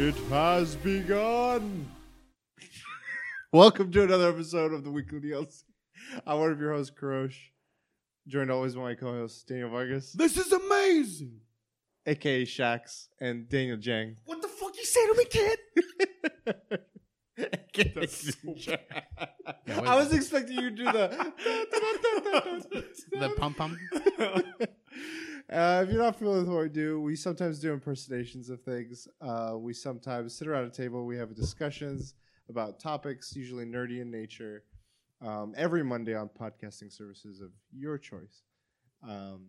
It has begun. Welcome to another episode of the Weekly DLC. I'm one of your hosts, Karosh, joined always by my co-host Daniel Vargas, This is amazing. aka Shax, and Daniel Jang. What the fuck you say to me, kid? AKA That's so Jang. Yeah, what I was expecting you to do the the pum pum. Uh, if you're not familiar with what we do, we sometimes do impersonations of things. Uh, we sometimes sit around a table. We have discussions about topics, usually nerdy in nature, um, every Monday on podcasting services of your choice. Um,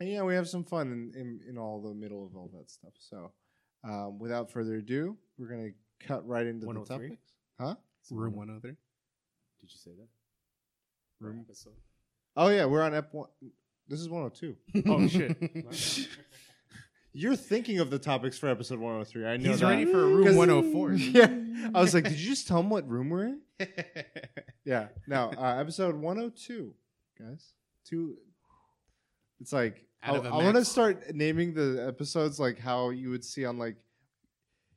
and yeah, we have some fun in, in, in all the middle of all that stuff. So, um, without further ado, we're gonna cut right into the 103? topics. Huh? Room 103. Did you say that? Room- episode. Oh yeah, we're on Ep one. This is 102. Oh shit. You're thinking of the topics for episode 103. I know He's that. ready for room 104. 104. yeah. I was like, did you just tell him what room we're in? Yeah. No, uh, episode 102, guys. Two. It's like, I, Out of a want to start naming the episodes like how you would see on like,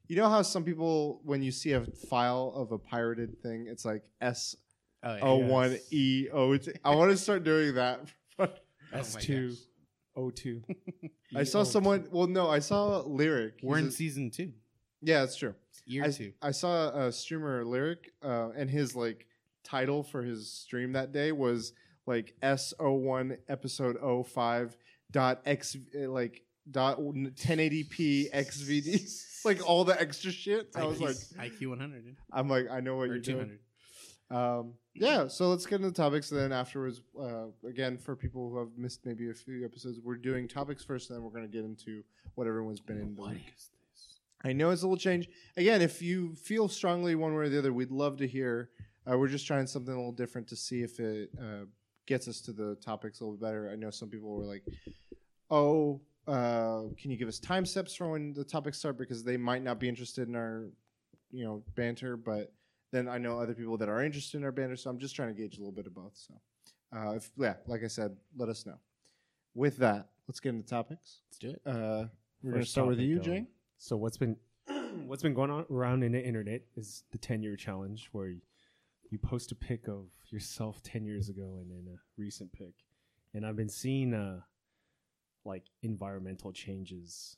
you know how some people, when you see a file of a pirated thing, it's like S Oh, yeah. O one E O T. I want to start doing that. Oh S my two gosh. O two. I saw someone. Well, no, I saw Lyric. We're He's in a- season two. yeah, that's true. Year I, two. I saw a streamer lyric, uh, and his like title for his stream that day was like S O one episode 05 dot X uh, like dot 1080p XVD, like all the extra shit. I was like, IQ 100. dude. I'm like, I know what Or you're doing. 200. Um, yeah, so let's get into the topics. And then afterwards, uh, again, for people who have missed maybe a few episodes, we're doing topics first, and then we're going to get into what everyone's been in the What week. is this? I know it's a little change. Again, if you feel strongly one way or the other, we'd love to hear. Uh, we're just trying something a little different to see if it uh, gets us to the topics a little better. I know some people were like, "Oh, uh, can you give us time steps for when the topics start?" Because they might not be interested in our, you know, banter. But then I know other people that are interested in our banter. So I'm just trying to gauge a little bit of both. So, uh, if yeah, like I said, let us know. With that, let's get into topics. Let's do it. Uh, we're going to start with you, Jane. So what's been what's been going on around in the internet is the ten year challenge where you, you post a pic of yourself ten years ago and then a recent pic, and I've been seeing uh like environmental changes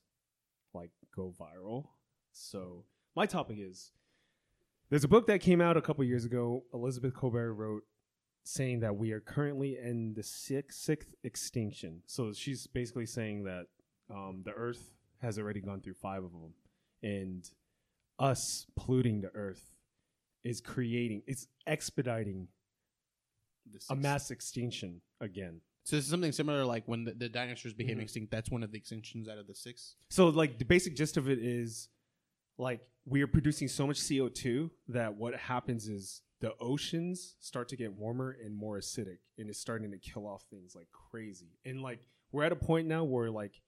like go viral. So my topic is there's a book that came out a couple years ago. Elizabeth Kolbert wrote saying that we are currently in the sixth, sixth extinction. So she's basically saying that um, the Earth has already gone through five of them, and us polluting the Earth is creating, it's expediting The a mass extinction again. So this is something similar like when the, the dinosaurs became Mhm. extinct. That's one of the extinctions out of the six. So like the basic gist of it is like we are producing so much CO2 that what happens is the oceans start to get warmer and more acidic and it's starting to kill off things like crazy. And like we're at a point now where like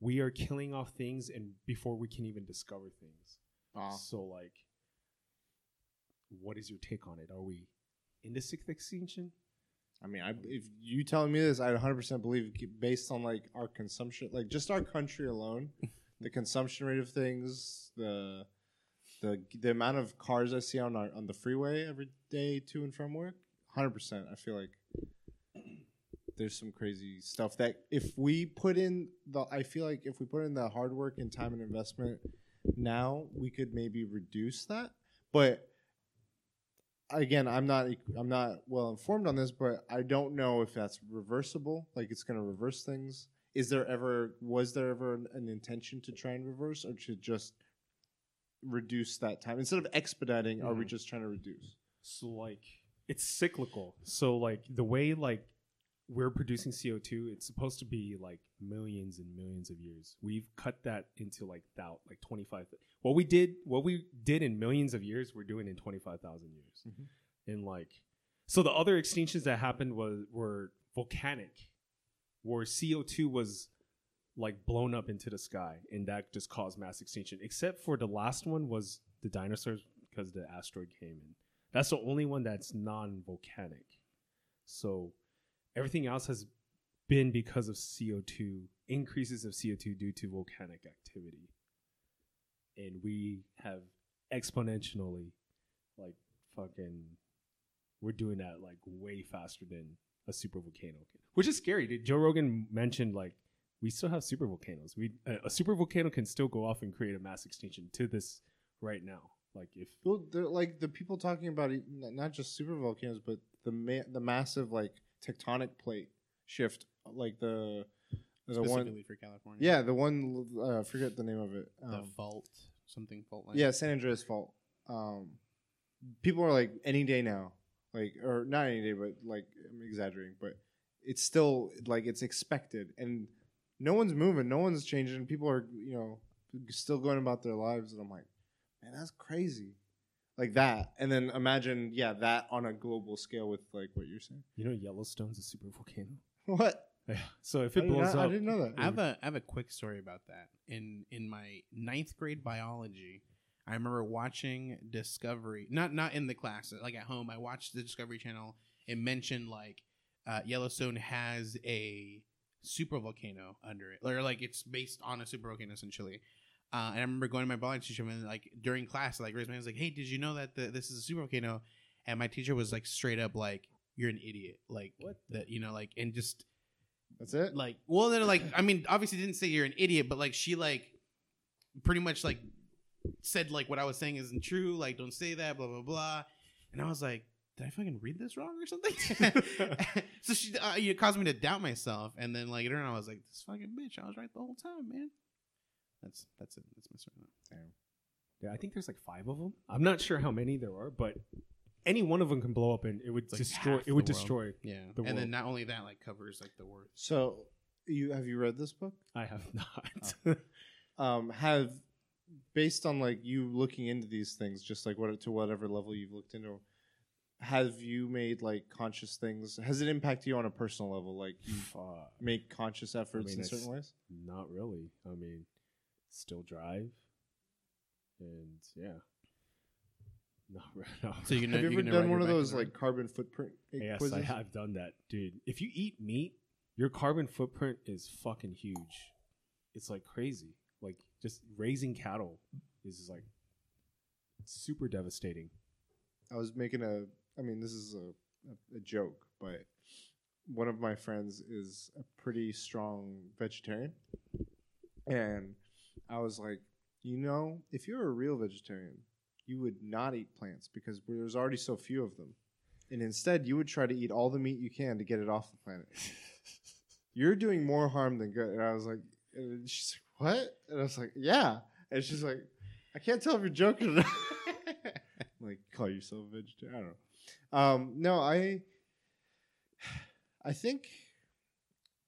we are killing off things and before we can even discover things. So like what is your take on it? Are we in the sixth extinction? I mean, I, if you telling me this, I 100% believe based on like our consumption, like just our country alone, the consumption rate of things, the the the amount of cars I see on our on the freeway every day to and from work, 100%. I feel like there's some crazy stuff that if we put in the, I feel like if we put in the hard work and time and investment now, we could maybe reduce that. But again, I'm not I'm not well informed on this, but I don't know if that's reversible. Like it's going to reverse things. Is there ever was there ever an, an intention to try and reverse, or to just reduce that time instead of expediting? Are we Mhm. just trying to reduce? So like it's cyclical. So like the way like we're producing CO2, it's supposed to be like millions and millions of years. We've cut that into like thou like 25 what we did what we did in millions of years, we're doing in 25,000 years. Mhm. And like so the other extinctions that happened was were volcanic where CO2 was like blown up into the sky and that just caused mass extinction except for the last one was the dinosaurs because the asteroid came in. That's the only one that's non-volcanic. So everything else has been because of co2 increases of co2 due to volcanic activity. And we have exponentially, like fucking, we're doing that like way faster than a super volcano, which is scary. Dude. Joe Rogan mentioned like we still have super volcanoes. We uh, a super volcano can still go off and create a mass extinction to this right now. Like if Well, they're like the people talking about it, not just super volcanoes, but the ma- the massive like tectonic plate shift, like the the Specifically one. for California. Yeah, the one. Uh, I forget the name of it. The Um, fault, something fault line. yeah, San Andreas fault. Um, people are like any day now, like or not any day, but like I'm exaggerating, but it's still like it's expected, and no one's moving, no one's changing. People are you know still going about their lives, and I'm like, man, that's crazy, like that. And then imagine, yeah, that on a global scale with like what you're saying. you know Yellowstone's a super volcano. What? Yeah. So if it did blows not- I up, didn't know that. I have a I have a quick story about that. In in my ninth grade biology, I remember watching Discovery. Not not in the class, like at home. I watched the Discovery Channel. It mentioned like uh, Yellowstone has a super volcano under it, or like it's based on a super volcano essentially. Uh, and I remember going to my biology teacher and like during class, like raised my hand, like, "Hey, did you know that the, this is a super volcano?" And my teacher was like straight up like, "You're an idiot!" Like What that, you know, like and just That's it. like well then like i mean obviously didn't say you're an idiot but like she like pretty much like said like what i was saying isn't true like don't say that blah blah blah and i was like did i fucking read this wrong or something so she uh, it caused me to doubt myself and then like later on i was like this fucking bitch i was right the whole time man that's that's it that's my story Yeah, I think there's like five of them. I'm not sure how many there are, but any one of them can blow up and it would like destroy. It would world. destroy. yeah The and then not only that like covers like the worth So, you have you read this book? I have not. um, have based on like you looking into these things, just like what to whatever level you've looked into, have you made like conscious things? Has it impacted you on a personal level? Like you Fuck. make conscious efforts mean, in certain ways? Not really. I mean, still drive, and yeah. No, no. so you know have you you're ever done one of those like carbon footprint Yes, quizzes? I have done that, dude. If you eat meat, your carbon footprint is fucking huge. It's like crazy. Like just raising cattle is like super devastating. I was making a. I mean, this is a, a, a joke, but one of my friends is a pretty strong vegetarian, and I was like, you know, if you're a real vegetarian, you would not eat plants because there's already so few of them, and instead you would try to eat all the meat you can to get it off the planet. You're doing more harm than good. And I was like, and she's like, what? And I was like, yeah. And she's like, I can't tell if you're joking or not. like, call yourself a vegetarian. I don't know. Um, no, I, I think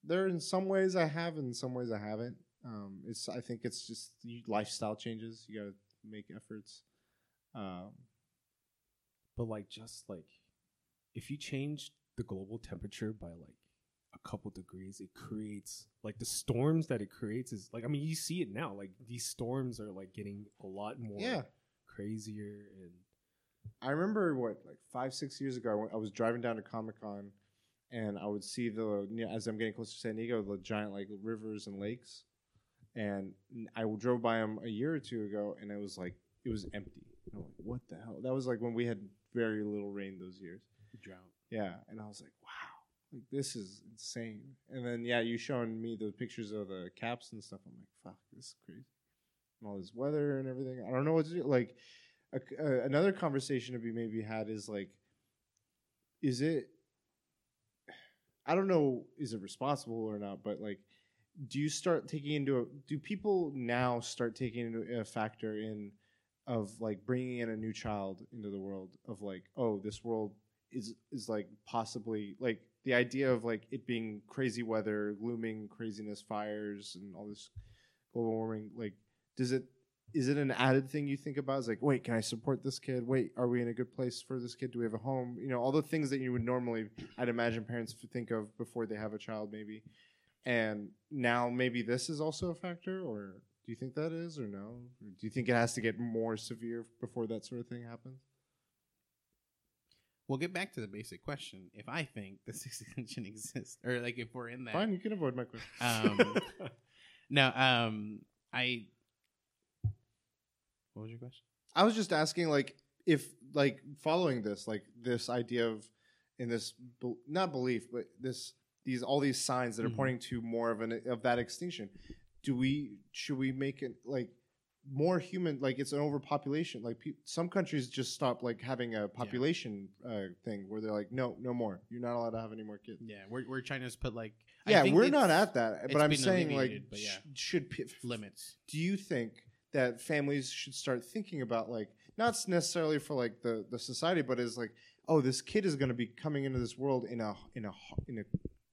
there in some ways I have, in some ways I haven't. Um, it's I think it's just lifestyle changes. You got to make efforts. Um, But like just like if you change the global temperature by like a couple degrees, it creates like the storms that it creates is like I mean you see it now. Like these storms are like getting a lot more yeah, crazier and I remember what like five six years ago. I was driving down to Comic Con, and I would see the you know, as I'm getting closer to San Diego, the giant like rivers and lakes, and I drove by them a year or two ago, and it was like it was empty. I'm like, what the hell? That was like when we had very little rain those years. drought Yeah, and I was like, like this is insane. And then yeah, you showing me the pictures of the caps and stuff. I'm like, fuck, this is crazy. And all this weather and everything. I don't know what to do. Like, a, uh, another conversation to be maybe had is like, is it? I don't know, is it responsible or not? But like, do you start taking into a, do people now start taking into a factor in of like bringing in a new child into the world of like oh this world is is like possibly like the idea of like it being crazy weather looming craziness fires and all this global warming like does it is it an added thing you think about? Is like wait can i support this kid? Wait are we in a good place for this kid? Do we have a home? You know all the things that you would normally i'd imagine parents think of before they have a child maybe. And now maybe this is also a factor or do you think that is or no? Or do you think it has to get more severe before that sort of thing happens We'll get back to the basic question. If I think the sixth extinction exists, or like if we're in that, fine you can avoid my question Um, no, um, I What was your question? I was just asking, like, if like following this, like this idea of in this bel- not belief, but this these all these signs that are Mhm. pointing to more of an of that extinction. Do we should we make it like more human? Like it's an overpopulation. Like pe- some countries just stop like having a population uh, thing where they're like, no, no more. You're not allowed to have any more kids. Yeah, we're trying to put like I Yeah, think we're it's not at that, it's but I'm been saying like, alleviated, but yeah. sh- should p- limits. do you think that families should start thinking about like not necessarily for like the the society but is like oh this kid is going to be coming into this world in a in a in a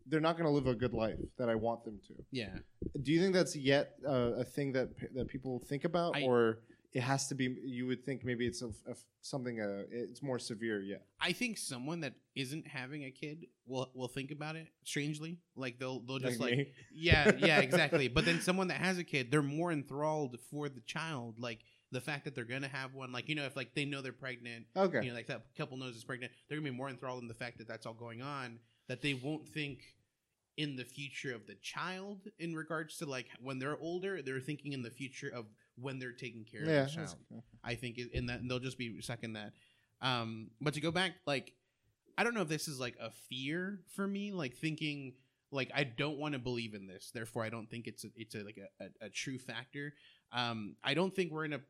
they're not going to live a good life that I want them to. Yeah, Do you think that's yet uh, a thing that that people think about, I- or it has to be? You would think maybe it's a, a- something uh, it's more severe yet. I think someone that isn't having a kid will will think about it strangely. Like they'll they'll just like, me. yeah yeah exactly. but then someone that has a kid, they're more enthralled for the child. Like the fact that they're gonna have one. Like you know if like they know they're pregnant, okay, you know like that couple knows is pregnant, they're gonna be more enthralled in the fact that that's all going on that they won't think in the future of the child in regards to like when they're older they're thinking in the future of when they're taking care yeah, of the child I think in that and they'll just be stuck in that. Um, but to go back, like I don't know if this is like a fear for me, like thinking like I don't want to believe in this, therefore I don't think it's a, it's a, like a, a, a true factor. Um, I don't think we're in a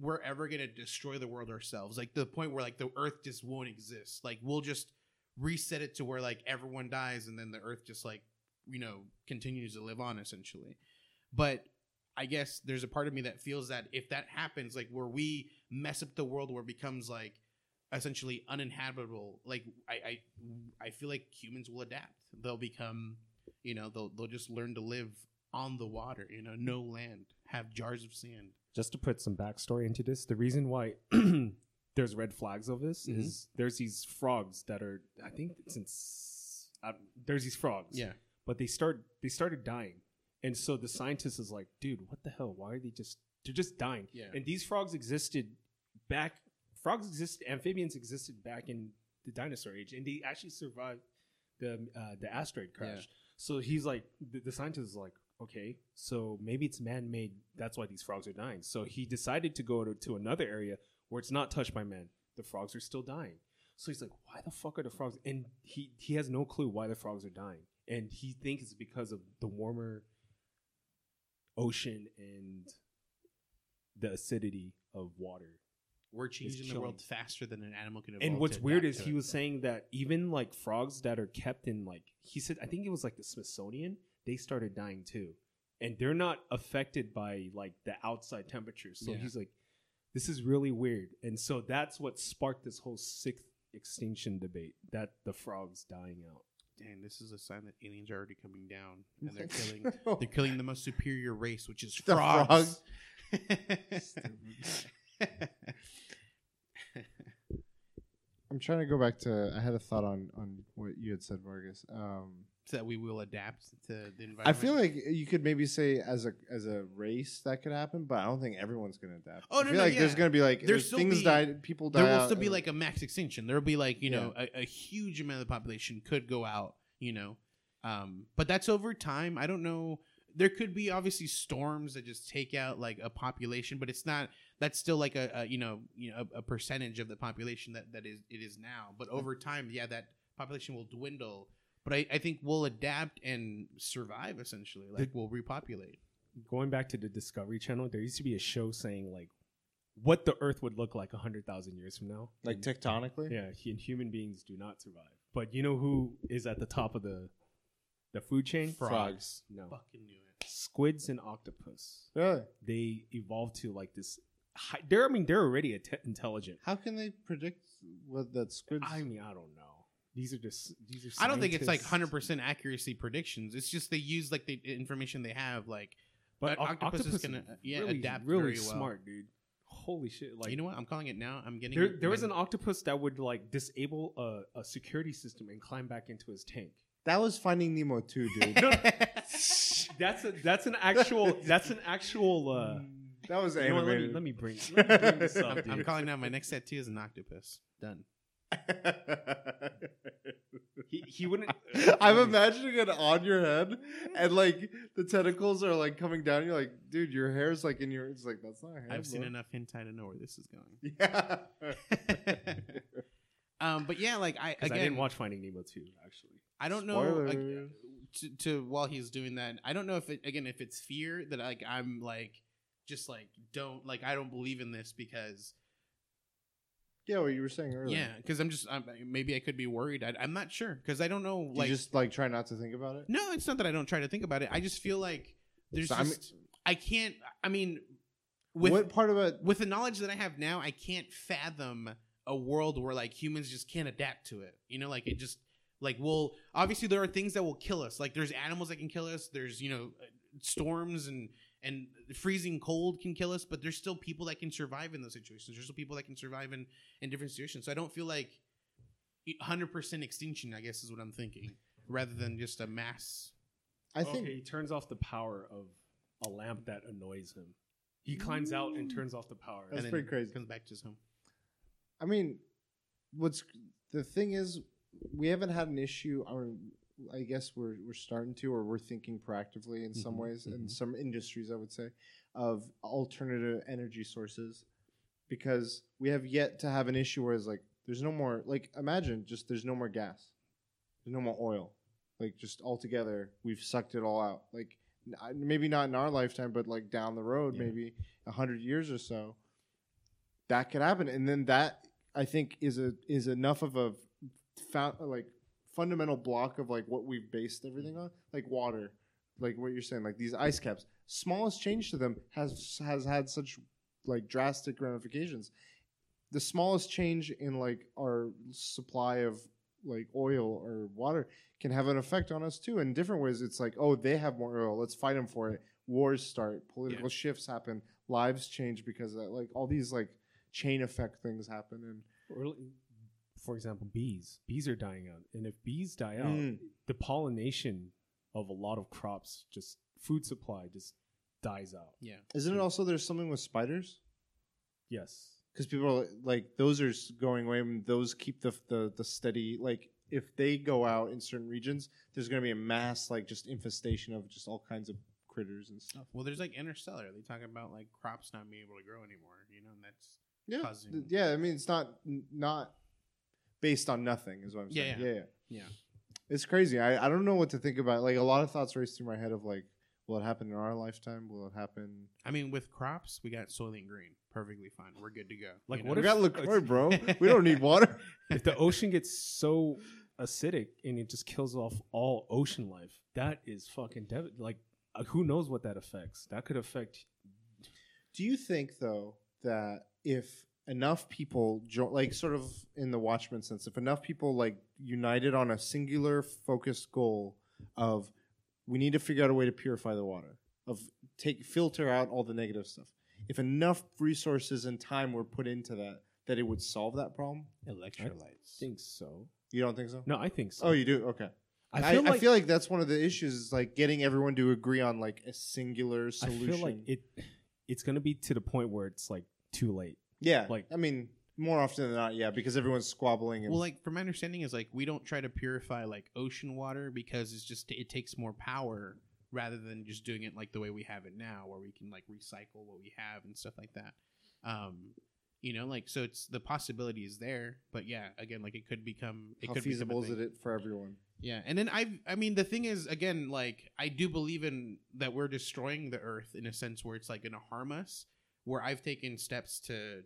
we're ever gonna destroy the world ourselves, like the point where like the Earth just won't exist. Like we'll just reset it to where like everyone dies and then the Earth just like you know continues to live on essentially. But I guess there's a part of me that feels that if that happens, like where we mess up the world, where it becomes like essentially uninhabitable, like I I, I feel like humans will adapt. They'll become, you know, they'll they'll just learn to live on the water, you know, no land, have jars of sand. just to put some backstory into this, the reason why there's red flags of this Mhm. is there's these frogs that are I think since uh, there's these frogs, Yeah, but they start they started dying, and so the scientist is like, dude, what the hell? Why are they just they're just dying? yeah, And these frogs existed back. Frogs existed. Amphibians existed back in the dinosaur age, and they actually survived the uh, the asteroid crash. Yeah. So he's like, the, the scientist is like, okay, so maybe it's man made. That's why these frogs are dying. So he decided to go to, to another area where it's not touched by man. The frogs are still dying. So he's like, why the fuck are the frogs? And he he has no clue why the frogs are dying, and he thinks it's because of the warmer ocean and the acidity of water. we're changing the world faster than an animal can evolve. And what's weird is he it. was saying that even like frogs that are kept in like he said I think it was like the Smithsonian, they started dying too. And they're not affected by like the outside temperatures. So Yeah. he's like, this is really weird. And so that's what sparked this whole sixth extinction debate that the frogs dying out. Damn, this is a sign that aliens are already coming down, and they're killing they're killing the most superior race, which is The frogs. I'm trying to go back to. I had a thought on on what you had said, Vargas. Um, so that we will adapt to the environment. I feel like you could maybe say as a as a race that could happen, but I don't think everyone's going to adapt. Oh, I no, feel no, like there's going to be like there's still things be- die, people die. there will still be like a max extinction. There'll be like you know a, a huge amount of the population could go out. You know, um, but that's over time. I don't know. There could be obviously storms that just take out like a population, but it's not. That's still like a, a you know you know a, a percentage of the population that that is it is now. But over time, yeah, that population will dwindle. But I, I think we'll adapt and survive essentially. Like we'll repopulate. Going back to the Discovery Channel, there used to be a show saying like what the Earth would look like hundred thousand years from now. like And- tectonically. Yeah, he, and human beings do not survive. But you know who is at the top of the the food chain? Frogs. No, Fucking knew it. squids and octopus. Really? They evolved to like this. High, they're, I mean, they're already inte- intelligent. How can they predict what that squid? I mean, I don't know. These are just these are. I don't think it's like hundred percent accuracy predictions. It's just they use like the information they have. Like, But But oc- octopus is gonna, uh, yeah, really, adapt really very well. smart, dude. Holy shit! Like you know what? I'm calling it now. I'm getting. there, there was an octopus that would like disable a, a security system and climb back into his tank. that was Finding Nemo too, dude. That's a that's an actual that's an actual. uh that was you know what, let, me, let me bring let me bring this up, I'm, dude. I'm calling now. My next tattoo is an octopus. Done. He he wouldn't. I'm imagining it on your head, and like the tentacles are like coming down. You're like, dude, your hair's like in your. It's like that's not hair. I've seen bro." enough hentai to know where this is going. Yeah. Um, but yeah, like I again, I didn't watch Finding Nemo two actually. I don't know. Like, to, to while he's doing that, I don't know if it again if it's fear that like I'm like just like don't like I don't believe in this because yeah, what you were saying earlier. yeah because I'm just I'm, maybe I could be worried. I, I'm not sure because I don't know. Like you just like try not to think about it. no, it's not that I don't try to think about it. I just feel like there's So, just I can't. I mean, with what part of it? with the knowledge that I have now, I can't fathom a world where like humans just can't adapt to it. You know, like it just like well, obviously there are things that will kill us. Like there's animals that can kill us. There's you know storms and and freezing cold can kill us, but there's still people that can survive in those situations. There's still people that can survive in in different situations. So I don't feel like 100% extinction. I guess is what I'm thinking, rather than just a mass. I think okay, he turns off the power of a lamp that annoys him. He climbs out and turns off the power. That's and then pretty crazy. Comes back to his home. I mean, what's the thing is, we haven't had an issue. I, mean, I guess we're we're starting to, or we're thinking proactively in some Mhm, ways, in mhm. some industries, I would say, of alternative energy sources, because we have yet to have an issue where it's like there's no more. Like imagine just there's no more gas, there's no more oil, like just altogether we've sucked it all out. Like n- maybe not in our lifetime, but like down the road, Yeah. maybe a hundred years or so that could happen and then that i think is a is enough of a found, like fundamental block of like what we've based everything on like water like what you're saying like these ice caps. Smallest change to them has has had such like drastic ramifications. The smallest change in like our supply of like oil or water can have an effect on us too. In different ways it's like oh they have more oil let's fight them for it. Wars start political Yeah. shifts happen lives change because of that like all these like chain effect things happen and like, for example, bees. Bees are dying out, and if bees die out, Mm. the pollination of a lot of crops, just food supply, just dies out. Yeah. isn't it also there's something with spiders Yes. because people are like those are going away and those keep the, the the steady like if they go out in certain regions there's going to be a mass like just infestation of just all kinds of critters and stuff Well, there's like Interstellar. They talk about like crops not being able to grow anymore. You know, and that's yeah Causing- th- yeah i mean it's not n- not based on nothing is what i'm saying yeah. yeah yeah, yeah. it's crazy I, I don't know what to think about like a lot of thoughts race through my head of like will it happen in our lifetime will it happen I mean, with crops, we got Soylent Green, perfectly fine. We're good to go. Like, you know? what we if- got liqueur bro we don't need water if the ocean gets so acidic and it just kills off all ocean life, that is fucking dev- like uh, who knows what that affects? That could affect Do you think though that if enough people jo- like sort of in the Watchmen sense, if enough people like united on a singular focused goal of we need to figure out a way to purify the water, of take filter out all the negative stuff. If enough resources and time were put into that, that it would solve that problem. electrolytes. think so. You don't think so? No, I think so. Oh, you do. Okay. I I feel I like feel like that's one of the issues is like getting everyone to agree on like a singular solution. I feel like it it's going to be to the point where it's like too late. Yeah, like- I mean, more often than not, yeah, because everyone's squabbling and Well, like from my understanding is like we don't try to purify like ocean water because it's just it takes more power rather than just doing it like the way we have it now, where we can like recycle what we have and stuff like that. Um, you know, like so it's the possibility is there, but yeah, again, like it could become it how could feasible is it for everyone? Yeah, and then I I mean the thing is again like I do believe in that we're destroying the earth in a sense where it's like going to harm us. Where I've taken steps to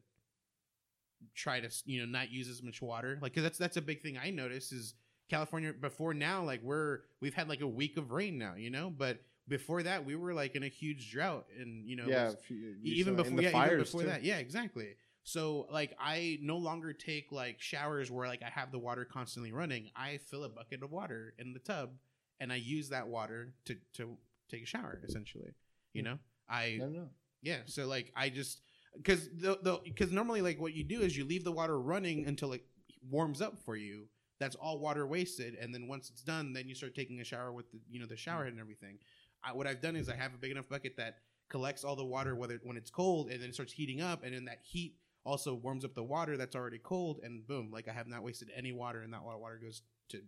try to you know not use as much water, like because that's that's a big thing I notice is California before now like we're we've had like a week of rain now, you know, but before that we were like in a huge drought and you know yeah, was- if you- even before yeah, even fires before too. that. Yeah exactly. So like i no longer take like showers where like i have the water constantly running. I fill a bucket of water in the tub and i use that water to to take a shower essentially you hmm. know? I I don't know. Yeah so like i just because the the because normally like what you do is you leave the water running until it warms up for you that's all water wasted and then once it's done then you start taking a shower with the you know the shower head and everything I, what i've done is i have a big enough bucket that collects all the water whether when it's cold and then it starts heating up and then that heat also warms up the water that's already cold, and boom, like I have not wasted any water, and that wa- water goes to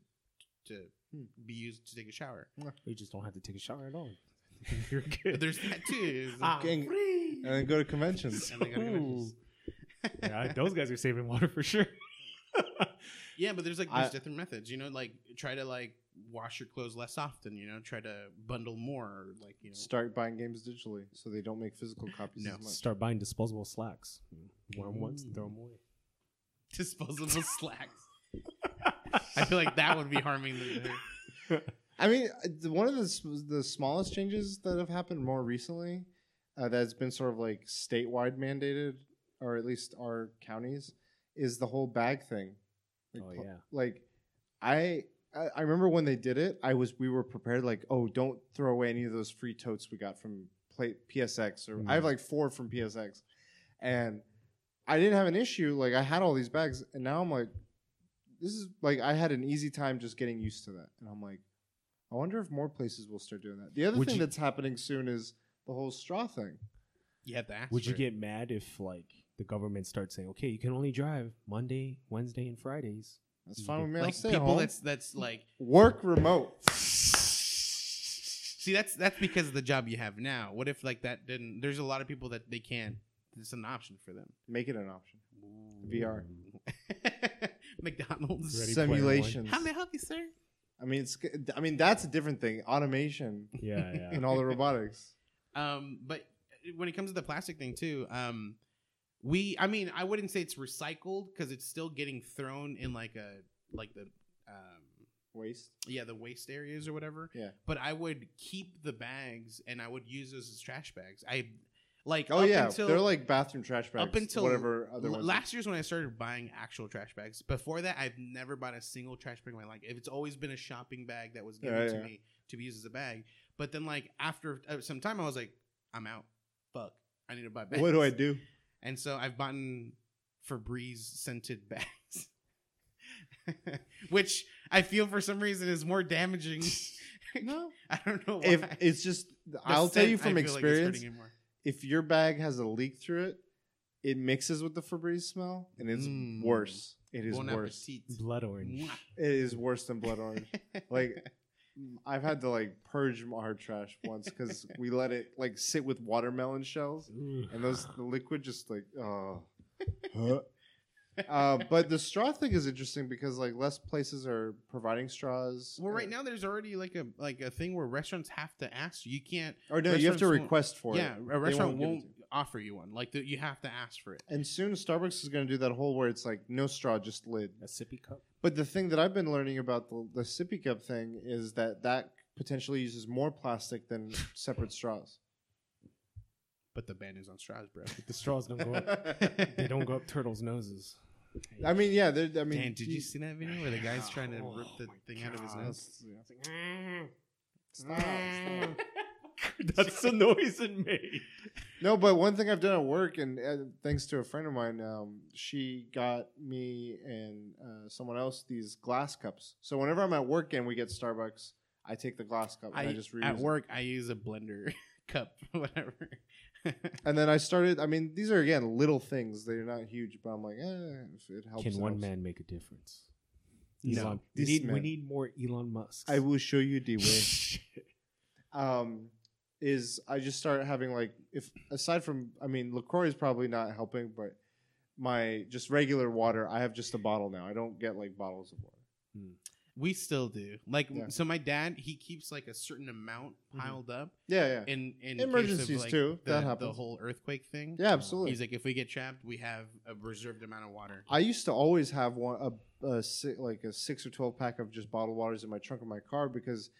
to Hmm. be used to take a shower. You just don't have to take a shower at all. You're good. there's that too. It's Ah, And, free. and then go to conventions. and they gotta go- yeah, those guys are saving water for sure. Yeah, but there's like there's I- different methods. You know, like try to like wash your clothes less often. You know, try to bundle more. Or like you know, Start buying games digitally so they don't make physical copies No. as much. Start buying disposable slacks. Wear them once, throw them away. disposable slacks. I feel like that would be harming the. I mean, uh, one of the the smallest changes that have happened more recently, uh, that's been sort of like statewide mandated, or at least our counties, is the whole bag thing. Like, Oh, yeah. Like, I I remember when they did it, I was we were prepared like, oh, don't throw away any of those free totes we got from play, PSX, or I have Mm. like four from PSX, and I didn't have an issue. Like, I had all these bags, and now I'm like, this is like I had an easy time just getting used to that, and I'm like. I wonder if more places will start doing that. The other Would thing you- that's happening soon is the whole straw thing. You have to ask. Would you for it. get mad if like the government starts saying, okay, you can only drive Monday, Wednesday, and Fridays? That's fine with me. I'll like stay people home. that's that's like Work remote. see that's that's because of the job you have now. What if like that didn't? There's a lot of people that they can't. It's an option for them. Make it an option. VR. McDonald's. Ready Player One. Simulations. How may I help you, sir? I mean, it's. I mean, that's a different thing. Automation Yeah, yeah. and all the robotics. Um, but when it comes to the plastic thing too, um, we I mean I wouldn't say it's recycled because it's still getting thrown in like a like the um Waste. yeah the waste areas or whatever. Yeah. But I would keep the bags and I would use those as trash bags. I like Oh up yeah, until, they're like bathroom trash bags. up until whatever other l- ones. last year's when I started buying actual trash bags. Before that, I've never bought a single trash bag in my life. It's always been a shopping bag that was given Yeah, to yeah. me to be used as a bag. But then, like after uh, some time, I was like, I'm out. Fuck, I need to buy bags. what do I do? And so I've bought Febreze scented bags, which I feel for some reason is more damaging. No. I don't know why. If it's just, The I'll tell you from experience. like it's experience. hurting it more. if your bag has a leak through it, it mixes with the Febreze smell, and it's Mm. worse. It is Bon worse. appetit. Blood orange. Mwah. It is worse than blood orange. like I've had to like purge our trash once because we let it like sit with watermelon shells, Ooh. and those the liquid just like oh. Uh, but the straw thing is interesting because like less places are providing straws. Well, right Uh, now there's already like a like a thing where restaurants have to ask you. You can't. or no, you have to request for yeah, it. Yeah, a restaurant give it won't, to you. offer you one. Like the, you have to ask for it. And soon Starbucks is going to do that whole where it's like no straw, just lid. A sippy cup. But the thing that I've been learning about the, the sippy cup thing is that that potentially uses more plastic than separate straws. But the ban is on straws, bro. The straws don't go up. They don't go up turtles' noses. I mean, yeah. they're- I mean, Dan, did you see that video where the guy's trying to Oh rip the my thing out of his nose? Stop, stop. That's the noise it made. No, but one thing I've done at work, and uh, thanks to a friend of mine, um, she got me and uh, someone else these glass cups. So whenever I'm at work and we get Starbucks, I take the glass cup and I, I, just reuse at it. work, I use a blender cup, whatever. And then I started. I mean, these are again little things; they're not huge, but I'm like, eh, if it helps. Can it one helps. man make a difference? No. Elon. We need, we need more Elon Musk. I will show you the way. um, is I just start having like if aside from I mean LaCroix is probably not helping, but my just regular water, I have just a bottle now. I don't get like bottles of water. We still do. Like, Yeah. so my dad, he keeps like a certain amount Mhm. piled up Yeah, yeah, in in Emergencies, of, like, too. The, That the whole earthquake thing. yeah, absolutely. He's like, if we get trapped, we have a reserved amount of water. I used to always have one a, a si- like a six or twelve pack of just bottled waters in my trunk of my car because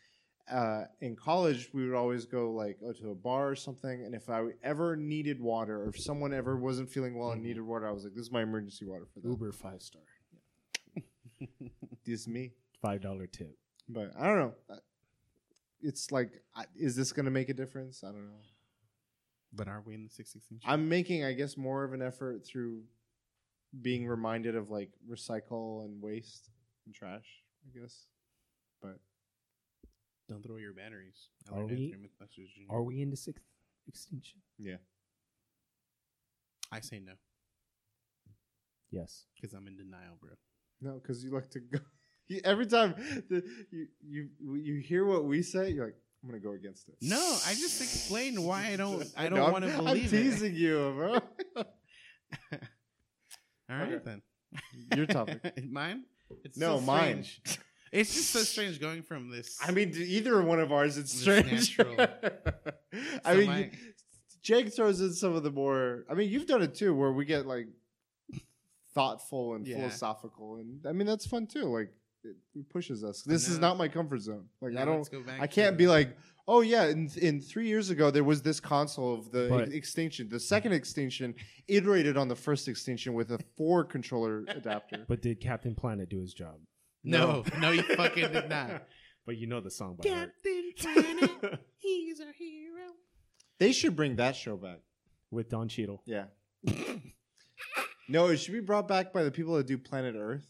uh, in college we would always go like oh, to a bar or something, and if I ever needed water or if someone ever wasn't feeling well and Mhm. needed water, I was like, this is my emergency water for them. Uber five star. This is me. Five dollar tip. But I don't know. It's like, is this going to make a difference? I don't know. But are we in the 616? I'm making, I guess, more of an effort through being reminded of like recycle and waste and trash. I guess, but Don't throw your batteries. I Are we- through Mythbusters Junior. Are we in the sixth extinction? yeah. I say no. Yes. Because I'm in denial, bro. No, because you like to go. You, every time the, you you you hear what we say, you're like, I'm gonna go against it. No, I just explained why I don't. I don't I'm- want to I'm believe teasing you, bro. All right Okay. then. Your topic. mine. It's No, so mine. It's just so strange going from this. I mean, to either one of ours, it's strange. natural. I mean, my- Jake throws in some of the more. I mean, you've done it too, where we get like thoughtful and Yeah. philosophical, and I mean that's fun too. Like it, it pushes us. This is not my comfort zone. Like Now I don't. let's go back I can't to- be like, oh yeah, in, in three years ago there was this console of the But- extinction. The second extinction iterated on the first extinction with a four controller adapter. But did Captain Planet do his job? No, no, you fucking did not. But you know the song by heart. Captain Planet, he's our hero. They should bring that show back. With Don Cheadle. Yeah. no, it should be brought back by the people that do Planet Earth.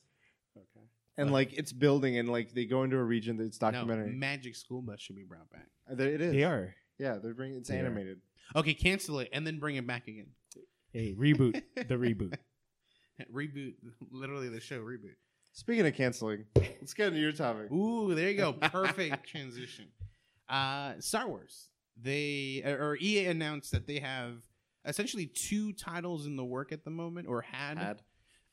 Okay. And like it's building, and like they go into a region that's documentary. No, documentary. Magic School Bus should be brought back. Uh, there it is. They are. Yeah, they're bringing. It's They are. animated. Okay, cancel it and then bring it back again. Hey, reboot. the reboot. reboot, literally the show reboot. Speaking of canceling, let's get into your topic. Ooh, there you go. Perfect transition. Uh, Star Wars. They or EA announced that they have essentially two titles in the work at the moment, or had. Had.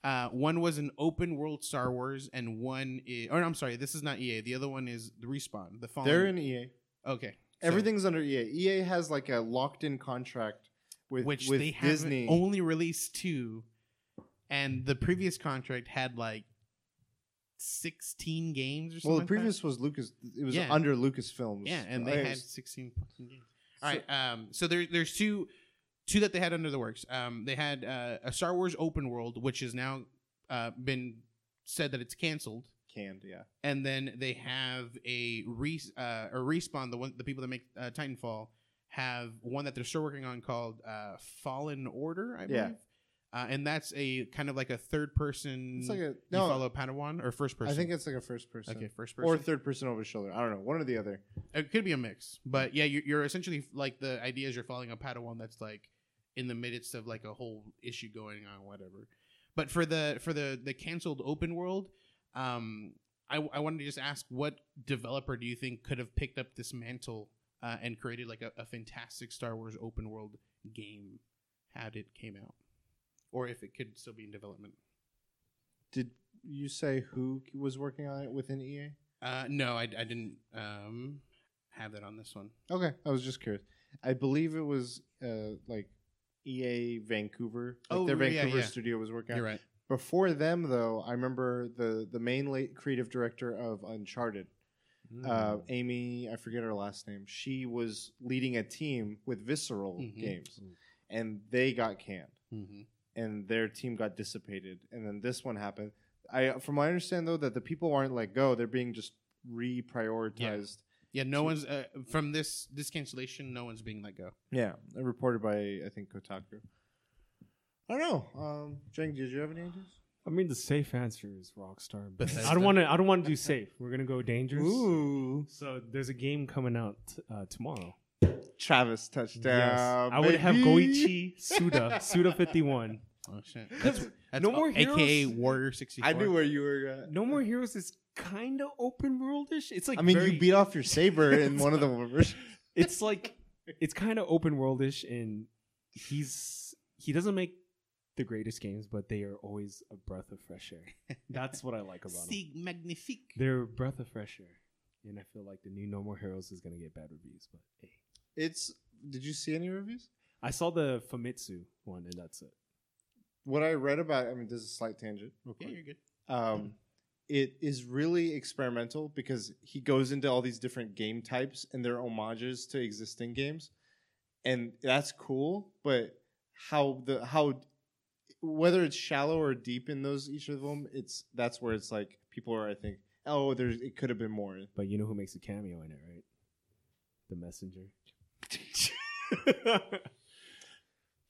Uh, one was an open world Star Wars, and one is, or I'm sorry, this is not EA. The other one is the Respawn. The Fallen. They're in EA. okay. so- Everything's under EA. EA has like a locked-in contract with which with they have Disney. only released two, and the previous contract had like sixteen games or something. well, the like previous was Lucas. It was Yeah. under Lucasfilms. yeah, and they I- had sixteen fucking games. All right, um, so there, there's two, two that they had under the works. Um, they had uh, a Star Wars open world, which has now uh, been said that it's canceled. canned. Yeah. and then they have a re uh, a respawn. The one the people that make uh, Titanfall have one that they're still working on called uh, Fallen Order. I believe. Yeah. Uh, and that's a kind of like a third person. It's like a you no. follow Padawan or first person. I think it's like a first person. okay, first person Or third person over shoulder. I don't know. One or the other. it could be a mix, but yeah, you're, you're essentially like the idea is you're following a Padawan that's like in the midst of like a whole issue going on, whatever. But for the for the the canceled open world, um, I I wanted to just ask what developer do you think could have picked up this mantle uh, and created like a, a fantastic Star Wars open world game had it came out, or if it could still be in development. Did you say who was working on it within EA? Uh, no, I, I didn't um, have that on this one. Okay, I was just curious. I believe it was uh, like EA Vancouver. Like Oh, their yeah, Vancouver yeah. studio was working. on You're it. right. Before them, though, I remember the the main late creative director of Uncharted, Hmm. uh, Amy. I forget her last name. She was leading a team with Visceral Mhm. Games, and they got canned, Mm-hmm. and their team got dissipated, and then this one happened. I, from what I understand, though, that the people aren't let go; they're being just reprioritized. Yeah, no So- one's uh, from this this cancellation. No one's being let go. Yeah, reported by I think Kotaku. I don't know. Um, Jang, did you have any ideas? I mean, the safe answer is Rockstar. But I don't want to. I don't want to do safe. We're gonna go dangerous. Ooh, So there's a game coming out uh, tomorrow. Travis touchdown. Yes. I would have. Goichi Suda, Suda 51. Oh shit! That's, that's no more AKA. Warrior sixty four. I knew where you were. At. No More Heroes is kind of open worldish. It's like I mean, very, you beat off your saber in one of the versions. It's like it's kind of open worldish, and he's he doesn't make the greatest games, but they are always a breath of fresh air. That's what I like about them. Magnifique. They're a breath of fresh air, and I feel like the new No More Heroes is gonna get bad reviews. But hey, It's. Did you see any reviews? I saw the Famitsu one, and that's it. What I read about. I mean, this is a slight tangent. Okay, Yeah, you're good. um, it is really experimental because he goes into all these different game types and they're homages to existing games, and that's cool. But how the how whether it's shallow or deep in those each of them, it's that's where it's like people are. I think oh, there's it could have been more. But you know who makes a cameo in it, right? The Messenger.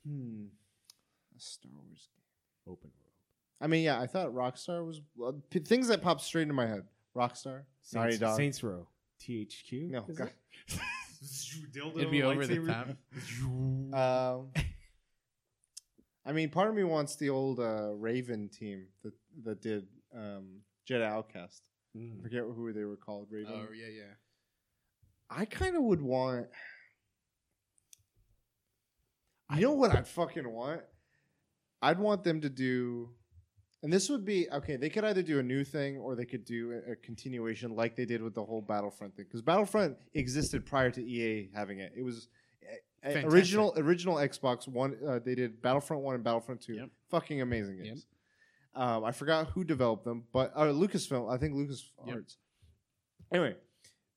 Hmm. A Star Wars. game. Open world. I mean, yeah, I thought Rockstar was well, p- things that popped straight into my head. Rockstar, Naughty Saints, Dog. Saints Row. THQ. No, is God. it? Dildo It'd be over the lightsaber. top. Um, I mean, part of me wants the old uh, Raven team that that did um, Jedi Outcast. I forget who they were called. Raven. Oh yeah, yeah. I kind of would want. You know what I'd fucking want? I'd want them to do, and this would be okay. They could either do a new thing or they could do a, a continuation, like they did with the whole Battlefront thing. Because Battlefront existed prior to EA having it. It was uh, uh, original original Xbox One. Uh, they did Battlefront One and Battlefront Two. Yep. Fucking amazing Yep. games. Um, I forgot who developed them, but uh, Lucasfilm. I think Lucas Yep. Arts. Anyway,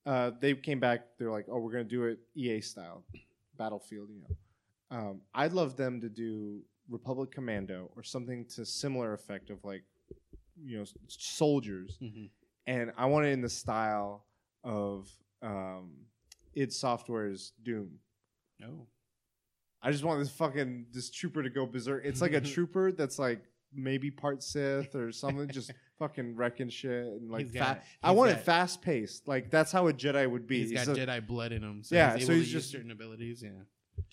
uh, they came back. They're like, "Oh, we're gonna do it EA style, Battlefield." You know, um, I'd love them to do Republic Commando or something to similar effect of like, you know, s- soldiers, Mm-hmm. and I want it in the style of um, id Software's Doom. No. I just want this fucking this trooper to go berserk. It's like a trooper that's like maybe part Sith or something, just fucking wrecking shit and like He's fa- got- I he's want it got- fast paced. Like that's how a Jedi would be. He's got a- Jedi blood in him. So Yeah, he's so he's to use just- certain abilities. Yeah.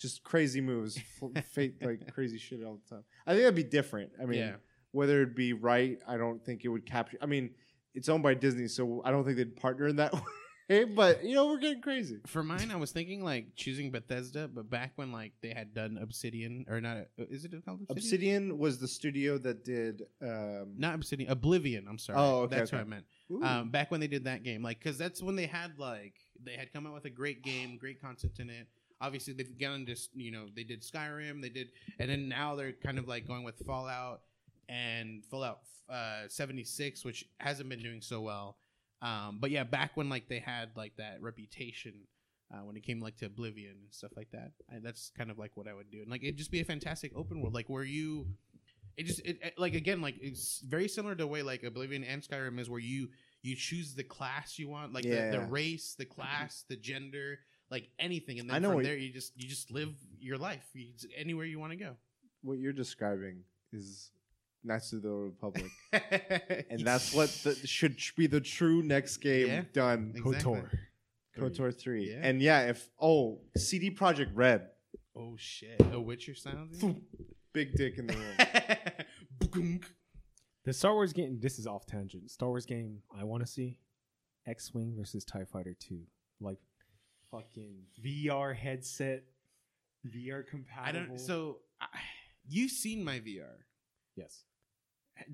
Just crazy moves, fate like crazy shit all the time. I think that'd be different. I mean, Yeah. whether it'd be right, I don't think it would capture. I mean, it's owned by Disney, so I don't think they'd partner in that way. But you know, we're getting crazy. For mine, I was thinking like choosing Bethesda, but back when like they had done Obsidian or not, uh, is it called Obsidian? Obsidian was the studio that did. Um, Not Obsidian, Oblivion. I'm sorry. Oh, okay, that's okay. what I meant. Um, back when they did that game, like, because that's when they had like they had come out with a great game, great concept in it. Obviously, they've gone just you know they did Skyrim, they did, and then now they're kind of like going with Fallout and Fallout uh, 76, which hasn't been doing so well. Um, but yeah, back when like they had like that reputation uh, when it came like to Oblivion and stuff like that, I, that's kind of like what I would do, and like it'd just be a fantastic open world, like where you it just it, it- like again like it's very similar to the way like Oblivion and Skyrim is where you you choose the class you want like Yeah. the, the race the class the gender like anything and then I know from what- there you just you just live your life you, anywhere you want to go what you're describing is Knights of the Republic, and that's what the, should be the true next game Yeah. done. Exactly. KOTOR. KOTOR three, Yeah. and yeah, if oh CD Projekt Red, oh shit a Witcher sound big dick in the room. The Star Wars game. This is off tangent. Star Wars game. I want to see X-wing versus Tie Fighter Two. Like fucking VR headset, VR compatible. I don't so I, you've seen my VR yes.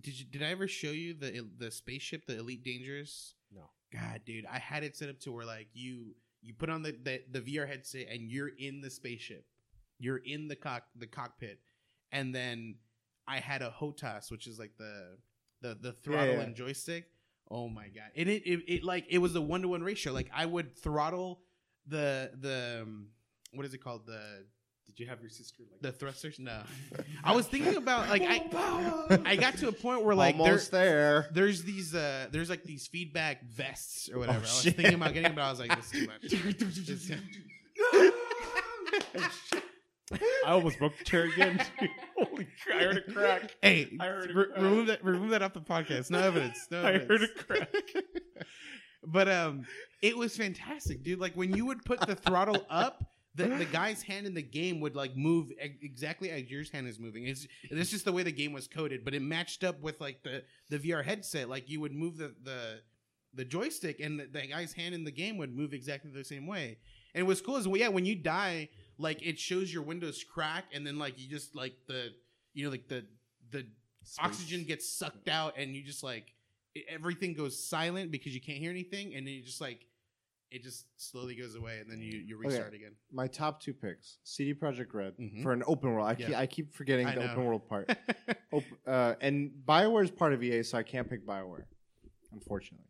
did you did I ever show you the the spaceship the Elite Dangerous No. God, dude, I had it set up to where like you you put on the the, the VR headset and you're in the spaceship, you're in the cock the cockpit, and then I had a HOTAS, which is like the the the throttle yeah. and joystick. Oh my god! And it it, it like it was a one to one ratio. Like I would throttle the the um, what is it called the Did you have your sister like the thrusters? No, I was thinking about like I I got to a point where like there, Almost there. there's these uh there's like these feedback vests or whatever. I was shit. thinking about getting, them, but I was like, this is too much. I almost broke the chair again. Holy crap! I heard a crack. hey, I heard it re- crack. remove that remove that off the podcast. No evidence. No I evidence. heard it crack. But um, it was fantastic, dude. Like when you would put the throttle up. The, the guy's hand in the game would like move exactly as your hand is moving. It's that's just the way the game was coded, but it matched up with like the the VR headset. Like you would move the the the joystick, and the, the guy's hand in the game would move exactly the same way. And what's cool is well, yeah, when you die, like it shows your windows crack, and then like you just like the you know like the the oxygen gets sucked out, and you just like everything goes silent because you can't hear anything, and then you just like it just slowly goes away, and then you you Okay. restart again. My top two picks: CD Projekt Red Mhm. for an open world. I, keep, Yeah. I keep forgetting I the know. open world part. Op- uh, and Bioware is part of EA, so I can't pick Bioware, unfortunately.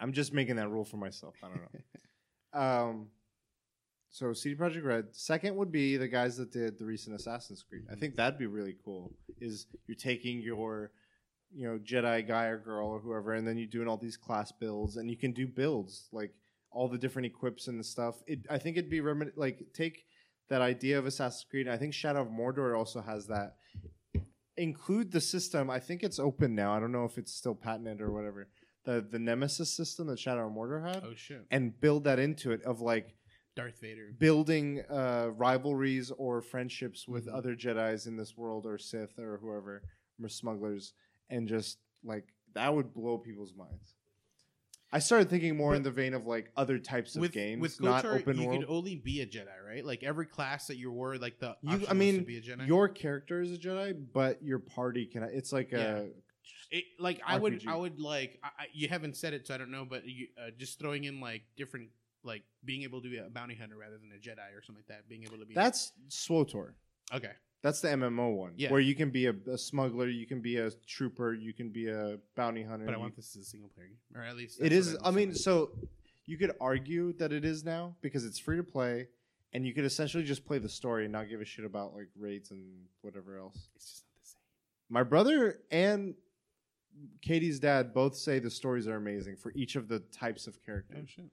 I'm just making that rule for myself. I don't know. um, so CD Projekt Red. Second would be the guys that did the recent Assassin's Creed. I think that'd be really cool. Is you're taking your you know Jedi guy or girl or whoever, and then you're doing all these class builds, and you can do builds like all the different equips and the stuff. It, I think it'd be remin- like take that idea of Assassin's Creed. I think Shadow of Mordor also has that. Include the system. I think it's open now. I don't know if it's still patented or whatever. The the Nemesis system that Shadow of Mordor had, oh shit! and build that into it of like Darth Vader. building uh, rivalries or friendships with Mhm. other Jedi's in this world or Sith or whoever or smugglers, and just like that would blow people's minds. I started thinking more in the vein of like other types of with games, with not open you world. could only be a Jedi, right? Like every class that you were, like the You, I mean, to be a Jedi. your character is a Jedi, but your party can. It's like a It, like I would, RPG. I would like. I, I, you haven't said it, so I don't know. But you, uh, just throwing in like different, like being able to be a bounty hunter rather than a Jedi or something like that. Being able to be that's SWOTOR. okay. That's the MMO one, Yeah. where you can be a, a smuggler, you can be a trooper, you can be a bounty hunter. But I want this as a single player game, or at least it is. what I mean, so you could argue that it is now because it's free to play, and you could essentially just play the story and not give a shit about like raids and whatever else. it's just not the same. My brother and Katie's dad both say the stories are amazing for each of the types of Oh characters, shit!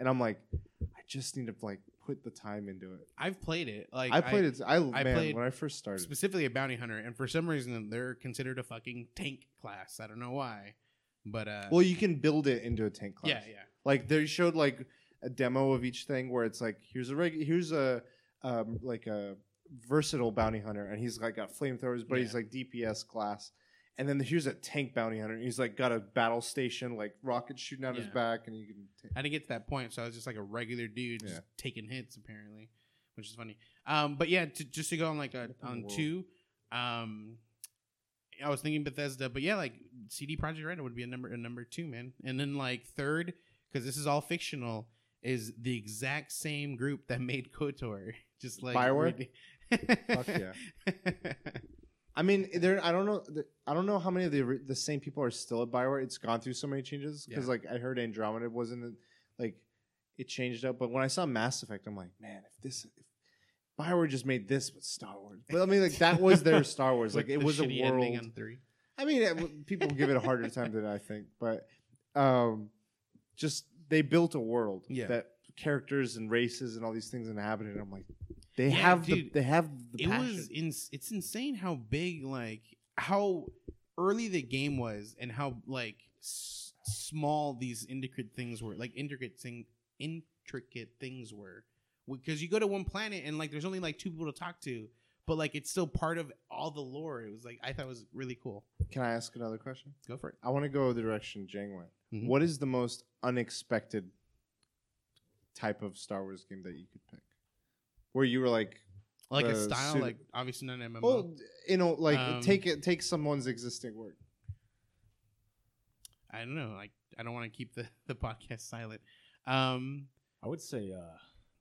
And I'm like, I just need to like put the time into it. I've played it. Like I played it. I, I man, played when I first started. specifically a bounty hunter, and for some reason they're considered a fucking tank class. I don't know why, but uh, Well, you can build it into a tank class. yeah, yeah. Like they showed like a demo of each thing where it's like here's a reg- here's a um, like a versatile bounty hunter and he's like got flamethrowers but he's like DPS class. And then here's a tank bounty hunter. And he's like got a battle station, like rockets shooting out his Yeah. back, and you can. ta- I didn't get to that point, so I was just like a regular dude, just Yeah. taking hits apparently, which is funny. Um, but yeah, to, just to go on like a, on world. two, um, I was thinking Bethesda, but yeah, like CD Projekt Red would be a number a number two, man. And then like third, because this is all fictional, is the exact same group that made Kotor, just like Bioware? Fuck yeah. I mean, there. I don't know. I don't know how many of the the same people are still at Bioware. It's gone through so many changes because, Yeah. like, I heard Andromeda wasn't like it changed up. But when I saw Mass Effect, I'm like, man, if this, if Bioware just made this with Star Wars, but I mean, like that was their Star Wars. Like it was a world. three. I mean, it, people give it a harder time than I think, but um, just they built a world Yeah. that characters and races and all these things inhabited. I'm like, they Yeah, have dude, the they have the it passion. was ins- it's insane how big like how early the game was and how like s- small these intricate things were like intricate thing intricate things were because you go to one planet and like there's only like two people to talk to but like it's still part of all the lore it was like i thought it was really cool Can I ask another question? go for it I want to go the direction Jang went. Mhm. What is the most unexpected type of Star Wars game that you could pick? Where you were like, like a Uh, style suit- like obviously not an mmo well, you know, like Um, take it, take someone's existing work. i don't know like i don't want to keep the, the podcast silent um I would say uh,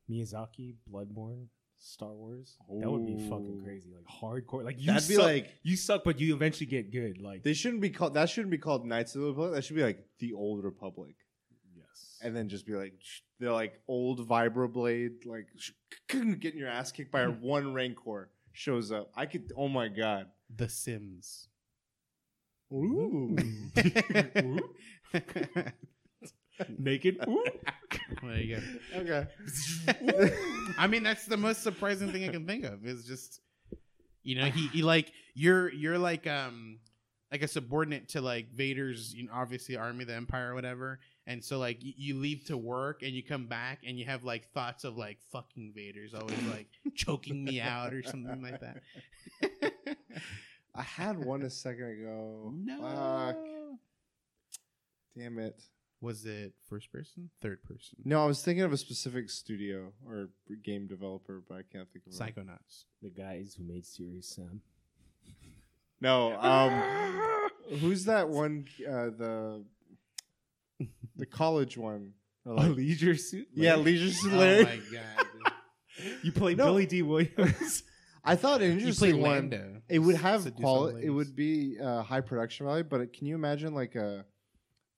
Miyazaki, Bloodborne, Star Wars. That would be fucking Ooh. crazy, like hardcore. Like you That'd be suck, like you suck, but you eventually get good. Like they shouldn't be called. That shouldn't be called Knights of the Republic. That should be like the Old Republic, yes, and then just be like sh- they're like old vibroblade, like sh- getting your ass kicked by a one Rancor shows up. I could. Oh my god. the sims Ooh. naked. Ooh. there you go okay. I mean, that's the most surprising thing I can think of. Is just, you know, he, he like you're you're like um like a subordinate to like Vader's, you know, obviously army, the Empire, or whatever. And so like y- you leave to work and you come back and you have like thoughts of like fucking Vader's always like choking me out or something like that. I had one a second ago. no. Fuck. Damn it. Was it first person, third person? No, I was thinking of a specific studio or game developer, but I can't think of it. Psychonauts. the guys who made Serious Sam. No, um, who's that one? Uh, the the college one. Or like- Leisure Suit. yeah, Leisure Oh Suit Larry. my god! you play No. Billy Dee Williams. I thought an you play interesting one. Lando. It would have Seduce quali- all the It ladies. would be uh, high production value, but it, can you imagine like a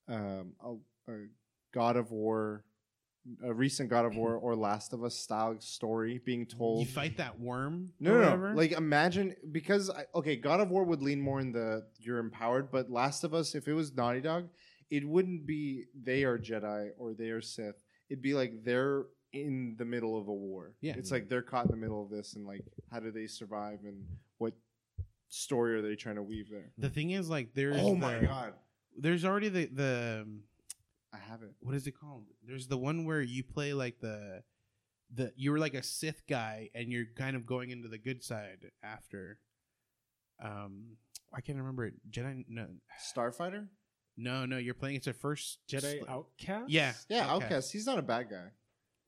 um a, a God of War, a recent God of War or Last of Us style story being told? You fight that worm? No, no, no. Like imagine because I, okay, God of War would lean more in the you're empowered, but Last of Us, if it was Naughty Dog, it wouldn't be they are Jedi or they are Sith. It'd be like they're in the middle of a war. Yeah. it's like they're caught in the middle of this, and like how do they survive, and what story are they trying to weave there? The thing is, like, there's oh my the- god, there's already the the um, I have it. what is it called? There's the one where you play like the the you were like a Sith guy, and you're kind of going into the good side after. Um, I can't remember it. Jedi. No, Starfighter. no, no. You're playing. It's a first Jedi sl- Outcast. Yeah, Yeah, Outcast. Outcast. He's not a bad guy.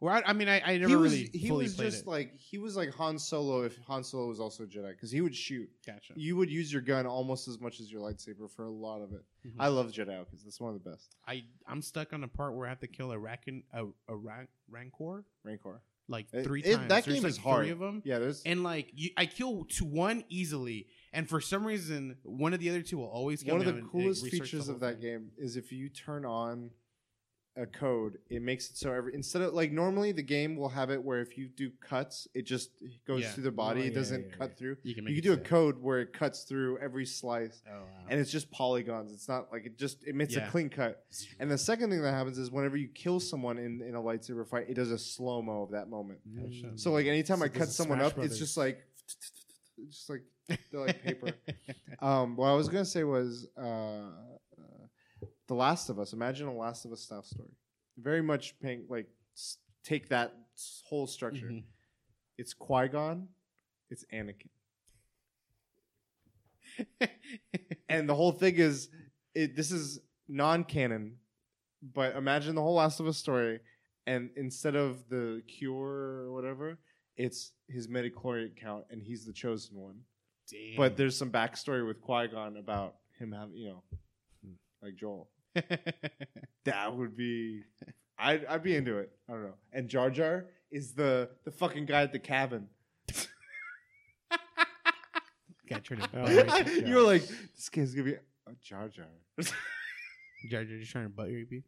Well, I, I mean, I, I never he was, really he fully was played just it. like he was like Han Solo if Han Solo was also a Jedi because he would shoot. gotcha. You would use your gun almost as much as your lightsaber for a lot of it. Mhm. I love Jedi because That's one of the best. I I'm stuck on a part where I have to kill a raccoon, a, a ran- rancor, Rancor. like It- three it- times. that There's game like is hard. Three of them. Yeah, there's And like you, I kill to one easily, and for some reason, one of the other two will always kill one of me the coolest the features whole of that thing. game is if you turn on a code, it makes it so every instead of like normally the game will have it where if you do cuts, it just goes Yeah. through the body. Oh, it yeah, doesn't yeah, cut yeah. through. You can You make can it do a so. code where it cuts through every slice, Oh, wow. and it's just polygons. It's not like it just it makes Yeah. a clean cut. And the second thing that happens is whenever you kill someone in, in a lightsaber fight, it does a slow mo of that moment. Mm. So like anytime So I there's cut a someone Smash up, Brothers. it's just like just like they're like paper. um, what I was gonna say was uh, the Last of Us. Imagine a Last of Us style story. Very much paying like s- take that s- whole structure. Mhm. It's Qui Gon, it's Anakin, and the whole thing is it. This is non canon, but imagine the whole Last of Us story, and instead of the cure or whatever, it's his midichlorian count, and he's the chosen one. Damn. But there's some backstory with Qui Gon about him having, you know, like Joel. That would be, I'd, I'd be into it. I don't know. And Jar Jar is the the fucking guy at the cabin. Got your- you were like, this kid's gonna be a Jar Jar Jar Jar just trying to butt your EP.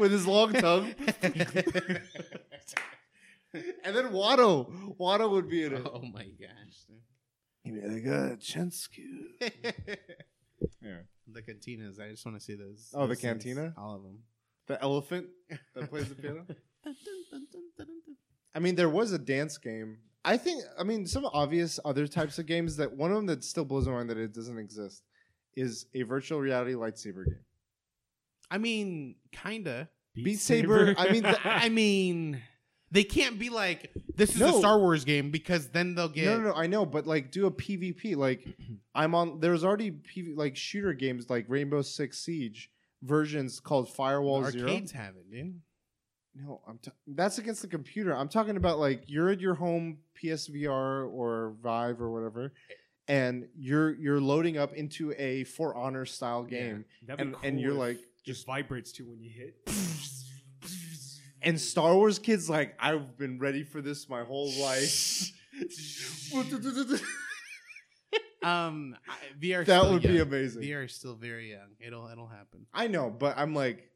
With his long tongue. and then Watto, Watto would be in it. oh my gosh. He'd be like, uh, Chensky. The cantinas. I just want to see those. Oh, the those things. cantina? All of them. The elephant that plays the piano. I mean, there was a dance game. I think. I mean, some obvious other types of games that one of them that still blows my mind that it doesn't exist is a virtual reality lightsaber game. I mean, kinda. Beat Saber. I mean, the- I mean, they can't be like this is a Star Wars game because then they'll get No, no, no. I know, but like, do a PvP. Like, I'm on. There's already PV, like shooter games like Rainbow Six Siege versions called Firewall Zero. arcades have it, dude. No, I'm. T- that's against the computer. I'm talking about like you're at your home PSVR or Vive or whatever, and you're you're loading up into a For Honor style game, That'd and be and you're if like it just. vibrates too when you hit. And Star Wars kids like I've been ready for this my whole life. Um, I- VR. that still would be young. amazing. VR is still very young. It'll it'll happen. I know, but I'm like,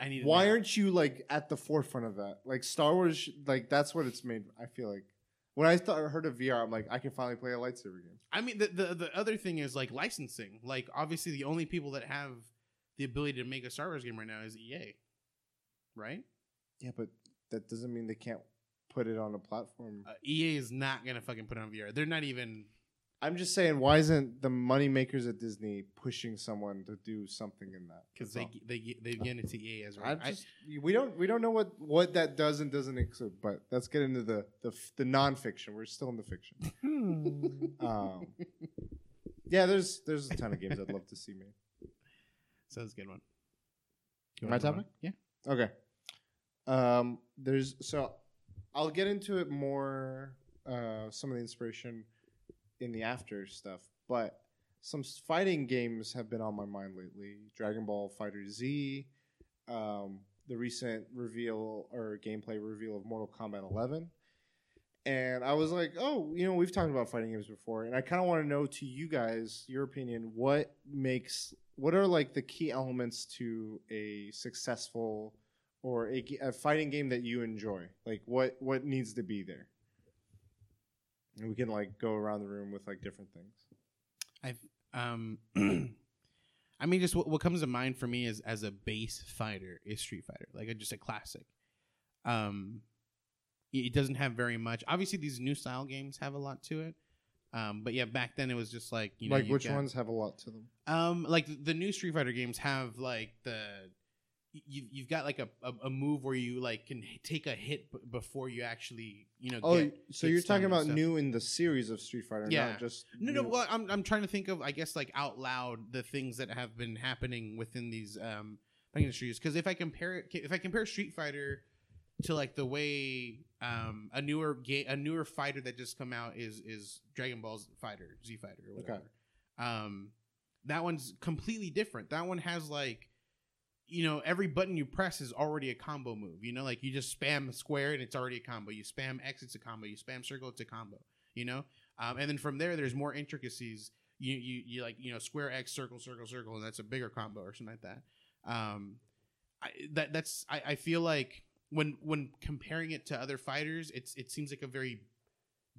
I need. why aren't you like at the forefront of that? Like Star Wars, sh- like that's what it's made. I feel like when I thought, heard of VR, I'm like, I can finally play a lightsaber game. I mean, the, the the other thing is like licensing. Like, obviously, the only people that have the ability to make a Star Wars game right now is EA, right? Yeah, but that doesn't mean they can't put it on a platform. Uh, EA is not gonna fucking put it on VR. They're not even. I'm just saying, why isn't the money makers at Disney pushing someone to do something in that? because That's they all. they gi- they get into EA as I well. I- just we don't we don't know what what that does and doesn't include. But let's get into the the f- the nonfiction. We're still in the fiction. um, yeah, there's there's a ton of games I'd love to see made. so that's a good one. You My wanna topic? on? Yeah. Okay. Um, there's so I'll get into it more. Uh, some of the inspiration in the after stuff, but some fighting games have been on my mind lately. Dragon Ball FighterZ, um, the recent reveal or gameplay reveal of Mortal Kombat 11. And I was like, oh, you know, we've talked about fighting games before, and I kind of want to know to you guys your opinion. What makes what are like the key elements to a successful or a fighting game that you enjoy? Like what what needs to be there? And we can like go around the room with like different things. I've um, I mean, just what, what comes to mind for me is as a base fighter is Street Fighter, like a, just a classic. Um, it it doesn't have very much. Obviously, these new style games have a lot to it. Um, but yeah, back then it was just like you know, like which got- ones have a lot to them? Um, like the, the new Street Fighter games have like the, you, you've got like a, a, a move where you like can take a hit b- before you actually you know. Oh, get so you're talking about stuff. new in the series of Street Fighter, Yeah. not just No, no. new- Well, I'm I'm trying to think of I guess like out loud the things that have been happening within these um fighting industries. Because if I compare it, if I compare Street Fighter to like the way um a newer game a newer fighter that just come out is is Dragon Ball's FighterZ Fighter or Okay. whatever. Um, that one's completely different. That one has like. You know, every button you press is already a combo move. You know, like you just spam square and it's already a combo. You spam X, it's a combo. You spam circle, it's a combo. You know, um, and then from there, there's more intricacies. You, you you like you know square X circle circle circle, and that's a bigger combo or something like that. Um, I, that that's I, I feel like when when comparing it to other fighters, it's it seems like a very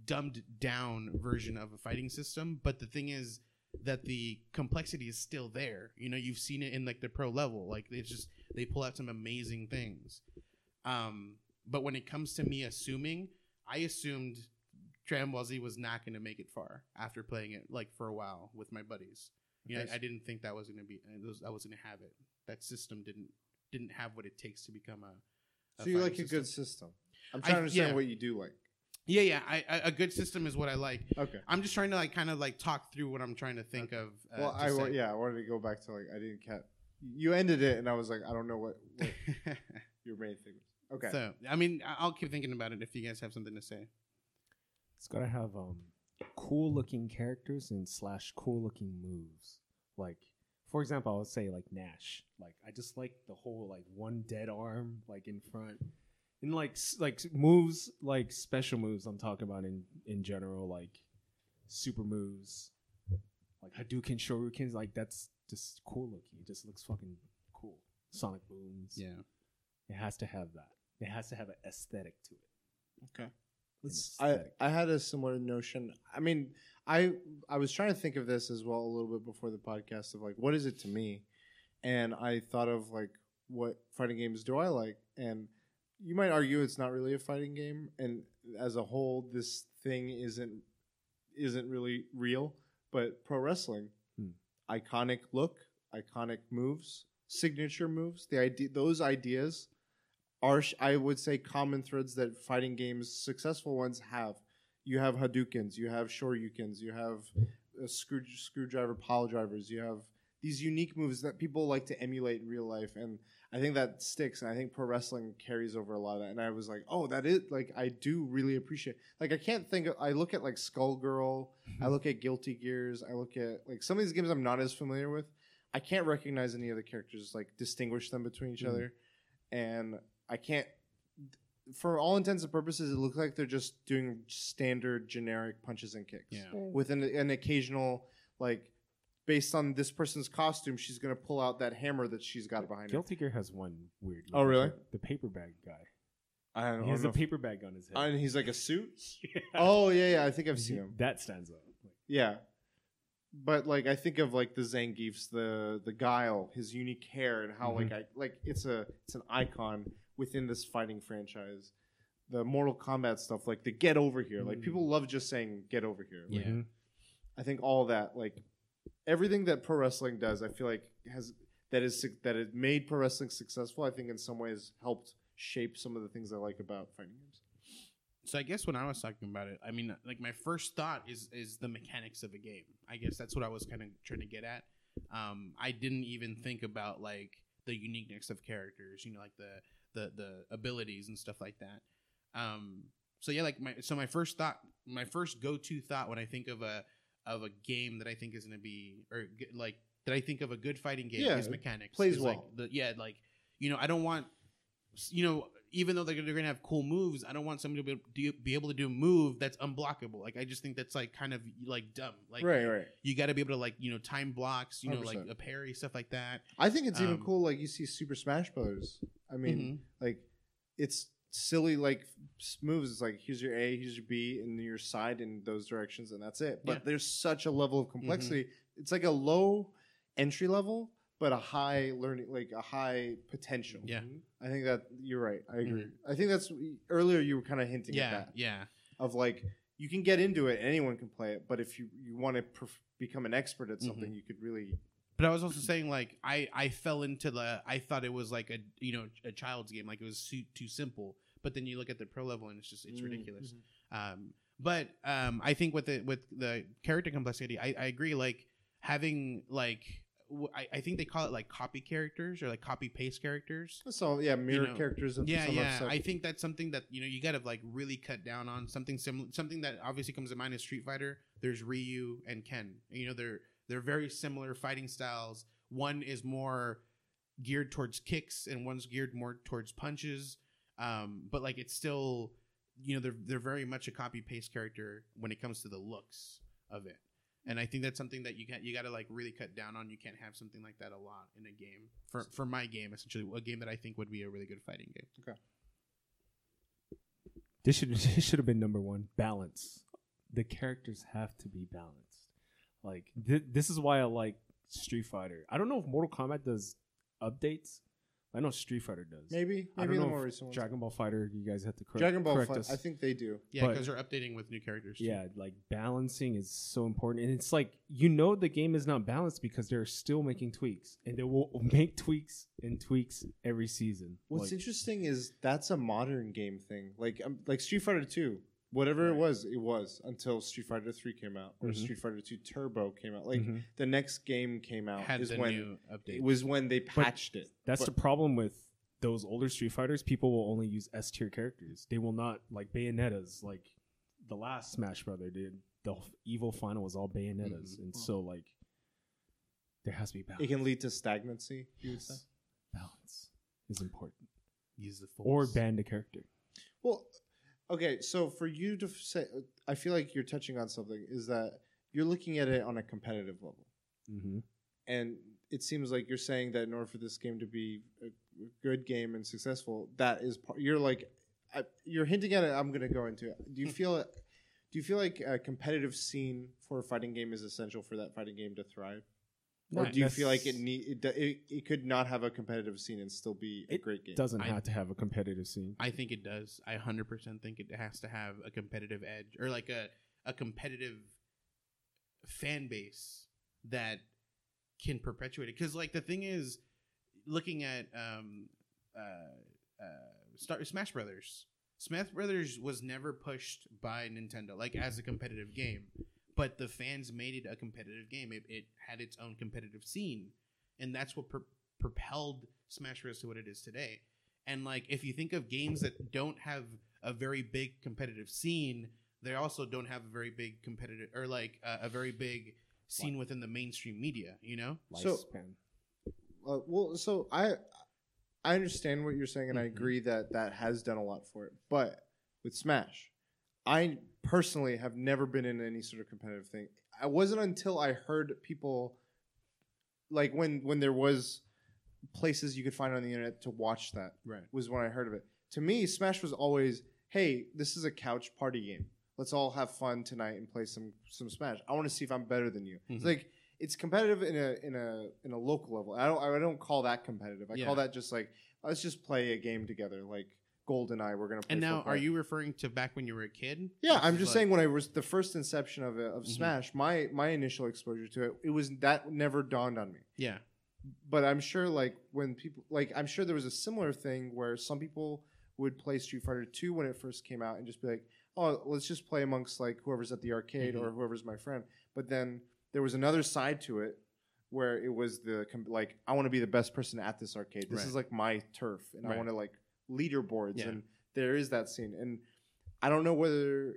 dumbed down version of a fighting system. But the thing is that the complexity is still there. You know, you've seen it in like the pro level. Like it's just they pull out some amazing things. Um, but when it comes to me assuming, I assumed Dragon Ball Z was not going to make it far after playing it like for a while with my buddies. You know, I, I didn't think that was going to be. I was going to have it. That system didn't didn't have what it takes to become a. so you like fighting a good system. system. I'm I- trying to understand yeah. what you do like. Yeah, yeah. I, I, a good system is what I like. Okay. I'm just trying to like kind of like talk through what I'm trying to think of. Uh, well, to I wa- yeah, I wanted to go back to like I didn't catch. You ended it, and I was like, I don't know what, what your main thing was. Okay. So I mean, I- I'll keep thinking about it if you guys have something to say. It's gotta have um cool looking characters and slash cool looking moves. Like for example, I would say like Nash. Like I just like the whole like one dead arm like in front. And like like moves like special moves I'm talking about in in general like super moves like Hadouken Shoryukens like that's just cool looking. It just looks fucking cool. Sonic booms. Yeah it has to have that. It has to have an aesthetic to it. Okay. An I. I had a similar notion. I mean, I I was trying to think of this as well a little bit before the podcast of like what is it to me, and I thought of like what fighting games do I like, and you might argue it's not really a fighting game, and as a whole, this thing isn't isn't really real. But pro wrestling, Hmm. iconic look, iconic moves, signature moves, the idea those ideas are I would say common threads that fighting games, successful ones, have. You have Hadoukens, you have Shoryukens, you have uh, screw screwdriver pile drivers, you have these unique moves that people like to emulate in real life, and I think that sticks. And I think pro wrestling carries over a lot of that. And I was like, oh, that is like I do really appreciate. Like I can't think. Of, I look at like Skullgirl, I look at Guilty Gears, I look at like some of these games I'm not as familiar with. I can't recognize any of the characters, like distinguish them between each Mhm. other, and I can't. For all intents and purposes, it looks like they're just doing standard generic punches and kicks Yeah. with an, an occasional like based on this person's costume, she's gonna pull out that hammer that she's got behind her. Guilty Gear has one weird. Oh, really? The paper bag guy. I don't He has know a if- paper bag on his head. and he's like a suit. Yeah. Oh yeah, yeah. I think I've seen him. That stands out. Like, Yeah, but like I think of like the Zangiefs, the the Guile, his unique hair, and how like I like it's a it's an icon within this fighting franchise. The Mortal Kombat stuff, like the get over here, like Mm. people love just saying get over here. Like, Yeah. I think all that, like everything that pro wrestling does, I feel like has that is that it made pro wrestling successful. I think in some ways helped shape some of the things I like about fighting games. So I guess when I was talking about it, I mean, like my first thought is is the mechanics of a game. I guess that's what I was kind of trying to get at. Um, I didn't even think about like the uniqueness of characters, you know, like the the the abilities and stuff like that. Um, so yeah, like my so my first thought, my first go to thought when I think of a of a game that I think is going to be or like that I think of a good fighting game Yeah, is mechanics. plays Is, like, well. the, yeah, like you know, I don't want you know, even though they're, they're gonna have cool moves, I don't want somebody to be, be able to do a move that's unblockable. Like I just think that's like kind of like dumb. Like right, right. you got to be able to like you know time blocks, you know, like a parry stuff like that. I think it's even Um, cool. Like you see Super Smash Bros. I mean, Mhm. like it's silly like moves. It's like here's your A, here's your B, and your side in those directions, and that's it. But Yeah. Mm-hmm. there's such a level of complexity. It's like a low entry level, but a high learning, like a high potential. Yeah. I think that you're right. I agree. I think that's earlier you were kind of hinting yeah, at that yeah, of like you can get into it, anyone can play it, but if you you want to perf- become an expert at something, Mhm. you could really But I was also saying like I I fell into the I thought it was like a you know a child's game like it was too, too simple. But then you look at the pro level and it's just it's Mm, ridiculous. Um, but um, I think with the with the character complexity, I, I agree. Like having like w- I, I think they call it like copy characters or like copy paste characters. So yeah, mirror know, characters. Of Yeah, some yeah. I think that's something that you know you got to like really cut down on something similar. Something that obviously comes to mind is Street Fighter. There's Ryu and Ken. You know they're they're very similar fighting styles. One is more geared towards kicks and one's geared more towards punches. Um, but like it's still you know they're they're very much a copy paste character when it comes to the looks of it. And I think that's something that you can you got to like really cut down on. You can't have something like that a lot in a game. For for my game, essentially, a game that I think would be a really good fighting game. Okay. This should this should have been number one. Balance. The characters have to be balanced. Like th- this is why I like Street Fighter. I don't know if Mortal Kombat does updates. I know Street Fighter does. maybe I maybe don't the know more if recent ones. Dragon Ball Fighter. You guys have to correct, Dragon Ball. correct Fi- us. I think they do. Yeah, But- because they're updating with new characters. too. yeah, like balancing is so important, and it's like you know the game is not balanced because they're still making tweaks, and they will make tweaks and tweaks every season. What's Like, interesting is that's a modern game thing. Like um, like Street Fighter Two, whatever it was, it was until Street Fighter Three came out or Mhm. Street Fighter Two Turbo came out. Like mhm. the next game came out had is the when new update. it was when they patched it. That's But- the problem with those older Street Fighters. People will only use S tier characters. They will not like Bayonetta's. Like the last Smash Brother did. The EVO final was all Bayonettas, Mhm. and so like there has to be balance. it can lead to stagnancy. You would say. balance is important, Use the or ban the character. Well, okay. So for you to say, I feel like you're touching on something. Is that you're looking at it on a competitive level, Mm-hmm. and it seems like you're saying that in order for this game to be a good game and successful, that is part. You're like, I, you're hinting at it. I'm going to go into it. Do you feel? Do you feel like a competitive scene for a fighting game is essential for that fighting game to thrive? Or do you feel like it need it, it, it could not have a competitive scene and still be a It great game? It doesn't I- have to have a competitive scene. I think it does. I hundred percent think it has to have a competitive edge or like a a competitive fan base that can perpetuate it. Because like the thing is, looking at um uh uh Star Smash Brothers. Smash Brothers was never pushed by Nintendo like as a competitive game, but the fans made it a competitive game. It, it had its own competitive scene, and that's what pro- propelled Smash Bros to what it is today. And like, if you think of games that don't have a very big competitive scene, they also don't have a very big competitive or like uh, a very big scene within the mainstream media. You know? So- Lifespan. Uh, well, so I I understand what you're saying, and I Mhm. agree that that has done a lot for it. But with Smash, I personally have never been in any sort of competitive thing. I wasn't until I heard people like when when there was places you could find on the internet to watch that Right. was when I heard of it. To me, Smash was always, hey, this is a couch party game. Let's all have fun tonight and play some some Smash. I want to see if I'm better than you. It's Mhm. like it's competitive in a in a in a local level. I don't I don't call that competitive. I Yeah. call that just like let's just play a game together, like GoldenEye. We're gonna. Play And now, football. are you referring to back when you were a kid? Yeah, I'm just like- saying when I was the first inception of it, of Mhm. Smash, my my initial exposure to it, it was that never dawned on me Yeah. but I'm sure like when people like I'm sure there was a similar thing where some people would play Street Fighter 2 when it first came out and just be like, "Oh, let's just play amongst like whoever's at the arcade or Mhm. whoever's my friend." But then there was another side to it where it was the like I want to be the best person at this arcade. This Right. is like my turf and I want to like leaderboards Yeah. and there is that scene. And I don't know whether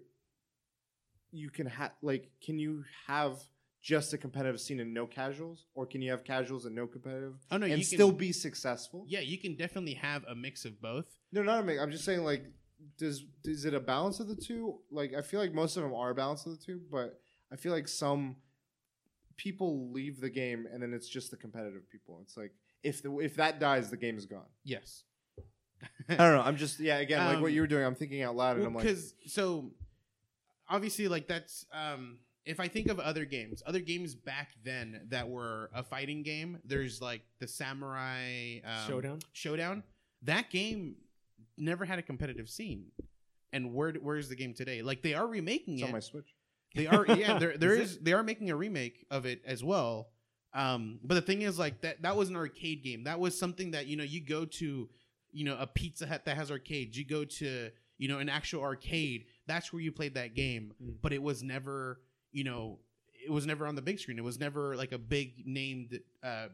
you can have like can you have just a competitive scene and no casuals? Or can you have casuals and no competitive Oh no, and you still can, be successful? Yeah, you can definitely have a mix of both. no not a mix. I'm just saying like does is it a balance of the two? Like i feel like most of them are a balance of the two but i feel like some people leave the game and then it's just the competitive people. It's like if the if that dies the game is gone. Yes. i don't know. I'm just yeah again like what Um, you were doing i'm thinking out loud and i'm like because so obviously like that's um if i think of other games other games back then that were a fighting game there's like the samurai um, Shodown. Shodown. That game never had a competitive scene. And where where's the game today? Like they are remaking it's it. on my switch. They are yeah there there Is is, they are making a remake of it as well. Um, but the thing is, like that that was an arcade game. That was something that you know you go to, you know, a Pizza Hut that has arcades. You go to you know an actual arcade. That's where you played that game. Mm. But it was never you know it was never on the big screen. It was never like a big named uh,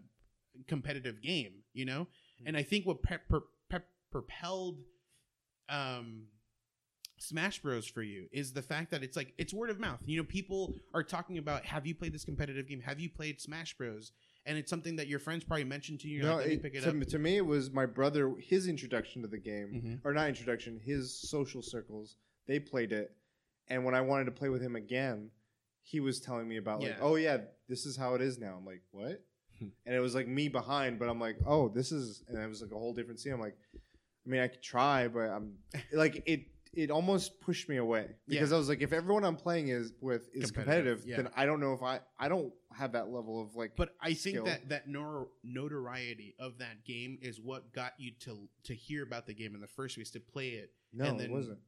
competitive game. You know, Mm. and I think what pe- per- pe- propelled um Smash Bros for you is the fact that it's like it's word of mouth. You know, people are talking about have you played this competitive game? Have you played Smash Bros? And it's something that your friends probably mentioned to you. No, like, me it- pick it to, up. to me, it was my brother. His introduction to the game, Mhm. or not introduction, his social circles. They played it, and when I wanted to play with him again, he was telling me about like, oh yeah, this is how it is now. I'm like, what? Hmm. and it was like me behind, but I'm like, oh, this is, and it was like a whole different scene. I'm like, I mean, I could try, but I'm like, it. It almost pushed me away because I was like, if everyone I'm playing is with is Competitive, competitive, yeah. then I don't know if I I don't have that level of like. But I think skill. that that nor- notoriety of that game is what got you to to hear about the game in the first place, to play it. No, And then- it wasn't.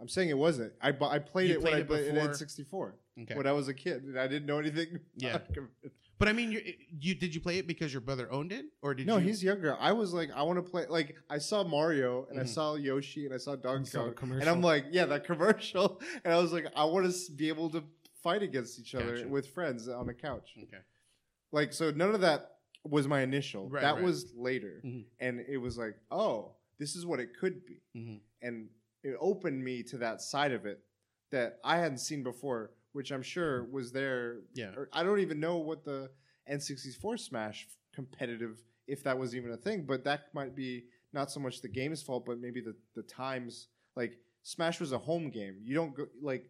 I'm saying it wasn't. I I played You it when played I it played it before? at 64 Okay. when I was a kid. and I didn't know anything. Yeah. about it. But I mean, you you did you play it because your brother owned it, or did no, you? he's younger. I was like, I want to play. Like, I saw Mario and I Mhm. saw Yoshi and I saw Donkey You saw Kong, commercial. and I'm like, yeah, that commercial. And I was like, I want to be able to fight against each other Gotcha. with friends on a couch. okay. Like, so none of that was my initial. Right, that right. was later, Mhm. and it was like, oh, this is what it could be. Mhm. and it opened me to that side of it that I hadn't seen before, which I'm sure was there. Yeah. Or I don't even know what the N64 Smash competitive, if that was even a thing, but that might be not so much the game's fault, but maybe the the times. Like Smash was a home game. You don't go like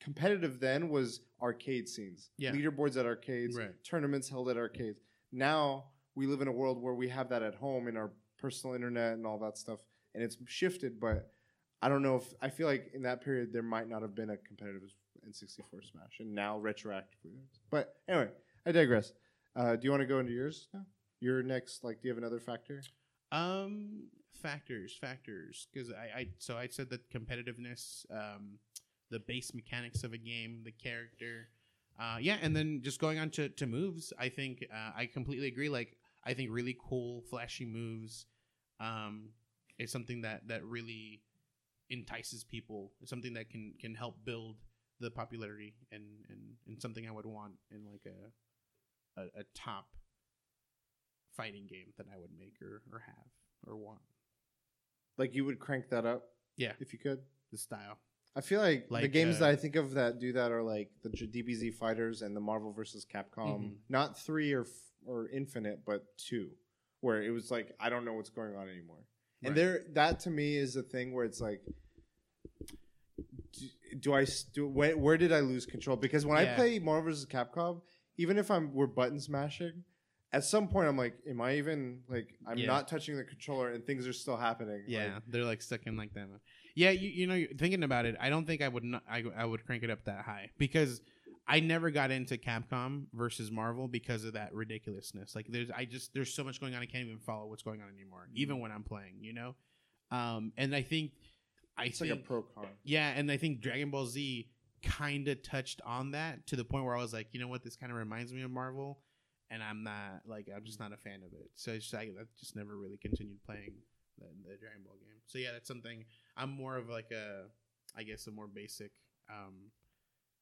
competitive then was arcade scenes, Yeah. leaderboards at arcades, Right. tournaments held at arcades. Now we live in a world where we have that at home in our personal internet and all that stuff, and it's shifted. But I don't know if I feel like in that period there might not have been a competitive N64 Smash, and now retroactively. But anyway, I digress. Uh, do you want to go into yours now? Your next, like, do you have another factor? Um, factors, factors. Because I, I, so I said that competitiveness, um, the base mechanics of a game, the character, uh, yeah, and then just going on to, to moves. I think uh, I completely agree. Like I think really cool, flashy moves, um, is something that that really entices people. It's something that can can help build the popularity and and, and something I would want in like a a, a top fighting game that I would make or, or have or want. Like, you would crank that up, Yeah. if you could. The style. I feel like, the games uh, that I think of that do that are like the DBZ Fighters and the Marvel vs. Capcom. Mhm. Not three or f- or Infinite, but two, where it was like I don't know what's going on anymore. And there, that to me is a thing where it's like, do, I do where, where did I lose control? Because when I play Marvel vs. Capcom, even if I'm we're button smashing, at some point I'm like, am I even like I'm Yeah. not touching the controller and things are still happening? Yeah, Like, they're like stuck in like that. Yeah, you you know, you're thinking about it, I don't think I would not I, I would crank it up that high because I never got into Capcom versus Marvel because of that ridiculousness. Like there's I just there's so much going on I can't even follow what's going on anymore, even when I'm playing, you know. Um, and I think I it's think like a pro con. yeah, and I think Dragon Ball Z kind of touched on that to the point where I was like, you know what, this kind of reminds me of Marvel, and I'm not like I'm just not a fan of it. So it's just, I, I just never really continued playing the, the Dragon Ball game. So yeah, that's something I'm more of like a, I guess a more basic. Um,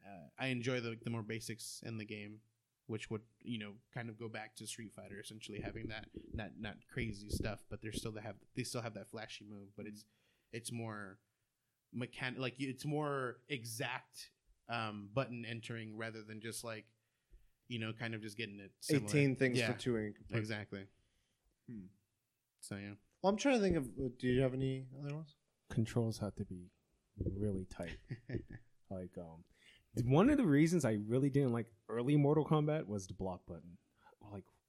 uh, I enjoy the the more basics in the game, which would you know kind of go back to Street Fighter, essentially having that not not crazy stuff, but they're still they have they still have that flashy move, but it's it's more mechan like it's more exact um, button entering rather than just like you know kind of just getting it similar. 18 things Yeah. for two. exactly. Hmm. So yeah, Well, I'm trying to think of. uh, Do you have any other ones? controls have to be really tight. like um, one of the reasons I really didn't like early Mortal Kombat was the block button.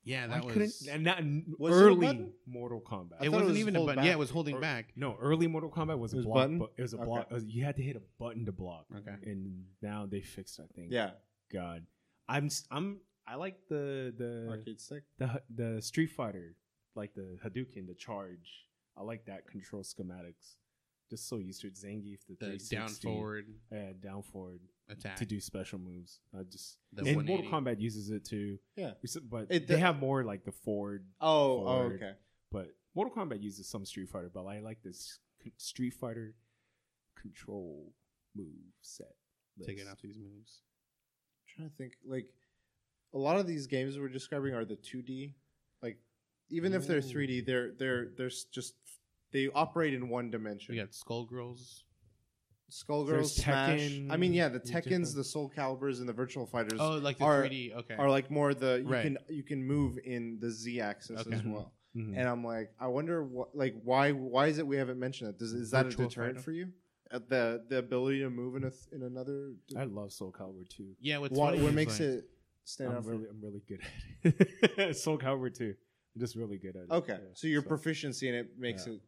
Like yeah, why that couldn't was. and not Was it a early button? Mortal Kombat. I It thought it wasn't was even a hold button. back. Yeah, it was holding Or- back. no, early Mortal Kombat was It a was block. button? But it was a Okay. block. it was- you had to hit a button to block. Okay. And now they fixed that thing. Yeah, God, I'm s- I'm I like the the arcade stick. the the Street Fighter, like the Hadouken, the charge. I like that control schematics. just so used to it. Zangief, the, The 360, down forward yeah, down forward attack. to do special moves. I just The and Mortal 180. Kombat uses it too. Yeah. but It- they the- have more like the forward. Oh, oh, Forward. okay. But Mortal Kombat uses some Street Fighter, but I like this c- Street Fighter control move set. taking list. out these moves. trying to think like a lot of these games we're describing are the 2D. Like even if they're Ooh. 3D, they're they're they're s- just they operate in one dimension. We got Skullgirls. Skullgirls, There's Smash. Tekken, I mean, yeah, the there's Tekkens, different- the Soul Calibers, and the Virtua Fighters Oh, like the are- 3D. Okay. are like more the you Right. can you can move in the Z axis Okay. as well. Mhm. And I'm like, I wonder what like why why is it we haven't mentioned it? Does is that Virtua a deterrent Fighter? for you? Uh, the the ability to move in a th- in another. I love Soul Calibur too. yeah. What's what funny what is, makes like, it stand I'm out? For really, I'm really good at it. Soul Calibur too. I'm just really good at it. Okay, Yeah, so your proficiency in it makes Yeah. it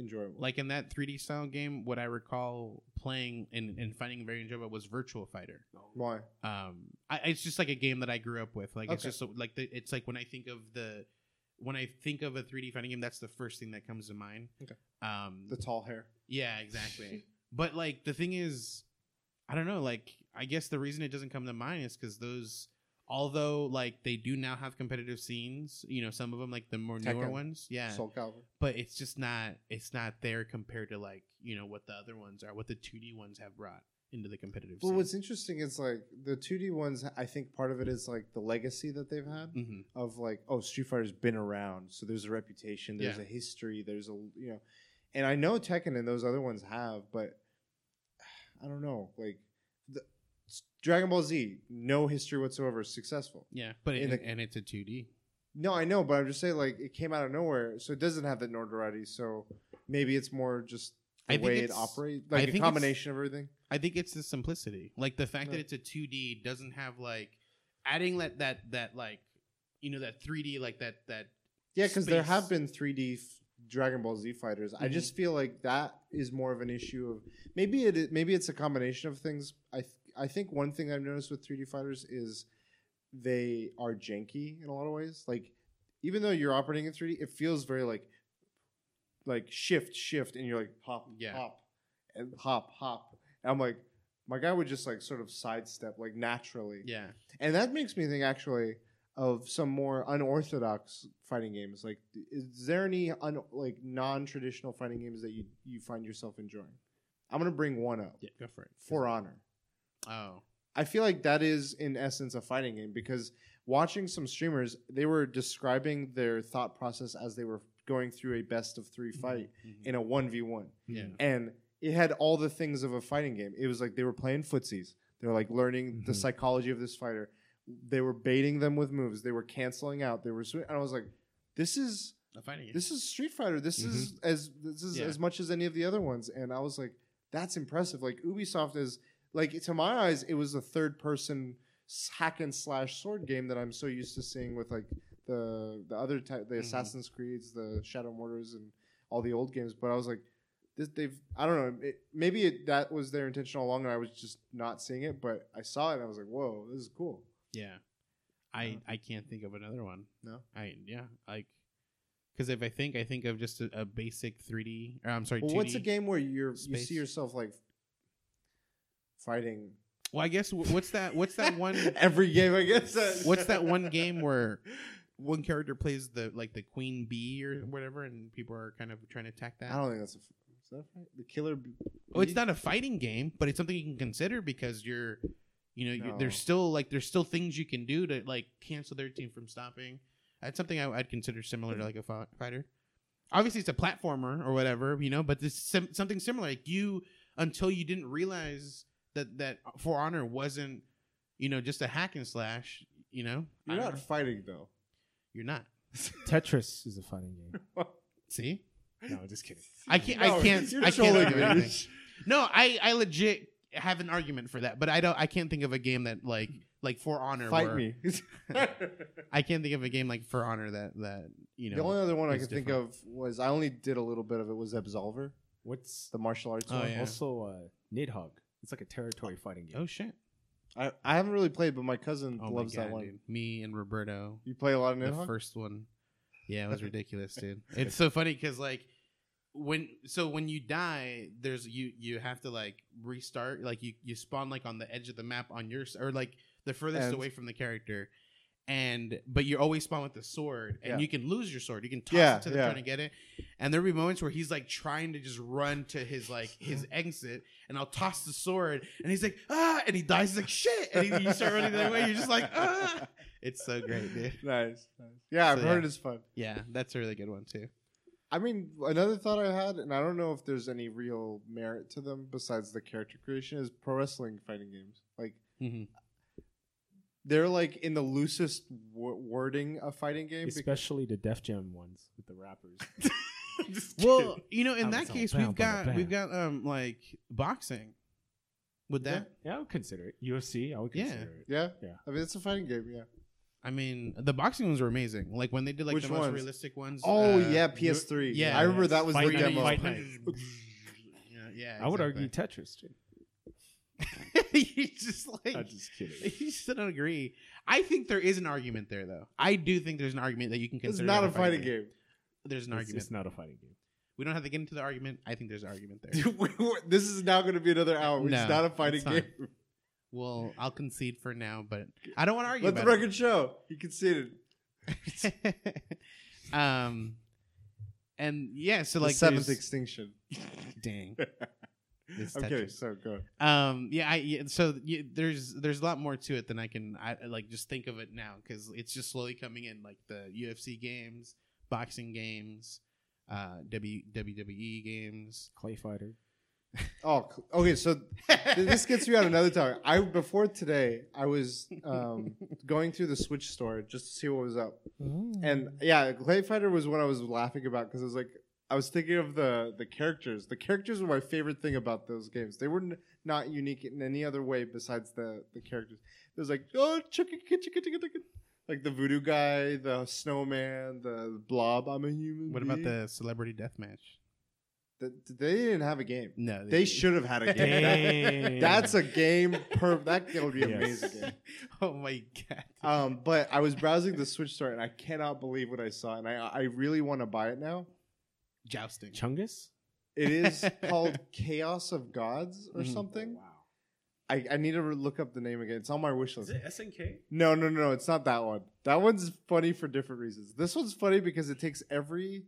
enjoyable. like in that 3D style game? What I recall playing and, and finding very enjoyable was Virtua Fighter. why? um I, it's just like a game that i grew up with like it's Okay. just so, like the, it's like when i think of the when i think of a 3d fighting game that's the first thing that comes to mind Okay. um The tall hair. yeah exactly but like the thing is i don't know like i guess the reason it doesn't come to mind is because those although like they do now have competitive scenes you know some of them like the more newer Tekken. ones yeah Soul Calibur. but it's just not it's not there compared to like you know what the other ones are what the 2d ones have brought into the competitive Well, scene what's interesting is like the 2D ones. I think part of it is like the legacy that they've had Mhm. of like, oh, Street Fighter's been around, so there's a reputation, there's Yeah. a history, there's a you know, and I know Tekken and those other ones have, but I don't know, like the, Dragon Ball Z, no history whatsoever, successful. yeah but In it, the- and it's a 2d No, I know, but I'm just saying like it came out of nowhere, so it doesn't have that notoriety. So maybe it's more just the I way it operates, like think a combination of everything. I think it's the simplicity, like the fact that it's a 2D doesn't have like adding that that that like you know that 3D like that that Yeah, because there have been 3D f- Dragon Ball Z fighters. I Mhm. just feel like that is more of an issue of maybe it maybe it's a combination of things. I th- I think one thing I've noticed with 3D fighters is they are janky in a lot of ways. Like even though you're operating in 3D, it feels very like like shift shift, and you're like hop Yeah. hop and hop hop. And I'm like my guy would just like sort of sidestep like naturally. yeah And that makes me think actually of some more unorthodox fighting games. Like, is there any un, like non-traditional fighting games that you you find yourself enjoying? I'm gonna bring one up. yeah go for it For Honor. Oh I feel like that is in essence a fighting game because watching some streamers, they were describing their thought process as they were going through a best of 3 fight Mhm. in a one v one yeah and it had all the things of a fighting game. It was like they were playing footsies. They were like learning the Mhm. psychology of this fighter. They were baiting them with moves. They were canceling out. They were, swi- and I was like, "This is a fighting game this is Street Fighter. This is as this is Yeah. as much as any of the other ones." And I was like, "That's impressive." Like Ubisoft is like to my eyes, it was a third person hack and slash sword game that I'm so used to seeing with like the the other type, the Mhm. Assassin's Creeds, the Shadow Mortars, and all the old games. But I was like, this, they've I don't know. It, maybe it, that was their intention all along, and I was just not seeing it. But I saw it, and I was like, whoa, this is cool. yeah I Yeah. I can't think of another one No? I yeah like because if I think I think of just a, a basic 3D or I'm sorry Well, 2D what's a game where you're you see yourself like fighting well I guess what's that what's that one every game? I guess. what's that one game where one character plays the like the queen bee or whatever and people are kind of trying to attack that I don't think that's a. Is that a fight? The killer. Bee? Oh, it's not a fighting game, but it's something you can consider because you're, you know, No. there's still like there's still things you can do to like cancel their team from stopping. That's something I, I'd consider similar to like a fi- fighter. Obviously, it's a platformer or whatever, you know, but this sim- something similar. Like you, until you didn't realize that that For Honor wasn't, you know, just a hack and slash. You know, You're don't not know. fighting though. You're not. Tetris is a fighting game. See, No, just kidding. I can't. No, I can't. you're I can't trolling argue me. anything. No, I I legit have an argument for that, but I don't. I can't think of a game that like like For Honor. Fight where- me. I can't think of a game like For Honor that that you know. the only other one I it's could think different. of was I only did a little bit of it was Absolver, What's the martial arts Oh, one. yeah. also uh, Nidhogg? It's like a territory fighting game. oh shit! I, I haven't really played, but my cousin Oh loves my that god, one. dude! Me and Roberto, You play a lot of the Nidhogg? first one. Yeah, it was ridiculous, dude. It's so funny because like when so when you die, there's you you have to like restart. Like you you spawn like on the edge of the map on your s- or like the furthest And- away from the character. And but you always spawn with the sword, and Yeah. you can lose your sword. You can toss Yeah, it to the yeah. trying to get it, and there'll be moments where he's like trying to just run to his like his exit, and I'll toss the sword, and he's like ah, and he dies he's like shit, and he, you start running the other way. You're just like ah, it's so great, dude. nice, nice. Yeah, I've So, heard it's fun. Yeah, that's a really good one too. I mean, another thought I had, and I don't know if there's any real merit to them besides the character creation, is pro wrestling fighting games. Like Mm-hmm. They're like in the loosest w- wording of fighting game. because- Especially the Def Jam ones with the rappers. Well, you know, in I that was case, bam, we've bam, got bam. we've got um like boxing. Would that? yeah, I would consider it. UFC, I would Yeah. consider it. yeah, Yeah. I mean, it's a fighting game. Yeah. I mean, the boxing ones were amazing. Like when they did like Which the most realistic ones. Oh uh, yeah, PS3. yeah, I remember that was Fight the Night, demo. Fight punch- Night. yeah, yeah. I would argue. Tetris too. you just like I'm just kidding. you still don't agree. I think there is an argument there, though. I do think there's an argument that you can consider. It's consider. not a fighting game. There's an It's, argument. it's not a fighting game. we don't have to get into the argument. I think there's an argument there. Dude, we- we- this is now going to be another hour. No, it's not a fighting it's game. well, I'll concede for now, but I don't want to argue. Let the about it. record show. He conceded. um, and yeah, so the like seventh there's- extinction. dang. This I'm. Tetris. So go. Um, yeah, I yeah, so yeah, there's there's a lot more to it than I can I like just think of it now because it's just slowly coming in like the UFC games, boxing games, uh, w, WWE games. Clay Fighter. Oh, okay. So th- this gets me on another topic. I before today, I was um, going through the Switch store just to see what was up, and yeah, Clay Fighter was what I was laughing about because I was like, I was thinking of the the characters. The characters were my favorite thing about those games. They were n- not unique in any other way besides the the characters. It was like oh, chicka, chicka, chicka, chicka, chicka. like the voodoo guy, the snowman, the blob. I'm a human. What about being. the celebrity death match? The, they didn't have a game. No, They didn't. should have had a game. That's a game. Per that would be Yes. amazing game. oh my god! Um, but I was browsing the Switch store and I cannot believe what I saw, and I I really want to buy it now. Jousting. Chungus? It is called Chaos of Gods or Mhm. something. Wow. I, I need to re- look up the name again. It's on my wish list. It SNK? No, no, no, no, it's not that one. That one's funny for different reasons. This one's funny because it takes every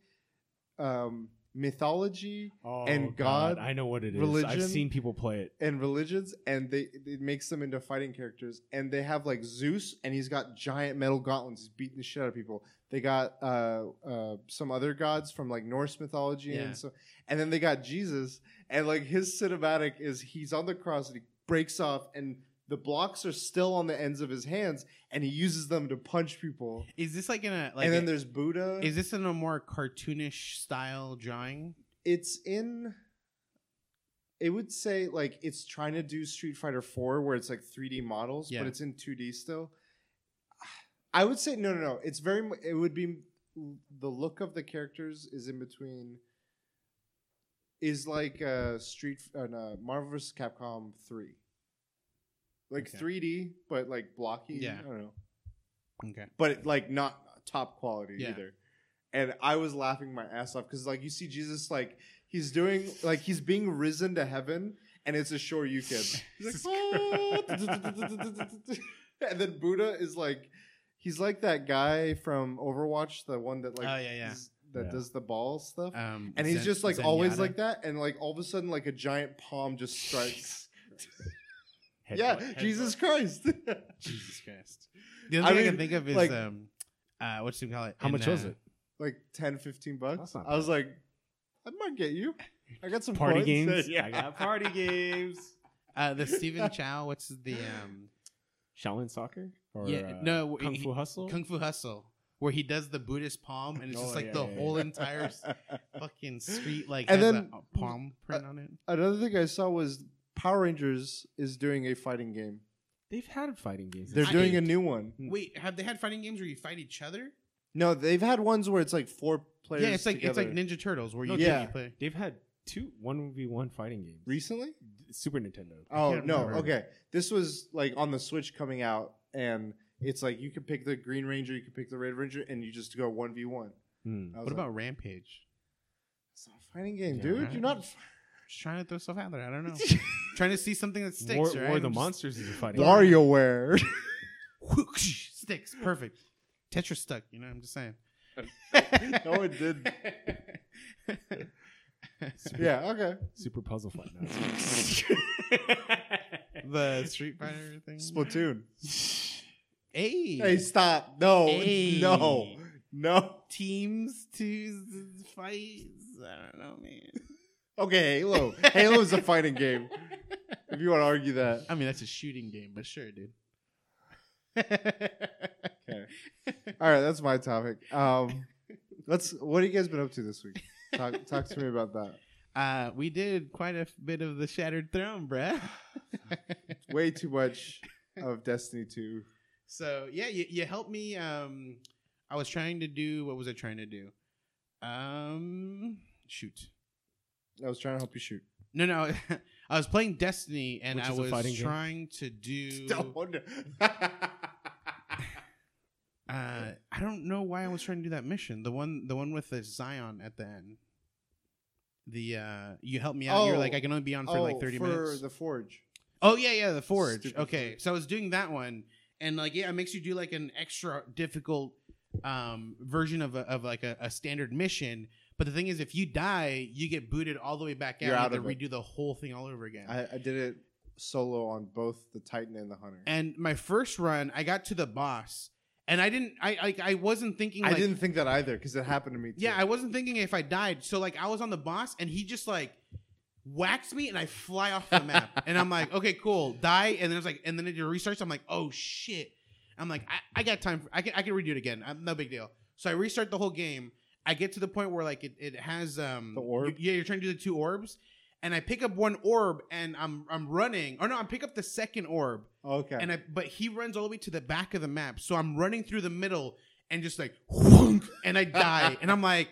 um, mythology Oh, And God, I know what it is. religion, I've seen people play it. and religions, and they it makes them into fighting characters. And they have like Zeus, and he's got giant metal gauntlets. He's beating the shit out of people. They got uh, uh, some other gods from like Norse mythology, Yeah. and so, and then they got Jesus, and like his cinematic is he's on the cross and he breaks off, and the blocks are still on the ends of his hands, and he uses them to punch people. Is this like in a like? and then a- there's Buddha. is this in a more cartoonish style drawing? it's in it would say like it's trying to do Street Fighter 4 where it's like 3D models, Yeah. but it's in 2D still. I would say no no no. It's very mu- it would be the look of the characters is in between is like uh Street uh, no, Marvel vs. Capcom 3. Like Okay. 3D but like blocky, Yeah. I don't know. Okay. But like not top quality Yeah. either. And I was laughing my ass off because like you see Jesus like he's doing like he's being risen to heaven and it's a sure you can. He's like, "Oh." and then Buddha is like he's like that guy from Overwatch, the one that like Oh, yeah, yeah. is- that Yeah. does the ball stuff. Um, and he's Zen- just like always Zenyatta? like that, and like all of a sudden like a giant palm just strikes. Headbutt- yeah, headbutt. Jesus Christ. Jesus Christ. The only I thing I mean, can think of is like- um, uh, what you call it? How in, much was uh, it? like 10, 15 bucks. That's not I was like, I might get you. I got some Party points. games? yeah. I got party games. Uh, the Stephen Chow. What's the um, Shaolin Soccer? Or, Yeah, uh, no, Kung he- Fu Hustle? Kung Fu Hustle, where he does the Buddhist palm, and it's just Oh, like yeah, the yeah, whole yeah. entire fucking street like And has then- a, a palm print on it. Another thing I saw was Power Rangers is doing a fighting game. They've had fighting games. They're I- doing a new one. Wait, have they had fighting games where you fight each other? No, they've had ones where it's like four players. yeah, it's like it's like together. Ninja Turtles where you, No, yeah. you play. They've had two one v one fighting games. recently. Super Nintendo. Oh can't no, remember. okay. This was like on the Switch coming out, and it's like you can pick the Green Ranger, you can pick the Red Ranger, and you just go one v one. Hmm. What about Rampage? It's not a fighting game, Yeah, dude. right. You're not. Just trying to throw stuff out there. I don't know. trying to see something that sticks. War, right? War the I'm just- Monsters is a fighting. WarioWare. Sticks. Perfect. Tetris stuck. You know, I'm just saying. no, it did. Yeah. Okay. Super puzzle fight. Now. the Street Fighter thing. Splatoon. Hey. Hey, stop. No. Hey. No. No. Teams to s- fight. I don't know, man. Okay, Halo. Halo is a fighting game. If you want to argue that. I mean, that's a shooting game, but sure, dude. Okay. All right, that's my topic. Um, let's. What have you guys been up to this week? Talk, talk to me about that. Uh, we did quite a bit of the Shattered Throne, bruh. Way too much of Destiny 2. So yeah, you, you helped me. Um, I was trying to do what was I trying to do? Um, shoot. I was trying to help you shoot. No, no. I was playing Destiny and Which I was fighting game? trying to do. Uh, I don't know why I was trying to do that mission. The one, the one with the Zion at the end. The uh, you helped me out. You're Oh. like I can only be on for like Oh, 30 for minutes. the Forge. Oh yeah, yeah, the forge. Stupid okay, forge. so I was doing that one, and like yeah, it makes you do like an extra difficult um, version of a, of like a, a standard mission. But the thing is, if you die, you get booted all the way back out. You're you out have to of it. redo the whole thing all over again. I, I did it solo on both the Titan and the Hunter. and my first run, I got to the boss, and I didn't. I like I wasn't thinking. I Like, didn't think that either because it happened to me too. Yeah, I wasn't thinking if I died. So like I was on the boss, and he just like whacks me, and I fly off the map. and I'm like, okay, cool, die. And then it's like, and then it restarts. I'm like, oh shit. I'm like, I, I got time. For, I can I can redo it again. I'm, no big deal. So I restart the whole game. I get to the point where like it, it has um The orb? you- yeah, you're trying to do the two orbs. And I pick up one orb and I'm I'm running. Or no, I pick up the second orb okay. and I but he runs all the way to the back of the map. So I'm running through the middle and just like whunk, and I die. and I'm like,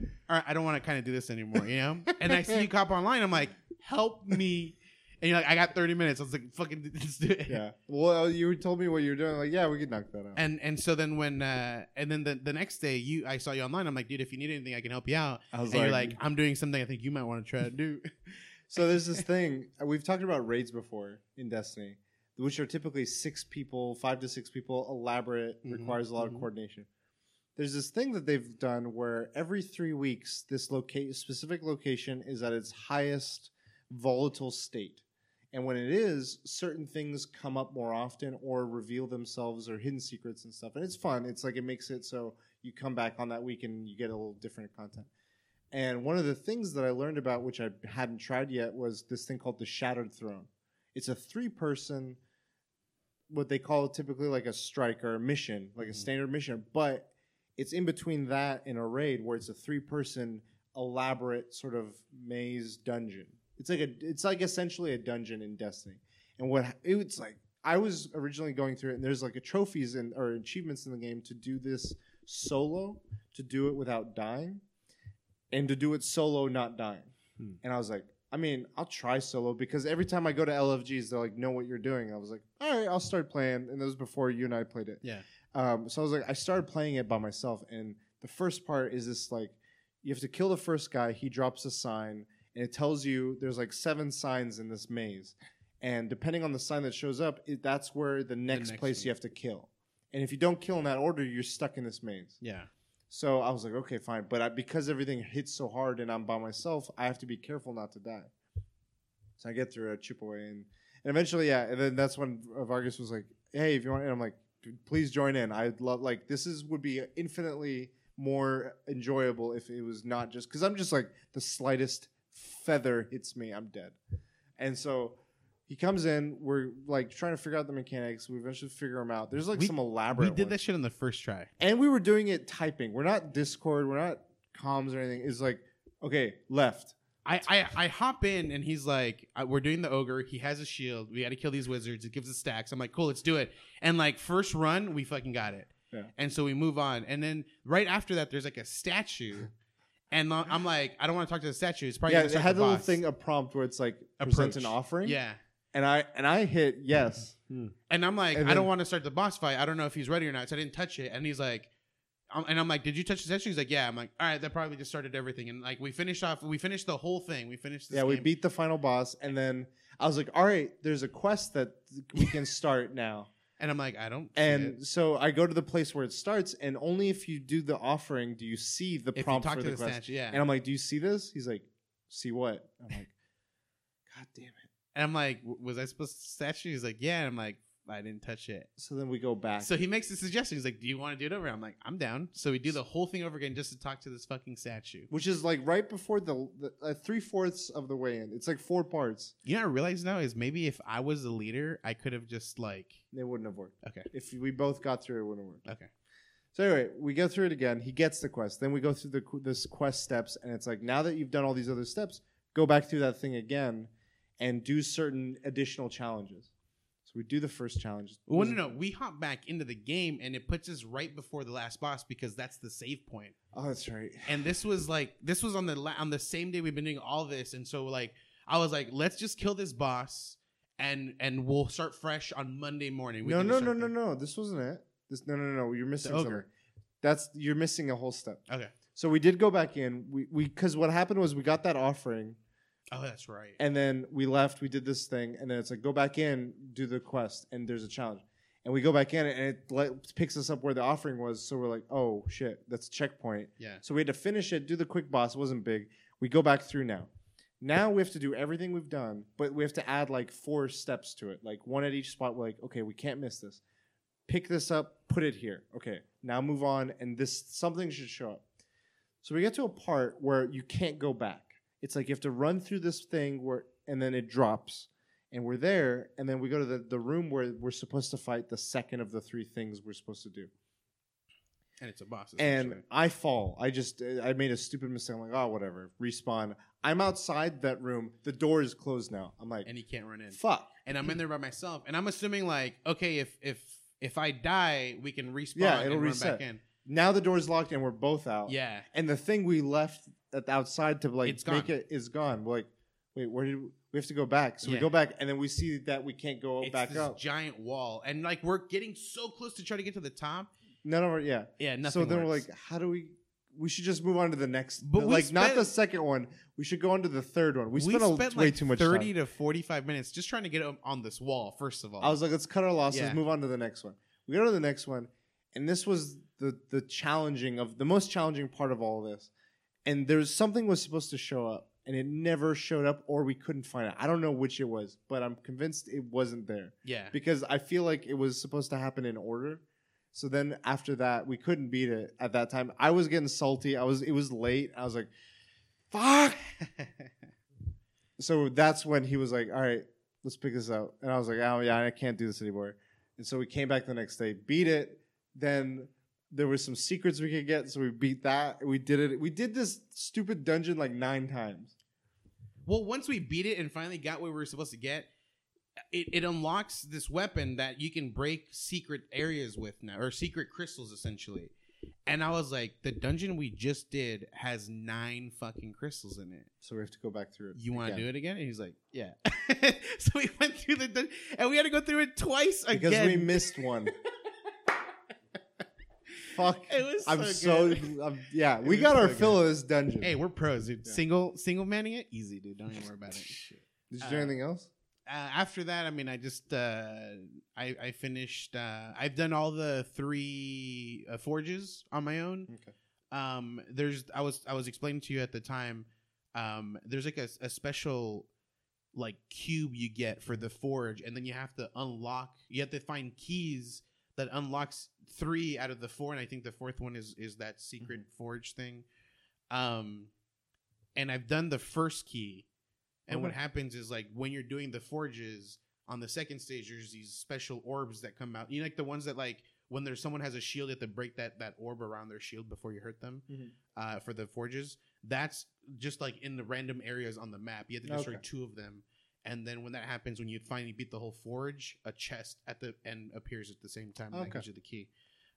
all right, I don't want to kind of do this anymore, you know? And I see you cop online, I'm like, help me. And you're like, I got 30 minutes. I was like, fucking let's do it. yeah. Well, you told me what you were doing. Like, yeah, we could knock that out. And and so then when uh and then the, the next day you I saw you online, I'm like, dude, if you need anything, I can help you out. I was And you're like, I'm doing something I think you might want to try to do. So there's this thing uh, we've talked about raids before in Destiny, which are typically six people, five to six people, elaborate, Mhm, requires a lot mhm. of coordination. There's this thing that they've done where every three weeks, this loca- specific location is at its highest volatile state. And when it is, certain things come up more often or reveal themselves or hidden secrets and stuff. And it's fun. It's like it makes it so you come back on that week and you get a little different content. And one of the things that I learned about, which I hadn't tried yet, was this thing called the Shattered Throne. It's a three person, what they call typically like a strike or a mission, like a Mhm. standard mission, but it's in between that and a raid where it's a three person elaborate sort of maze dungeon. It's like a it's like essentially a dungeon in Destiny. And what it was like I was originally going through it and there's like a trophies and or achievements in the game to do this solo, to do it without dying, and to do it solo not dying. Hmm. And I was like, I mean, I'll try solo because every time I go to LFGs, they're like, know what you're doing. I was like, all right, I'll start playing. And that was before you and I played it. Yeah. Um, so I was like, I started playing it by myself, and the first part is this like, you have to kill the first guy. He drops a sign, and it tells you there's like seven signs in this maze, and depending on the sign that shows up, it, that's where the next, next place one. you have to kill. And if you don't kill in that order, you're stuck in this maze. Yeah. So I was like, okay, fine. But I, because everything hits so hard and I'm by myself, I have to be careful not to die. So I get through, I chip away, and, and eventually, yeah. And then that's when Vargas was like, hey, if you want, and I'm like, please join in. I'd love, like, this is would be infinitely more enjoyable if it was not just because I'm just like the slightest feather hits me, I'm dead. And so he comes in, we're like trying to figure out the mechanics. We eventually figure them out. There's like We- some elaborate. We did ones that shit on the first try. and we were doing it typing. We're not Discord. We're not comms or anything. It's like, okay, left. I, I, I hop in and he's like, uh, we're doing the ogre. He has a shield. We got to kill these wizards. It gives us stacks. I'm like, cool, let's do it. And like first run, we fucking got it. Yeah. And so we move on. And then right after that, there's like a statue. And I'm like, I don't want to talk to the statue. It's probably yeah, gonna it had the a little boss. thing, a prompt where it's like present Approach. an offering. Yeah. and I and I hit yes. And I'm like, And I then- don't want to start the boss fight. I don't know if he's ready or not. So I didn't touch it. And he's like, um, and I'm like, "Did you touch the statue?" He's like, "Yeah." I'm like, "All right, that probably just started everything." And like, we finished off. We finished the whole thing. We finished. This yeah, we game. beat the final boss, and then I was like, "All right, there's a quest that we can start now." And I'm like, "I don't." And so I go to the place where it starts, and only if you do the offering do you see the if you prompt talk for to the the quest. statue, yeah. And I'm like, "Do you see this?" He's like, "See what?" I'm like, "God damn it!" And I'm like, "W- "Was I supposed to statue?" He's like, "Yeah." And I'm like, "I didn't touch it." So then we go back. So he makes the suggestion. He's like, "Do you want to do it over?" I'm like, "I'm down." So we do the whole thing over again just to talk to this fucking statue. which is like right before the, the uh, three fourths of the way in. It's like four parts. You know, what I realize now is maybe if I was the leader, I could have just like, It wouldn't have worked. okay, If we both got through, it wouldn't have worked. okay, So anyway, we go through it again. He gets the quest. Then we go through the this quest steps, and it's like now that you've done all these other steps, go back through that thing again, and do certain additional challenges. We do the first challenge. well, no, no, we hop back into the game and it puts us right before the last boss because that's the save point. Oh, that's right. And this was like, this was on the la- on the same day we've been doing all this, and so like, I was like, let's just kill this boss, and and we'll start fresh on Monday morning. We No, no, no, no, no. This wasn't it. This no, no, no. You're missing something. That's you're missing a whole step. Okay. So we did go back in. We we because what happened was we got that offering. Oh, that's right. and then we left we did this thing and then it's like go back in do the quest and there's a challenge. And we go back in and it like, picks us up where the offering was so we're like oh shit that's a checkpoint. Yeah. so we had to finish it do the quick boss it wasn't big. We go back through now. Now we have to do everything we've done but we have to add like four steps to it. Like one at each spot we're like okay we can't miss this. Pick this up put it here. Okay now move on and this something should show up. So we get to a part where you can't go back. It's like you have to run through this thing where and then it drops. And we're there, and then we go to the, the room where we're supposed to fight the second of the three things we're supposed to do. And it's a boss. And. I fall. I just I made a stupid mistake. I'm like, oh whatever. Respawn. I'm outside that room. The door is closed now. I'm like, and he can't run in. fuck. and I'm in there by myself, and I'm assuming like, okay, if if if I die, we can respawn Yeah, it'll and reset. run back in. Now the door's locked and we're both out. Yeah, And the thing we left outside to like It's make gone. it is gone. We're like, wait, where did we, we have to go back? So we Yeah. go back and then we see that we can't go it's back this up. giant wall, and like we're getting so close to try to get to the top. None of our yeah. Yeah, nothing. so then we're works. like, how do we? We should just move on to the next. But we like not spent- the second one. We should go on to the third one. We, spent, a, way like too much thirty time. to forty-five minutes just trying to get on- on this wall. First of all, I was like, let's cut our losses. Yeah. Move on to the next one. We go to the next one, and this was the the challenging of the most challenging part of all this. And there's something was supposed to show up, and it never showed up, or we couldn't find it. I don't know which it was, but I'm convinced it wasn't there. yeah, because I feel like it was supposed to happen in order. So then after that, we couldn't beat it at that time. I was getting salty. I was it was late. I was like, "Fuck!" So that's when he was like, "All right, let's pick this up." And I was like, "Oh yeah, I can't do this anymore." And so we came back the next day, beat it. Then there was some secrets we could get, so we beat that. We did it. We did this stupid dungeon like nine times. Well, once we beat it and finally got where we were supposed to get, it, it unlocks this weapon that you can break secret areas with now, or secret crystals essentially. And I was like, the dungeon we just did has nine fucking crystals in it. So we have to go back through it. You want to do it again? And he's like, yeah. so we went through the dun- and we had to go through it twice again because we missed one. Fuck. It was I'm so so. I'm- yeah. It We was got our so fill of this dungeon. Hey, we're pros, dude. Yeah. Single single manning it, easy, dude. Don't even worry about it. Did you do uh, anything else? uh, after that, I mean, I just uh, I I finished. Uh, I've done all the three uh, forges on my own. Okay. Um, there's I was I was explaining to you at the time. Um, there's like a, a special like cube you get for the forge, and then you have to unlock. You have to find keys that unlocks three out of the four, and I think the fourth one is is that secret forge thing. Um, and I've done the first key, and what happens is like when you're doing the forges on the second stage, there's these special orbs that come out. You know, like the ones that like when there's someone has a shield, you have to break that that orb around their shield before you hurt them. Mhm. Uh, for the forges, that's just like in the random areas on the map. You have to destroy Okay. two of them, and then when that happens, when you finally beat the whole forge, a chest at the end appears at the same time. and That gives you the key.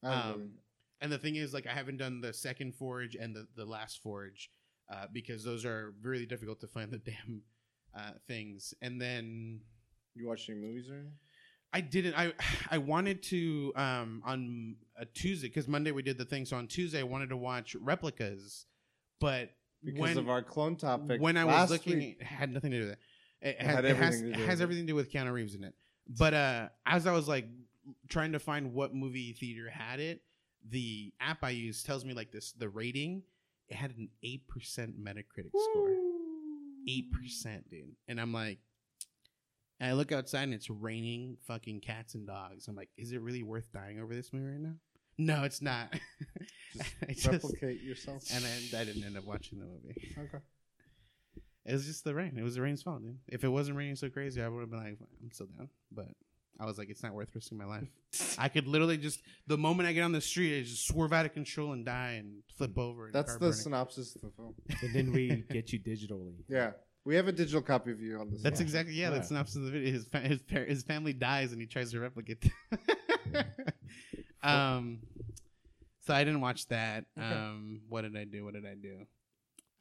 Um, And the thing is, like, I haven't done the second forge and the, the last forge uh, because those are really difficult to find the damn uh, things. And then you watch any movies or anything? I didn't. I I wanted to um on a Tuesday because Monday we did the thing. So on Tuesday I wanted to watch replicas, but because when of our clone topic. when I was looking, week. it had nothing to do with it. It, It had it has, everything to do it has everything to do with Keanu Reeves in it. But uh, as I was like trying to find what movie theater had it, the app I use tells me like this the rating. It had an eight percent Metacritic score. Eight percent, dude. And I'm like, and I look outside and it's raining fucking cats and dogs. I'm like, is it really worth dying over this movie right now? No, it's not. I just- replicate yourself. and I, I didn't end up watching the movie. okay. It was just the rain. It was the rain's fault, dude. If it wasn't raining so crazy, I would have been like, I'm still down. But I was like, it's not worth risking my life. I could literally just the moment I get on the street, I just swerve out of control and die and flip over. And That's the burning. synopsis of the film. and then we get you digitally. Yeah, we have a digital copy of you on this. That's one. exactly yeah. Yeah. That's synopsis of the video. His fa- his par- his family dies and he tries to replicate. um, so I didn't watch that. Um, what did I do? What did I do?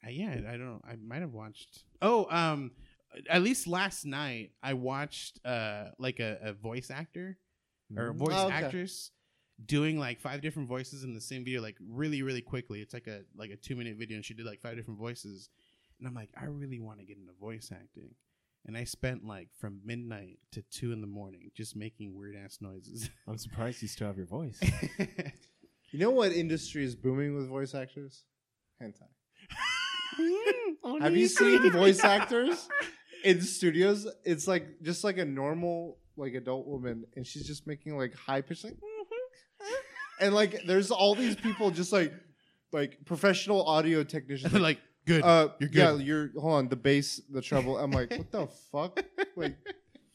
Uh, yeah, I don't. I might have watched. Oh, um, at least last night I watched uh like a, a voice actor or a Mm. voice Oh, okay. actress doing like five different voices in the same video, like really really quickly. It's like a like a two minute video, and she did like five different voices. And I'm like, I really want to get into voice acting. And I spent like from midnight to two in the morning just making weird ass noises. I'm surprised you still have your voice. You know what industry is booming with voice actors? Hentai. Have you seen voice actors in studios? It's like just like a normal like adult woman, and she's just making like high pitched like, and like there's all these people just like like professional audio technicians. Like, like, good. uh, You're good. yeah, good. you're hold on the bass, the treble. I'm like, what the fuck? Like,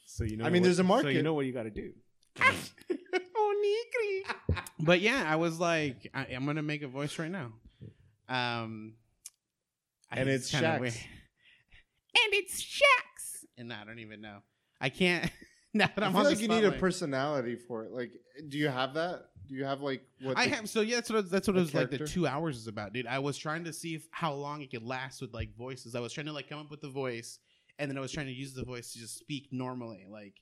So you know. I mean, what- there's a market. So market. you know what you got to do. but yeah, I was like, I, I'm gonna make a voice right now. Um, I- And it's kinda Shax. And it's Shax. And I don't even know. I can't. Now that I I'm feel on like the you need a personality for it. Like, do you have that? Do you have like what? I the- have so yeah. That's what that's what it was like. The two hours is about, dude. I was trying to see if, how long it could last with like voices. I was trying to like come up with the voice, and then I was trying to use the voice to just speak normally, like,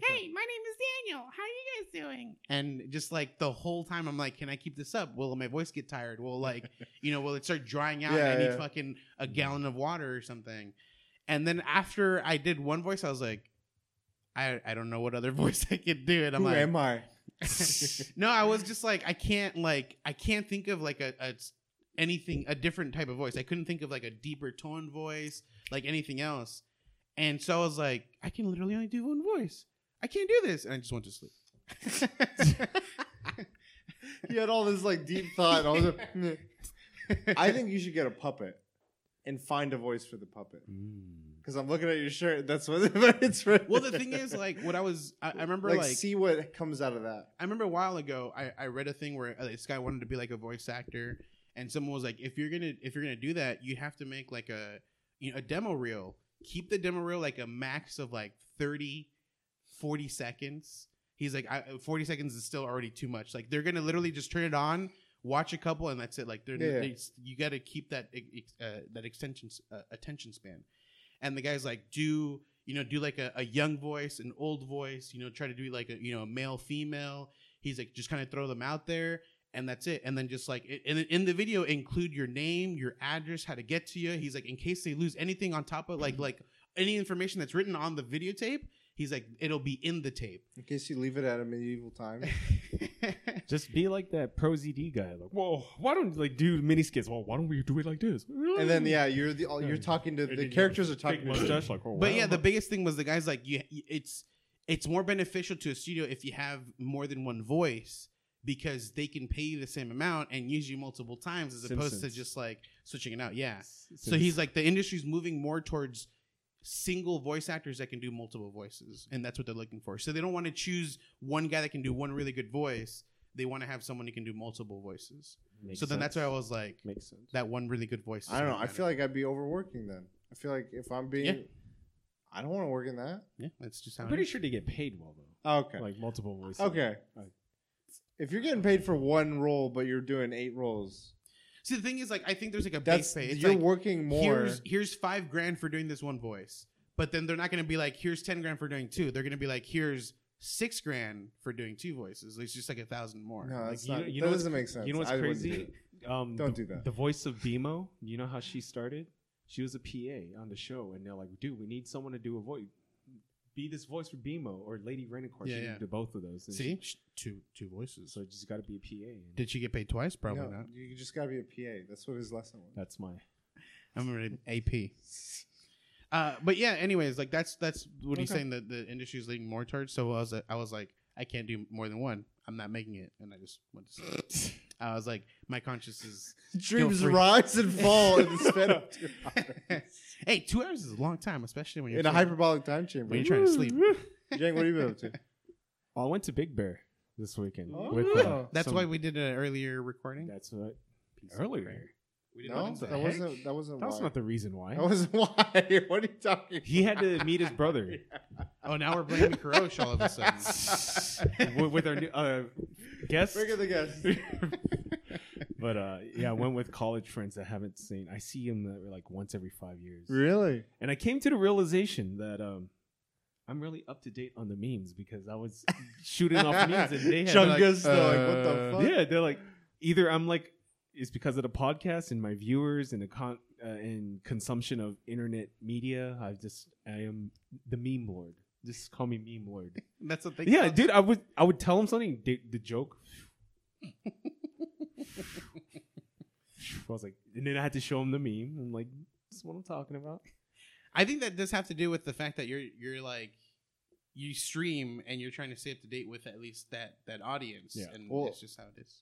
"Hey, my name is Daniel. How are you guys doing?" And just like the whole time, I'm like, "Can I keep this up? Will my voice get tired? Will like, you know, will it start drying out? and Yeah, I need yeah. fucking a gallon of water or something." And then after I did one voice, I was like, "I I don't know what other voice I could do," and I'm Who like, am I? no, I was just like, I can't like, I can't think of like a, a anything a different type of voice. I couldn't think of like a deeper tone voice, like anything else. And so I was like, I can literally only do one voice. I can't do this, and I just went to sleep. you had all this like deep thought. And all this, I think you should get a puppet and find a voice for the puppet. Because I'm looking at your shirt. That's what it's for. well, the thing is, like, what I was, I, I remember, like, like, see what comes out of that. I remember a while ago, I, I read a thing where uh, this guy wanted to be like a voice actor, and someone was like, if you're gonna if you're gonna do that, you have to make like a you know a demo reel. Keep the demo reel like a max of like 30, 40 seconds. He's like, I, 40 seconds is still already too much. Like they're gonna literally just turn it on, watch a couple, and that's it. Like they're Yeah. they, you got to keep that uh, that extension uh, attention span. And the guy's like, do you know, do like a, a young voice, an old voice, you know, try to do like a you know a male female. He's like, just kind of throw them out there, and that's it. And then just like in, in the video, include your name, your address, how to get to you. He's like, in case they lose anything on top of like like any information that's written on the videotape, he's like, it'll be in the tape. In case you leave it at a medieval time. Just be like that pro ZD guy. Like, whoa, why don't you like do mini skits? Well, why don't we do it like this? and then yeah, you're the you're talking to the characters are talking Fake to mustache, like, oh, But wow. yeah, the biggest thing was the guy's like, you, it's it's more beneficial to a studio if you have more than one voice because they can pay you the same amount and use you multiple times as opposed to just like switching it out. Yeah. So he's like, the industry's moving more towards single voice actors that can do multiple voices, and that's what they're looking for. So they don't want to choose one guy that can do one really good voice. They want to have someone who can do multiple voices. Makes so then that's why I was like, makes sense. that one really good voice. I don't know. what I feel like I'd be overworking then. I feel like if I'm being, Yeah. I don't want to work in that. yeah, that's just how. I'm it pretty is. sure they get paid well though. Oh, okay. Like multiple voices. okay. Like- If you're getting paid for one role, but you're doing eight roles, See, the thing is, like, I think there's like a that's base pay. It's you're like, working more. here's here's five grand for doing this one voice. But then they're not going to be like, here's ten grand for doing two. They're going to be like, here's six grand for doing two voices. It's just like a thousand more. No, Like, that's you not. know- you that know what's- doesn't make sense. You know what's I wouldn't do crazy? Um, Don't the, do that. The voice of BMO. You know how she started? She was a PA on the show, and they're like, "Dude, we need someone to do a voice. Be this voice for BMO or Lady Rainicorn. Yeah, she yeah. can do both of those. And See, she- two two voices. so you just got to be a PA. and Did she get paid twice? Probably No, not. You just gotta be a PA. That's what his lesson was. that's my. I'm an AP. Uh, but yeah, anyways, like that's that's what he's Okay. saying that the industry is leaning more towards. So I was I was like, I can't do more than one. I'm not making it, and I just went to sleep. I was like, my conscience is. Dreams free. rise and fall in the span of two hours. hey, two hours is a long time, especially when you're in a trying- hyperbolic time chamber. when you're trying to sleep. Jang, what have you been up to? Oh, I went to Big Bear this weekend. Oh. with, uh, That's some- why we did an earlier recording. That's what. Piece of Earlier. crap. We did No, what that heck? wasn't. That wasn't. That's why. not the reason why. That wasn't why. what are you talking? He had to meet his brother Oh, now we're blaming Karosh all of a sudden. with, with our new uh, guest. Bring in the guest. but uh, yeah, I went with college friends that I haven't seen. I see him uh, like once every five years. Really? And I came to the realization that um, I'm really up to date on the memes because I was shooting off memes and they had like, Chungus. they're like, what the uh, fuck? yeah, they're like either I'm like it's because of the podcast and my viewers and the con uh, and consumption of internet media. I just I am the meme lord. Just call me meme lord. That's what they. yeah, call- dude, I would I would tell him something. The, the joke. I was like, and then I had to show him the meme. and like, this is what I'm talking about. I think that does have to do with the fact that you're you're like you stream and you're trying to stay up to date with at least that that audience, Yeah. and Well- it's just how it is.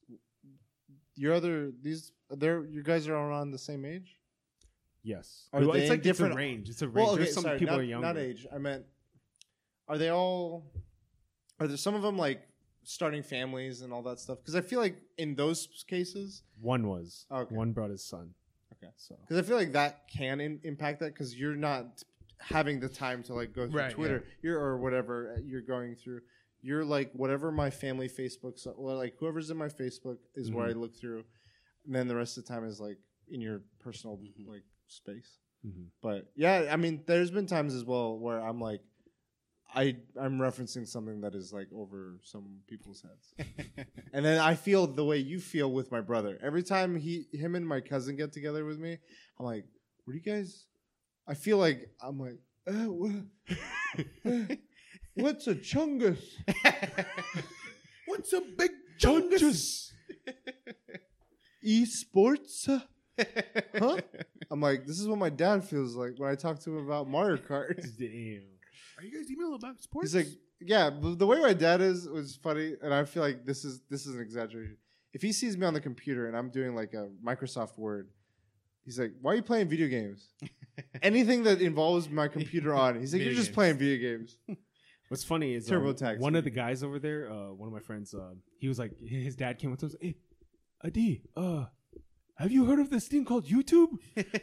Your other these they're you guys are around the same age. Yes, Are Well, they it's like different- It's range. It's a range. Well, okay, There's some sorry, people not, are younger. not age. I meant, are they all? Are there some of them like starting families and all that stuff? Because I feel like in those cases, One was. Okay. One brought his son. Okay. So because I feel like that can in, impact that because you're not having the time to like go through Right, Twitter, you're or whatever uh, you're going through. You're like whatever my family Facebook's well, like whoever's in my Facebook is where I Mhm. look through, and then the rest of the time is like in your personal Mhm. like space. mhm. But yeah, I mean, there's been times as well where I'm like, I I'm referencing something that is like over some people's heads, and then I feel the way you feel with my brother. Every time he him and my cousin get together with me, I'm like, what do you guys? I feel like I'm like, uh, what's a chungus? What's a big Chungus? Esports? Huh? I'm like, this is what my dad feels like when I talk to him about Mario Kart. Damn. Are you guys email about sports? He's like, yeah, but the way my dad is was funny, and I feel like this is this is an exaggeration. If he sees me on the computer and I'm doing like a Microsoft Word, he's like, "Why are you playing video games?" Anything that involves my computer on, he's like, "You're just playing video games." What's funny is um, Taxi. one of the guys over there, uh, one of my friends, uh, he was like, his dad came up to us, hey, Adi, uh, have you heard of this thing called YouTube?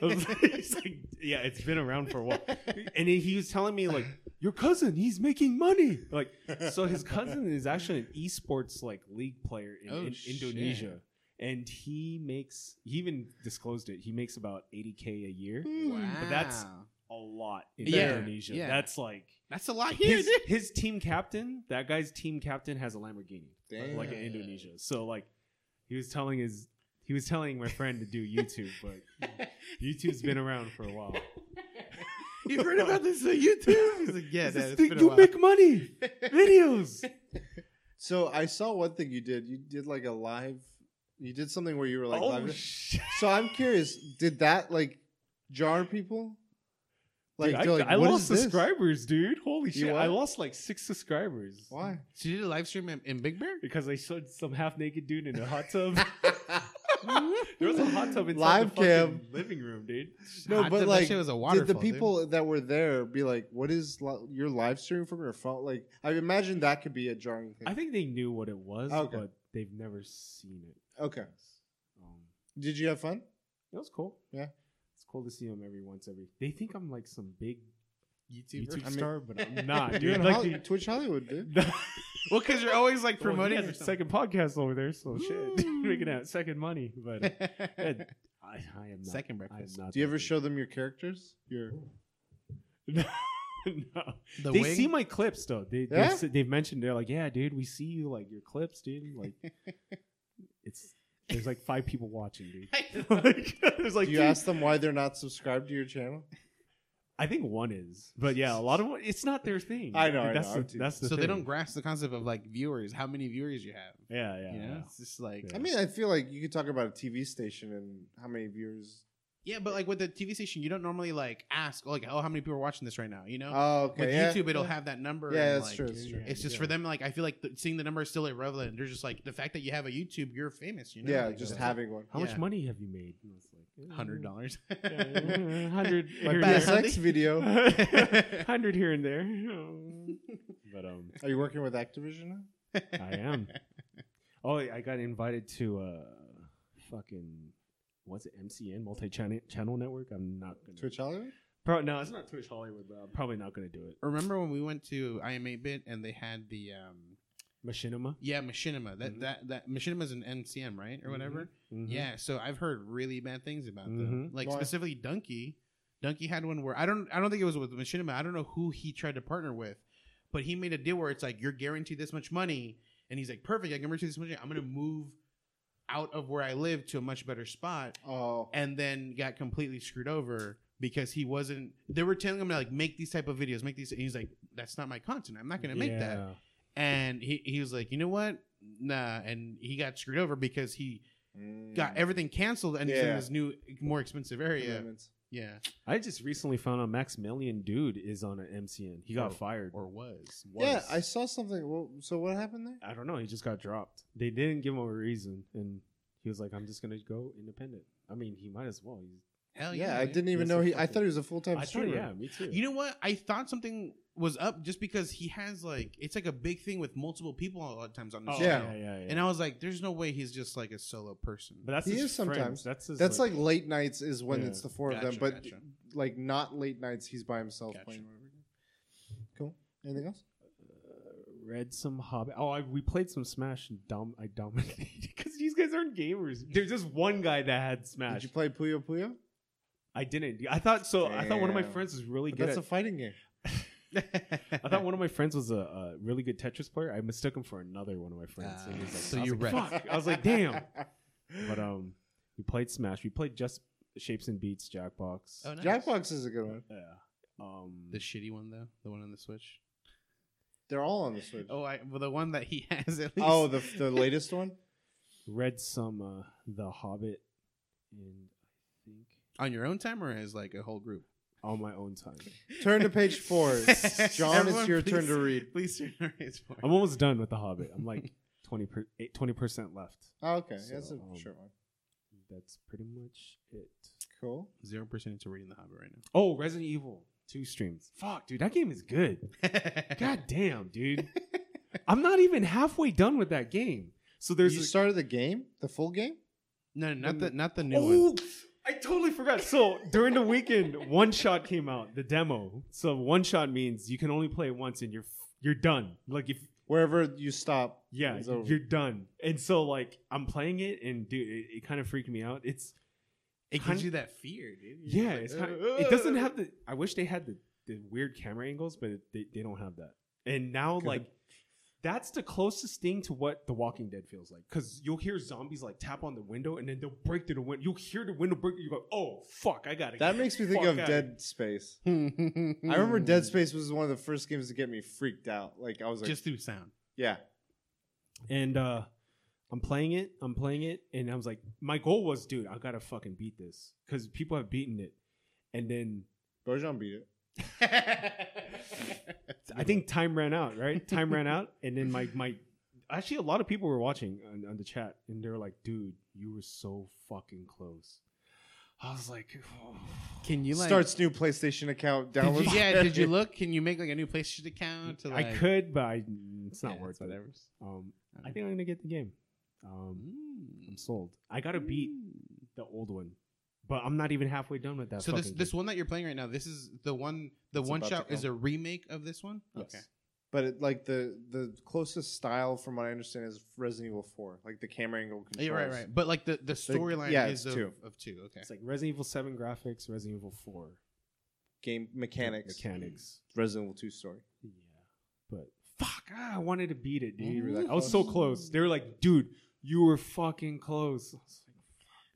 Like, he's like, yeah, it's been around for a while. And he, was telling me like, your cousin, he's making money. Like, so his cousin is actually an esports like league player in, Oh, in. Indonesia. And he makes, he even disclosed it. He makes about 80K a year. But that's a lot in Yeah, Indonesia. yeah. That's like, that's a lot here. his, dude. his team captain, that guy's team captain has a Lamborghini, Damn. like in Indonesia. So like, he was telling his, he was telling my friend to do YouTube, but YouTube's been around for a while. You've heard about this on YouTube? He's like, yeah, This Dad, it's thing- been a you while. make money, videos. So I saw one thing you did. You did like a live. You did something where you were like oh live. shit! So I'm curious, did that like jar people? Like, Dude, I, like, I "What lost is this?" subscribers, dude. Holy You shit! I lost like six subscribers. Why? So you did a live stream in, in Big Bear? Because I showed some half naked dude in a hot tub. there was a hot tub inside Live the fucking cam. living room, dude. No, Hot but tub, like, shit was a did waterfall, the dude. people that were there be like, "What is li- your live stream from your phone?" Like, I imagine that could be a jarring thing. I think they knew what it was, Okay. but they've never seen it. okay. Um, Did you have fun? it was cool. Yeah. It's cool to see them every once every. They think I'm like some big YouTuber. YouTube I mean- star, but I'm not. You're dude. in Like, Holly- Twitch Hollywood, dude. Well, because you're always like Well, he promoting has your a second podcast over there, so shit, making out second money. But uh. I, I am not. Second I am breakfast. not Do you ever big. show them your characters? Your no. The they wing? see my clips though. They, Yeah? they've, they've mentioned they're like, yeah, dude, we see you like your clips, dude. Like, it's there's like five people watching, dude. like, there's like Do you dude, ask them why they're not subscribed to your channel? I think one is, but yeah, a lot of it's not their thing. I know, I That's know, the, I'm that's the so they don't grasp the concept of like viewers, how many viewers you have. Yeah, yeah. you know, yeah. it's just like Yeah. I mean, I feel like you could talk about a TV station and how many viewers. Yeah, but like with the TV station, you don't normally like ask like, oh, how many people are watching this right now? You know, Oh, okay. with yeah, YouTube, it'll yeah. have that number. Yeah, and, that's like, true. That's true. It's just Yeah. for them. Like I feel like the, seeing the number is still irrelevant. They're just like the fact that you have a YouTube, you're famous. You know, Yeah, Like, just that's having one. How much money have you made? And it's like, eh, hundred dollars. hundred My here and there. PSX video. hundred here and there. but um, Are you working with Activision now? I am. Oh, I got invited to uh, fucking what's it? MCN multi channel channel network. I'm not gonna. Twitch Hollywood? Pro, no, it's not Twitch Hollywood, but I'm probably not gonna do it. Remember when we went to IM8bit and they had the um Machinima. yeah machinima that Mhm. that that machinima is an NCM right or whatever. Mhm. Yeah, so I've heard really bad things about them. Mhm. Like Why? specifically Donkey. Donkey had one where I don't I don't think it was with Machinima. I don't know who he tried to partner with, but he made a deal where it's like you're guaranteed this much money, and he's like, perfect, I can guarantee this much. money. I'm gonna move out of where I live to a much better spot, Oh. and then got completely screwed over because he wasn't. They were telling him to like make these type of videos, make these. And he's like, that's not my content. I'm not gonna make that Yeah. and he, he was like, you know what? Nah, and he got screwed over because he Mm. got everything canceled and he's in Yeah. this new, more expensive area. Commitments. Yeah, I just recently found out Maximilian Dood is on an MCN. He got Or- fired. or was. Yeah, I saw something. Well, so what happened there? I don't know. He just got dropped. They didn't give him a reason, and he was like, "I'm just gonna go independent." I mean, he might as well. He's, Hell yeah, yeah, I didn't even Yes, know he he. I thought he was a full time I thought, streamer. yeah, me too. You know what? I thought something was up just because he has like it's like a big thing with multiple people a lot of times on the Oh, show. Yeah. yeah, yeah, yeah. And I was like, there's no way he's just like a solo person. but that's He his is sometimes. friends. That's his, That's like, late nights is when Yeah. it's the four of them, but gotcha. like not late nights. He's by himself Gotcha. playing. Cool. Anything else? Uh, read some Hobbit. Oh, I, we played some Smash and dom- I dominated because these guys aren't gamers. There's just one guy that had Smash. Did you play Puyo Puyo? I didn't. I thought so. I thought one of my friends was really But good. that's At, a fighting game. I thought one of my friends was a, a really good Tetris player. I mistook him for another one of my friends. and he was Ah, like, so you like, read. Fuck. I was like, damn. But um, we played Smash. We played just Shapes and Beats, Jackbox. oh, nice. Jackbox is a good one. Yeah. Um, The shitty one though, the one on the Switch. They're all on the Switch. Oh, I well the one that he has at least. Oh, the the latest one. read some uh, The Hobbit, and I think on your own time or as like a whole group. On my own time. Turn to page four. John, Everyone, it's your turn to read. Please turn to page four. I'm almost done with The Hobbit. I'm like 20 percent left. Oh, okay, So, that's a um, short one. That's pretty much it. Cool. Zero percent into reading the Hobbit right now. Oh, Resident Evil two streams. Fuck, dude, that game is good. God damn, dude. I'm not even halfway done with that game. So there's you a- started the game, the full game. No, not the not the new one. I totally forgot. So during the weekend, one shot came out, the demo. So one shot means you can only play it once and you're you're done. Like if Wherever you stop, yeah, it's over. you're done. And so like I'm playing it and dude, it, it kind of freaked me out. It's It kind- gives you that fear, dude. You're yeah, just it's like, kind "Uh, it doesn't have the. I wish they had the, the weird camera angles, but it, they they don't have that. And now Good. like that's the closest thing to what The Walking Dead feels like. Because you'll hear zombies like tap on the window and then they'll break through the window. You'll hear the window break. You go, oh fuck, I gotta. That makes me think of Dead Space. I I remember Dead Space was one of the first games to get me freaked out. Like I was like, just through sound. yeah, and uh I'm playing it, I'm playing it, and I was like, my goal was, dude, I gotta fucking beat this because people have beaten it, and then Bojan beat it. I think time ran out, right? Time ran out, and then my my actually a lot of people were watching on, on the chat, and they were like, dude, you were so fucking close. I was like, oh. Can you like? Starts new PlayStation account. Did you, yeah. Did you look? Can you make like a new PlayStation account? To, I could, but I, it's not Yeah, worth it's it. whatever. Um, I think I'm gonna get the game. Um, Mm. I'm sold. I gotta beat the old one, but I'm not even halfway done with that. So this fucking this game. one that you're playing right now, this is the one. The It's one about to shot is a remake of this one. Yes. Okay. But it, like the the closest style, from what I understand, is Resident Evil Four. Like the camera angle controls. Yeah, right, right. But like the the storyline yeah, is it's of two. of two. Okay. It's like Resident Evil Seven graphics, Resident Evil Four. game mechanics. mechanics. Resident Evil 2 story. Yeah, but fuck, ah, I wanted to beat it, dude. You were that I was so close? close. They were like, dude, you were fucking close. I was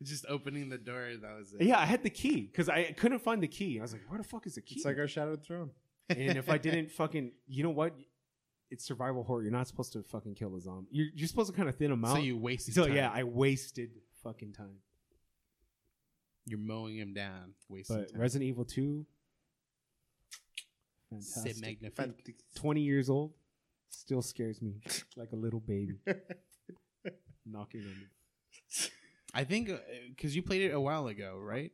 Just opening the door. That was it. yeah, I had the key because I couldn't find the key. I was like, where the fuck is the key? It's like our Shattered Throne. and if I didn't fucking, you know what? It's survival horror. You're not supposed to fucking kill a zombie. You're, you're supposed to kind of thin them out. So you wasted. So time. yeah, I wasted fucking time. You're mowing him down. Wasting But time. Resident Evil Two, C'est fantastic. Twenty years old, still scares me like a little baby knocking on me. I think because you played it a while ago, right?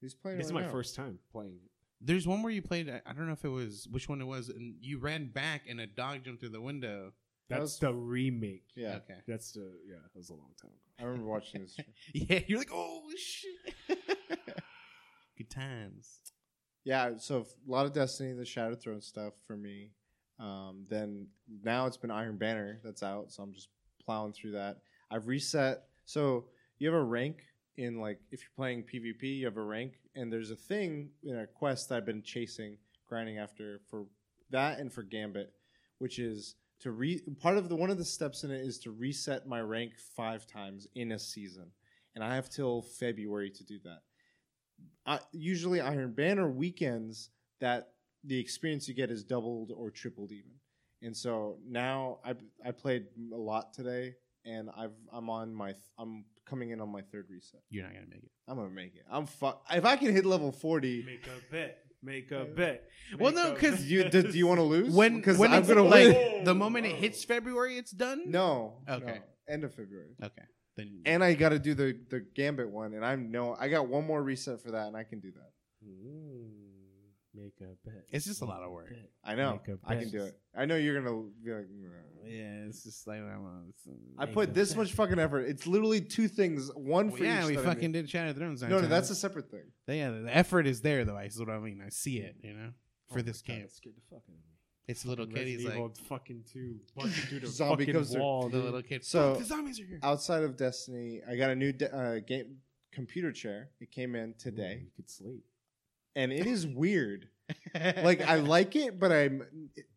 He's playing. This is my now. first time playing it. There's one where you played. I don't know if it was which one it was, and you ran back and a dog jumped through the window. That That's was- the remake. Yeah, Okay. That's the yeah. That was a long time ago. I remember watching this. Yeah, you're like, oh shit. Good times. Yeah, so f- a lot of Destiny, the Shadow Throne stuff for me. Um, then now it's been Iron Banner that's out, so I'm just plowing through that. I've reset. So you have a rank in like if you're playing PvP, you have a rank, and there's a thing in a quest I've been chasing, grinding after for that and for Gambit, which is to re part of the one of the steps in it is to reset my rank five times in a season, and I have till February to do that. I, usually Iron Banner weekends that the experience you get is doubled or tripled even. And so now I I played a lot today, and I've I'm on my th- I'm coming in on my third reset. You're not gonna make it. I'm gonna make it. I'm fuck. If I can hit level forty, Make a bet. Make a bet. Well, no, because do you do, do you want to lose? When because I'm gonna like win. the moment it hits February, it's done. No. Okay. no, end of February. Okay. Then And I got to do the the Gambit one, and I'm no. I got one more reset for that, and I can do that. Mm, make a bet. It's just a lot of work. Bet. I know. Make a I can do it. I know you're gonna be like. "Nah." yeah, it's just like I don't know. It's, uh, I put this bet. much fucking effort. It's literally two things. One Well, for yeah, each. we that I fucking need. did Shattered Thrones. No, no, that's a separate thing. yeah. The effort is there though. I is what I mean. I see it. You know, for Oh this my God, game, it scared the fuck out of me. it's a little kid. Resident He's like fucking two, barking through the Zombie fucking comes through. wall. the dude. little kid. So- "Fuck, the zombies are here. Outside of Destiny, I got a new de- uh, game computer chair. It came in Ooh, today, you could sleep. And it is weird. like I like it, but I'm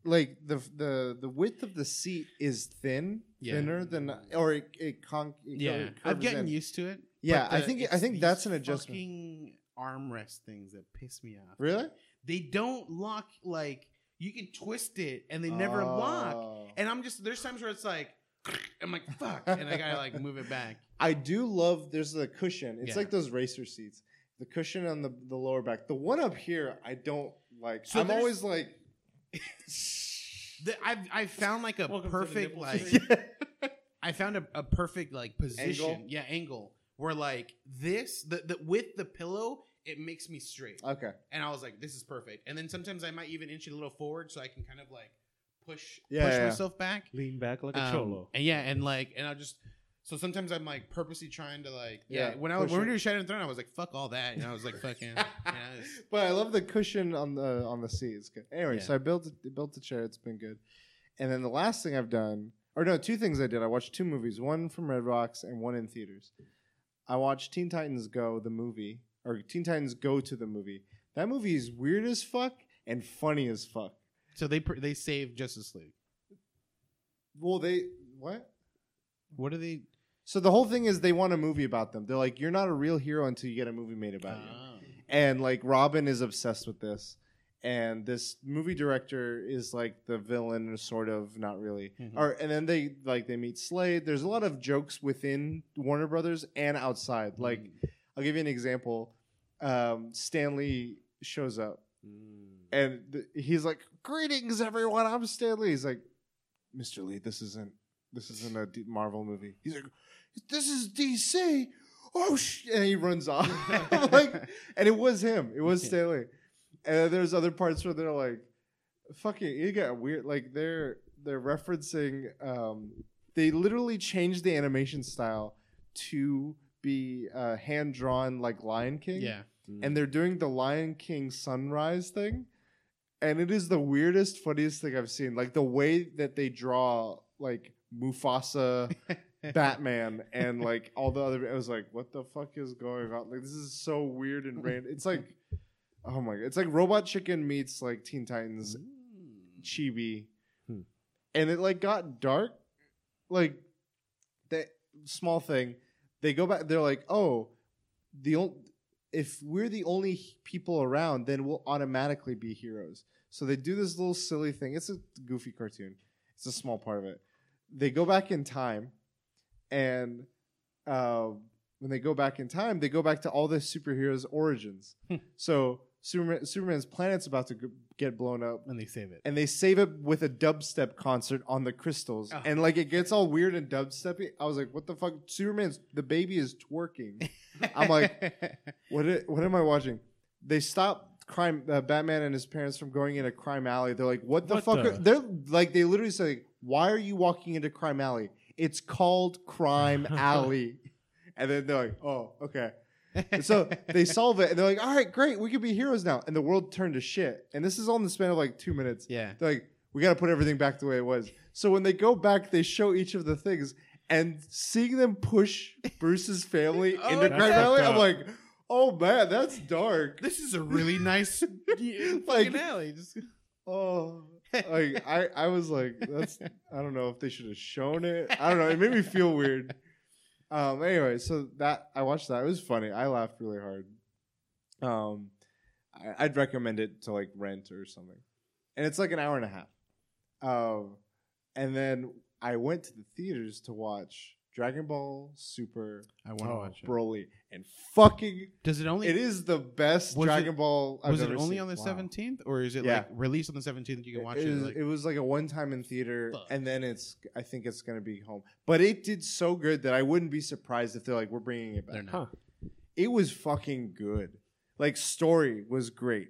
like the the the width of the seat is thin, Yeah. thinner than or it it, con- it yeah, I'm getting in. used to it. Yeah, but I think I think that's an adjustment. Fucking armrest things that piss me off. Really? They don't lock like you can twist it and they never lock. Oh. And I'm just there's times where it's like I'm like fuck, and I gotta like move it back. I do love. There's the cushion. It's Yeah. like those racer seats. The cushion on the the lower back. The one up here, I don't like. So I'm there's- always like. The, I've I found like a Welcome to the perfect nipple like stream. I found a, a perfect like position, Angle? yeah, angle where like this the, the with the pillow it makes me straight, okay. and I was like, this is perfect. And then sometimes I might even inch it a little forward so I can kind of like push Yeah, push yeah. myself back. Lean back like a Um, cholo. and yeah, and like, and I'll just. So sometimes I'm like purposely trying to like, yeah. Yeah, when I was when we were doing Shattered Throne, I was like, fuck all that, and I was like, fucking, yeah, But I love the cushion on the on the seat. It's good. Anyway, Yeah. so I built it, built the chair. It's been good. And then the last thing I've done, or no, two things I did. I watched two movies, one from Redbox and one in theaters. I watched Teen Titans Go, the movie, or Teen Titans Go to the movie. That movie is weird as fuck and funny as fuck. so they pr- they saved Justice League. Well, they what? What are they? So the whole thing is they want a movie about them. They're like, you're not a real hero until you get a movie made about you. Oh. and like Robin is obsessed with this, and this movie director is like the villain, sort of, not really. Mhm. Or and then they like they meet Slade. There's a lot of jokes within Warner Brothers and outside. Like I'll give you an example. Um, Stanley shows up Mm. and th- he's like, "Greetings, everyone. I'm Stanley." He's like, "Mr. Lee, this isn't this isn't a D- Marvel movie." He's like, "This is DC." Oh sh! And he runs off. like, and it was him. It was Yeah. Stanley. And there's other parts where they're like, "Fucking," it got weird. Like they're they're referencing. Um, they literally changed the animation style to be uh, hand drawn like Lion King Yeah. and they're doing the Lion King sunrise thing, and it is the weirdest, funniest thing I've seen. Like the way that they draw like Mufasa, Batman, and like all the other. I was like, what the fuck is going on? Like this is so weird and random. It's like, oh my god, it's like Robot Chicken meets like Teen Titans Mm. chibi, Hmm. and it like got dark. Like that small thing, they go back. They're like, oh, the ol- if we're the only people around, then we'll automatically be heroes. So they do this little silly thing. It's a goofy cartoon. It's a small part of it. They go back in time, and uh, when they go back in time, they go back to all the superheroes' origins. so Superman, Superman's planet's about to g- get blown up, And they save it. and they save it with a dubstep concert on the crystals, Oh. and like it gets all weird and dubsteppy. I was like, "What the fuck?" Superman's the baby is twerking. I'm like, what? i- what am I watching? They stop crime. Uh, Batman and his parents from going into crime alley. They're like, "What the What fuck?" the- Are, they're like, they literally say, "Why are you walking into crime alley?" It's called crime alley, and then they're like, "Oh, okay." And so they solve it, and they're like, "All right, great, we could be heroes now." And the world turned to shit. And this is all in the span of like two minutes. yeah. They're like, we got to put everything back the way it was. So when they go back, they show each of the things, and seeing them push Bruce's family Oh, into Crime fucked Alley, I'm like, oh man, that's dark. This is a really nice Like- alley. Just Oh, like I, I was like, that's. I don't know if they should have shown it. I don't know. It made me feel weird. Um. Anyway, so that I watched that. It was funny. I laughed really hard. Um, I, I'd recommend it to like rent or something, and it's like an hour and a half. Um, and then I went to the theaters to watch Dragon Ball Super I want to Oh, watch it. Broly, and fucking, Does it only? it is the best Was it- Dragon Ball. I've was it ever only seen. on the Wow. seventeenth, or is it Yeah. like released on the seventeenth? You can watch it, it. was, like, it was like a one time in theater, Fuck. and then it's. I think it's gonna be home, but it did so good that I wouldn't be surprised if they're like, we're bringing it back. they're not. Huh. It was fucking good. Like story was great,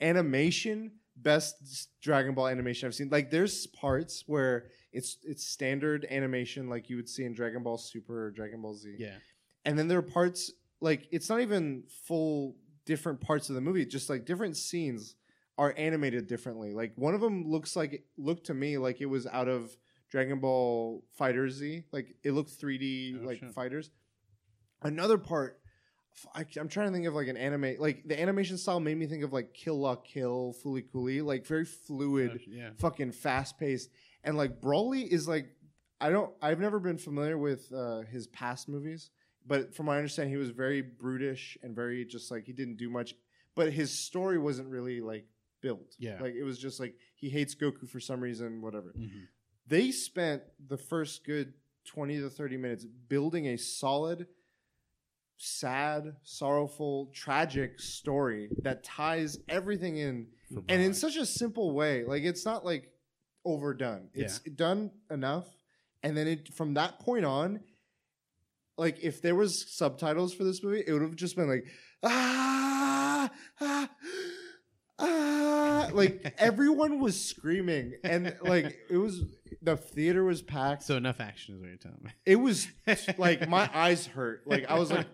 animation best Dragon Ball animation I've seen. Like there's parts where it's it's standard animation like you would see in Dragon Ball Super or Dragon Ball Z, Yeah. and then there are parts like it's not even full different parts of the movie just like different scenes are animated differently like one of them looks like looked to me like it was out of dragon ball FighterZ like it looked 3d Oh, like shit. fighters another part I, am trying to think of like an anime like the animation style made me think of like kill la kill Fooly Cooly like very fluid oh, Yeah. fucking fast paced and like Broly is like I don't I've never been familiar with uh, his past movies, but from my understanding, he was very brutish and very just like he didn't do much, but his story wasn't really like built. Yeah. like it was just like he hates Goku for some reason, whatever. Mhm. They spent the first good twenty to thirty minutes building a solid. Sad, sorrowful, tragic story that ties everything in and in such a simple way like it's not like overdone it's done enough and then it from that point on like if there was subtitles for this movie it would have just been like ah ah ah like everyone was screaming and like it was the theater was packed So enough action is what you're telling me. it was like my eyes hurt. Like I was like,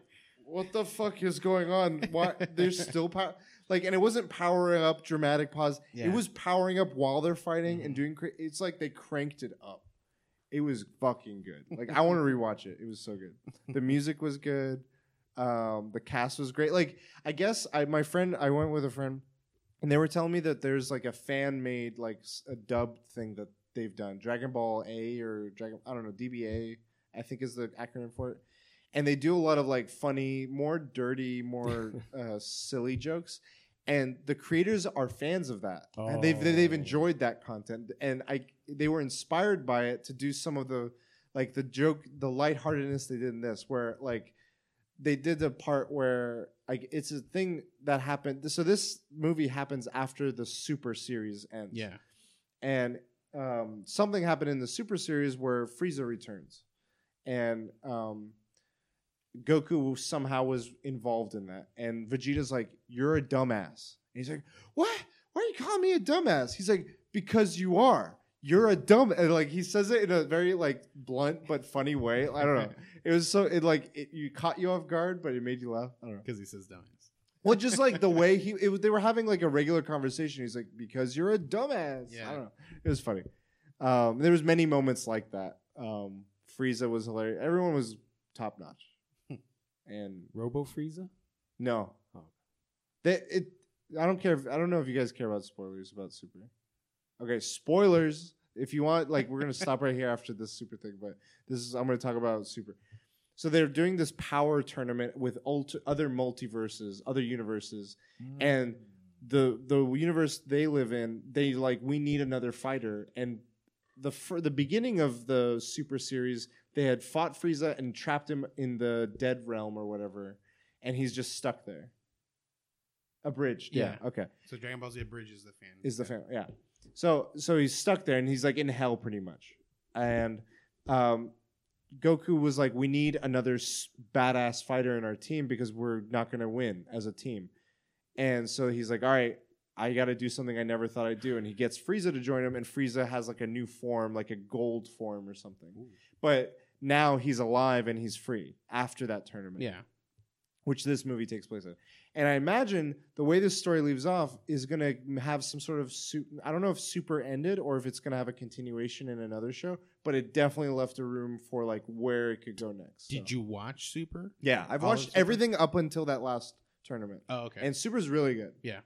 "What the fuck is going on? Why there's still power?" Like, and it wasn't powering up dramatic pause. Yeah. It was powering up while they're fighting and doing. Cra- it's like they cranked it up. It was fucking good. Like I want to rewatch it. It was so good. The music was good. Um, the cast was great. Like I guess I my friend I went with a friend, and they were telling me that there's like a fan made like s- a dubbed thing that they've done. Dragon Ball A or Dragon I don't know DBA I think is the acronym for it. And they do a lot of like funny, more dirty, more uh, silly jokes. And the creators are fans of that. And they've they've Oh. enjoyed that content. And I they were inspired by it to do some of the like the joke, the lightheartedness they did in this, where like they did the part where like it's a thing that happened. So this movie happens after the Super series ends Yeah. and um, something happened in the Super Series where Frieza returns, and um, Goku somehow was involved in that, and Vegeta's like, "You're a dumbass," and he's like, "What? Why are you calling me a dumbass?" He's like, "Because you are. You're a dumb." And like he says it in a very like blunt but funny way. I don't know. It was so it like it, you caught you off guard, but it made you laugh. I don't know. Because he says dumbass. Well, just like the way he, it, was- they were having like a regular conversation. He's like, "Because you're a dumbass." Yeah. I don't know. It was funny. Um, there was many moments like that. Um, Frieza was hilarious. Everyone was top notch. And Robo Frieza. no, Oh. that it I don't care. If, I don't know if you guys care about spoilers about Super. Okay, spoilers. If you want, like, we're gonna stop right here after this Super thing. But this is I'm gonna talk about Super. So they're doing this power tournament with ult- other multiverses, other universes, mm. and the the universe they live in, they like we need another fighter. And the the beginning of the Super series, they had fought Frieza and trapped him in the dead realm or whatever, and he's just stuck there. Abridged, yeah. Yeah. Okay, So Dragon Ball Z Abridged is the fan. is the fan? Yeah. So so he's stuck there, and he's like in hell pretty much. And um, Goku was like, "We need another s- badass fighter in our team because we're not going to win as a team." And so he's like, "All right, I got to do something I never thought I'd do." And he gets Frieza to join him, and Frieza has like a new form, like a gold form or something. But now he's alive and he's free after that tournament Yeah. which this movie takes place in. And I imagine the way this story leaves off is going to have some sort of su- I don't know if super ended or if it's going to have a continuation in another show, but it definitely left a room for like where it could go next. Did you watch Super? Yeah, I've All watched everything up until that last tournament. Oh, okay. And Super's really good. Yeah.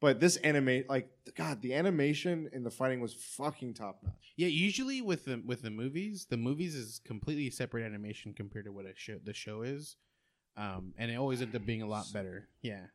But this animate like god, the animation and the fighting was fucking top notch. yeah, usually with the with the movies, the movies is completely separate animation compared to what a show the show is, um, and it always ends up being a lot better. Yeah,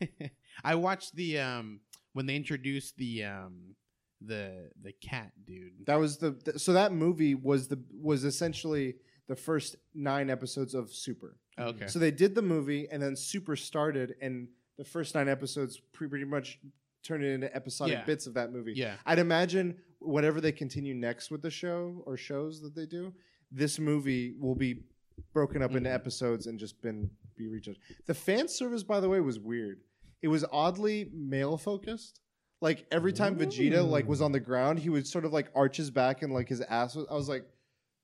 I watched the um when they introduced the um the the cat dude. That was the th- so that movie was the was essentially the first 9 episodes of Super. Oh, okay, So they did the movie, and then Super started, and the first nine episodes pretty much turned it into episodic Yeah. bits of that movie. yeah, I'd imagine whatever they continue next with the show or shows that they do, this movie will be broken up into Mhm. episodes and just been be rejudged. The fan service, by the way, was weird. It was oddly male focused. Like every time Vegeta like was on the ground, he would sort of like arch his back and like his ass was. I was like,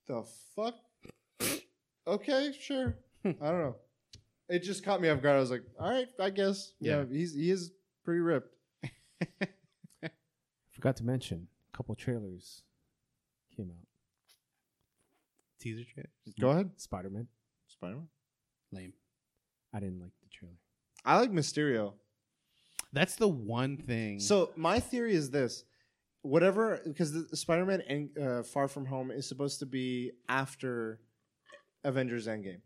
the fuck. okay, sure. I don't know. It just caught me off guard. I was like, all right, I guess. Yeah, Yeah. he's he is pretty ripped. Forgot to mention a couple trailers came out. teaser trailer. Go ahead, Spider Man. Spider Man. Lame. I didn't like the trailer. I like Mysterio. That's the one thing. So my theory is this: whatever, because the Spider-Man and uh, Far From Home is supposed to be after Avengers Endgame,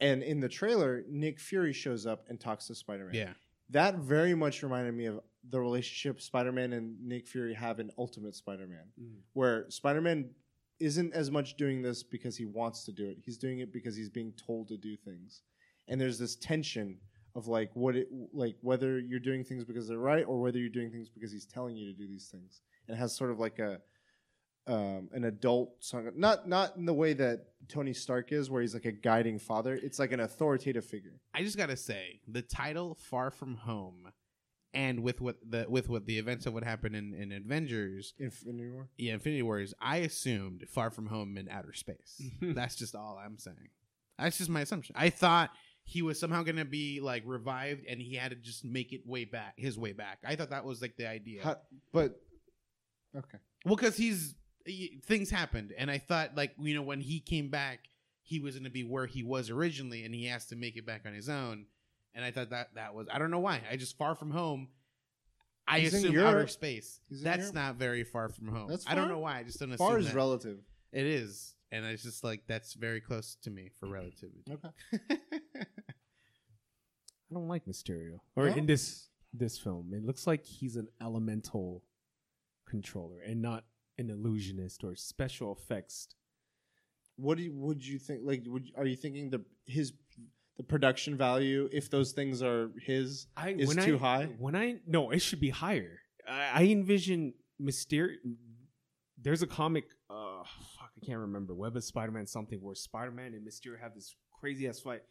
and in the trailer, Nick Fury shows up and talks to Spider-Man. yeah, that very much reminded me of the relationship Spider-Man and Nick Fury have in Ultimate Spider-Man, mm. where Spider-Man isn't as much doing this because he wants to do it; he's doing it because he's being told to do things, and there's this tension of like what it like whether you're doing things because they're right or whether you're doing things because he's telling you to do these things. And it has sort of like a um, an adult song not not in the way that tony stark is where he's like a guiding father it's like an authoritative figure I just gotta say the title "Far From Home," and with what the with what the events of what happened in, in Avengers, infinity war yeah, Infinity Wars, I assumed "Far From Home" in outer space. That's just all I'm saying. That's just my assumption. I thought he was somehow gonna be like revived, and he had to just make it way back, his way back. I thought that was like the idea. How- but okay Well, because he's y- things happened, and I thought like you know when he came back, he was going to be where he was originally, and he has to make it back on his own. And I thought that that was I don't know why I just far from home. I He's in assume outer space. He's That's Europe. not very far from home. That's I don't know why. I just don't assume far is that. relative It is, and it's just like that's very close to me for relativity. okay I don't like Mysterio. Or No? in this this film, it looks like he's an elemental controller and not an illusionist or special effects. what do you, would you think like would are you thinking the his the production value if those things are his I, Is too I, high? When I no, it should be higher. I, I envision Mysterio. There's a comic. Uh, fuck, I can't remember. Web of Spider-Man something where Spider-Man and Mysterio have this crazy ass fight.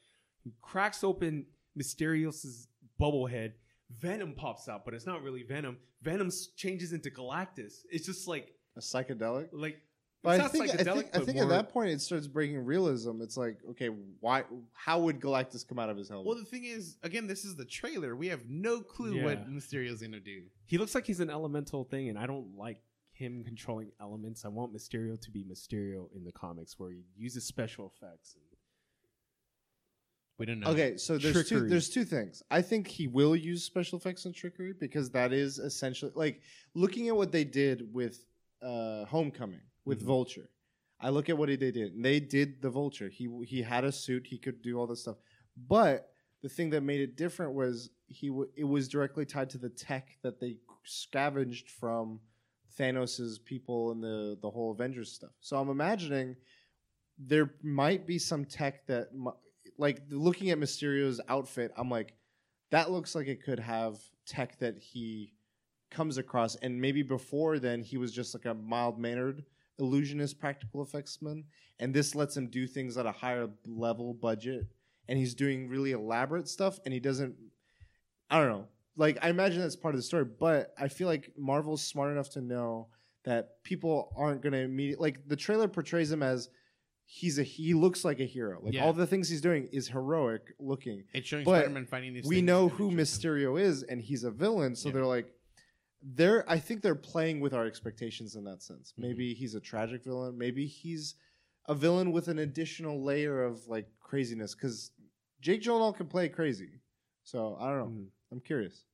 He cracks open Mysterio's bubble head. Venom pops out, but it's not really Venom. Venom changes into Galactus. It's just like a psychedelic like. But it's I not think, I psychedelic, think, I think more- at that point it starts breaking realism. It's like, okay, why? How would Galactus come out of his helmet? well, the thing is, again, this is the trailer. We have no clue Yeah. what Mysterio's going to do. he looks like he's an elemental thing, and I don't like him controlling elements. I want Mysterio to be Mysterio in the comics, where he uses special effects. We don't know. Okay, so there's two there's two things. I think he will use special effects and trickery because that is essentially like looking at what they did with uh, Homecoming with Mhm. Vulture. I look at what they did. They did the Vulture. He he had a suit. He could do all this stuff. But the thing that made it different was he w- it was directly tied to the tech that they scavenged from Thanos's people and the the whole Avengers stuff. So I'm imagining there might be some tech that like looking at Mysterio's outfit, I'm like, that looks like it could have tech that he comes across, and maybe before then he was just like a mild mannered illusionist practical effects man. and this lets him do things at a higher level budget, and he's doing really elaborate stuff, and he doesn't. I don't know. Like I imagine that's part of the story, but I feel like Marvel's smart enough to know that people aren't going to immediately like the trailer portrays him as he's a he looks like a hero. Like Yeah. all the things he's doing is heroic looking. It's showing But Spider-Man fighting these. We know who Mysterio is and he's a villain, so Yeah. they're like they're I think they're playing with our expectations in that sense. Mm-hmm. Maybe he's a tragic villain, maybe he's a villain with an additional layer of like craziness cuz Jake Gyllenhaal can play crazy. So, I don't know. Mhm. I'm curious.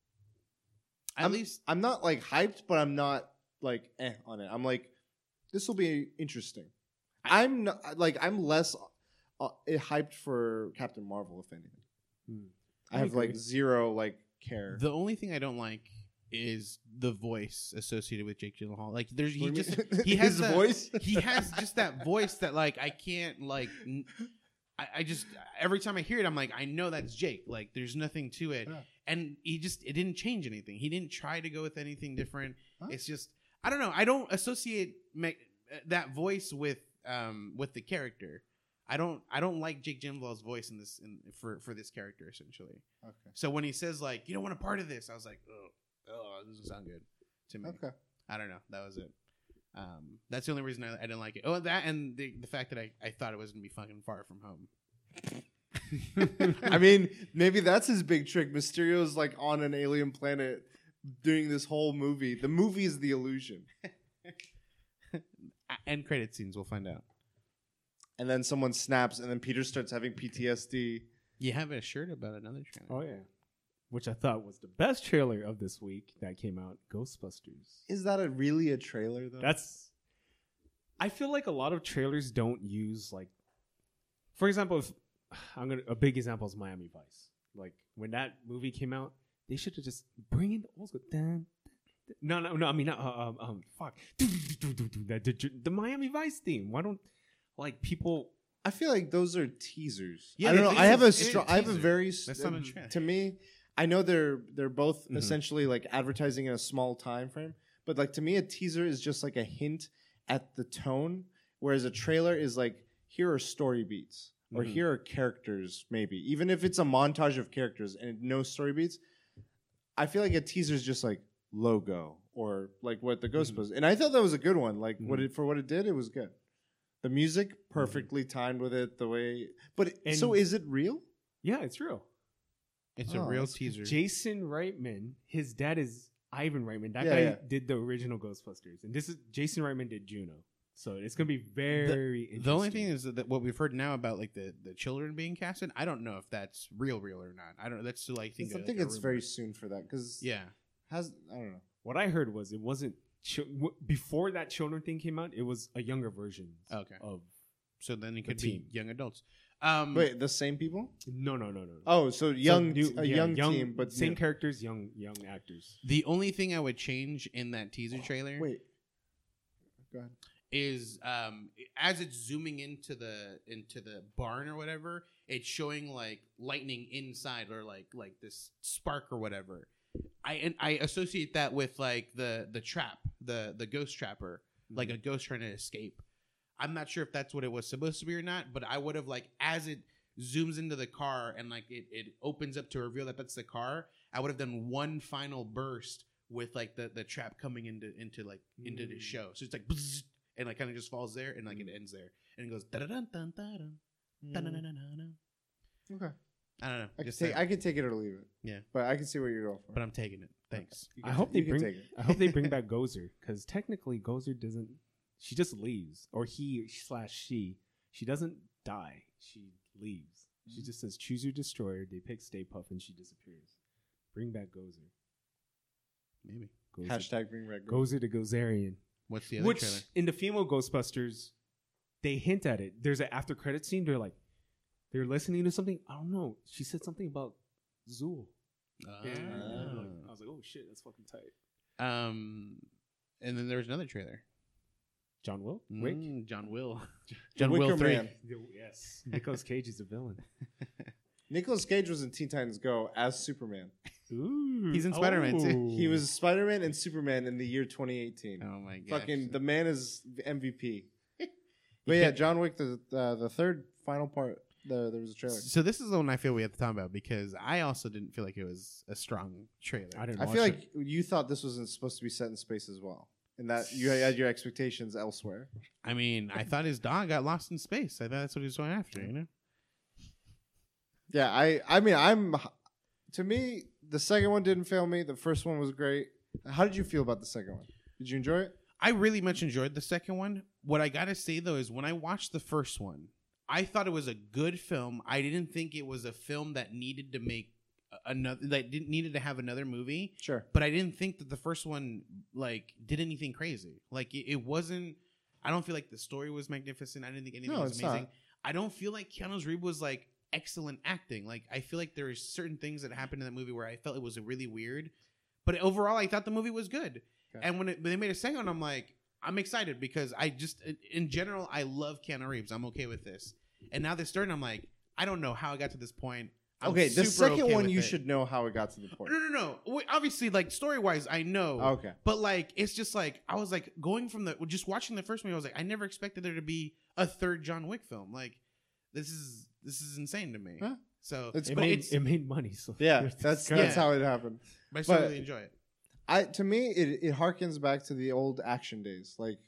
At I'm- least I'm not like hyped, but I'm not like eh on it. I'm like, this will be interesting. I'm not like I'm less uh, hyped for Captain Marvel, if anything. Hmm. I I have like zero like care. the only thing I don't like is the voice associated with Jake Gyllenhaal. Like, there's he What do you just he has that- voice. he has just that voice that like I can't like. N- I, I just every time I hear it, I'm like, I know that's Jake. Like, there's nothing to it, Yeah. and he just it didn't change anything. He didn't try to go with anything different. Huh? It's just I don't know. I don't associate ma- that voice with um with the character. I don't I don't like Jake Gyllenhaal's voice in this in, for for this character essentially. okay. So when he says like you don't want a part of this, I was like, oh, oh, this doesn't sound good to me. Okay. I don't know. That was it. Um, that's the only reason I, I didn't like it. Oh, that and the, the fact that I, I thought it was gonna be fucking far from home. I mean, maybe that's his big trick. Mysterio's like on an alien planet doing this whole movie. The movie is the illusion. End credit scenes, we'll find out. And then someone snaps, and then Peter starts having PTSD. You have a shirt about another trailer. Oh yeah, which I thought was the best trailer of this week that came out, Ghostbusters. Is that a really a trailer though? That's. I feel like a lot of trailers don't use like, for example, if I'm gonna a big example is Miami Vice. Like when that movie came out, they should have just bring in the old school. Dun, dun, dun. No, no, no. I mean, uh, um, um, fuck, the, the, the Miami Vice theme. Why don't like people? I feel like those are teasers. Yeah, I don't know. I have a it's- it's a strong. I have a very. That's not a trailer. To me, I know they're they're both Mhm. essentially like advertising in a small time frame, but like to me, a teaser is just like a hint at the tone, whereas a trailer is like here are story beats or Mhm. here are characters. Maybe even if it's a montage of characters and no story beats, I feel like a teaser is just like logo or like what the ghost Mhm. was. And I thought that was a good one. Like what Mhm. it for what it did, it was good. The music perfectly timed with it. The way, but so is it real? Yeah, it's real. It's Oh, a real teaser. Jason Reitman, his dad is Ivan Reitman. That Yeah, guy yeah. did the original Ghostbusters, and this is Jason Reitman did Juno. So it's gonna be very. interesting. the only thing is that what we've heard now about like the, the children being casted, I don't know if that's real, real or not. I don't. That's still I think. I a- think like a it's very soon for that because Yeah. has I don't know. what I heard was it wasn't chil- w- before that children thing came out. It was a younger version Okay. of So then it The could be team. young adults. Um, Wait, the same people? no, no, no, no. no. Oh, so young, new- a yeah, young, team, but same new. characters, young, young actors. The only thing I would change in that teaser trailer Wait, go ahead. is um, as it's zooming into the into the barn or whatever, it's showing like lightning inside or like like this spark or whatever. I and I associate that with like the the trap, the the ghost trapper, like a ghost trying to escape. I'm not sure if that's what it was supposed to be or not, but I would have like as it zooms into the car and like it, it opens up to reveal that that's the car. I would have done one final burst with like the the trap coming into into like into the Mm. show. So it's like bzzz, and like kind of just falls there and like it ends there and it goes da da dun dun dun dun dun dun Okay, I don't know. I can just take that. I can take it or leave it. Yeah. but I can see where you're going for. but I'm taking it. Thanks. You I can hope t- they you can bring. take it. I hope they bring back Gozer because technically Gozer doesn't. She just leaves, or he slash she. She doesn't die. She leaves. She just says, "Choose your destroyer." They pick Stay Puft, and she disappears. Bring back Gozer. Maybe. Gozer, Hashtag bring back Gozer. Gozer the Gozerian. What's the other trailer? Which trailer? in the female Ghostbusters, they hint at it. There's an after credit scene. They're like, they're listening to something. I don't know. She said something about Zuul. And I'm like- I was like, oh shit, that's fucking tight. Um, and then there was another trailer. John Will. Wick. Mm, John Will. John Wicker Will three. Man. Yes. Nicolas Cage is a villain. Nicolas Cage was in Teen Titans Go as Superman. Ooh. He's in Spider-Man, too. He was Spider Man and Superman in the year 2018. Oh my god. Fucking the man is MVP. but yeah, John Wick the uh, the third final part. The, there was a trailer. So this is the one I feel we have to talk about because I also didn't feel like it was a strong trailer. I didn't. I watch feel it. like you thought this wasn't supposed to be set in space as well, and that you had your expectations elsewhere. I mean, I thought his dog got lost in space. I thought that's what he was going after. You know. Yeah, I I mean I'm to me the second one didn't fail me. The first one was great. How did you feel about the second one? Did you enjoy it? I really much enjoyed the second one. What I gotta say though is when I watched the first one, I thought it was a good film. I didn't think it was a film that needed to make another that didn't needed to have another movie. Sure. But I didn't think that the first one like did anything crazy. Like it, it wasn't. I don't feel like the story was magnificent. I didn't think anything No, was amazing. not. I don't feel like Keanu Reeves was like excellent acting. Like I feel like there is certain things that happened in that movie where I felt it was really weird. But overall, I thought the movie was good. Okay. And when, it, when they made a second, I'm like, I'm excited because I just, in general, I love Keanu Reeves. I'm okay with this. And now third, one, I'm like, I don't know how I got to this point. I'm okay, the super second okay one with you it. should know how it got to the point. No, no, no. Wait, Obviously, like story wise, I know. Okay. But like, it's just like I was like going from the just watching the first movie. I was like, I never expected there to be a third John Wick film. Like, this is this is insane to me. Huh? So, It's it but made it's, it made money. So Yeah, it's that's good. that's how it happened. but I still but- really enjoy it. I to me it it harkens back to the old action days. Like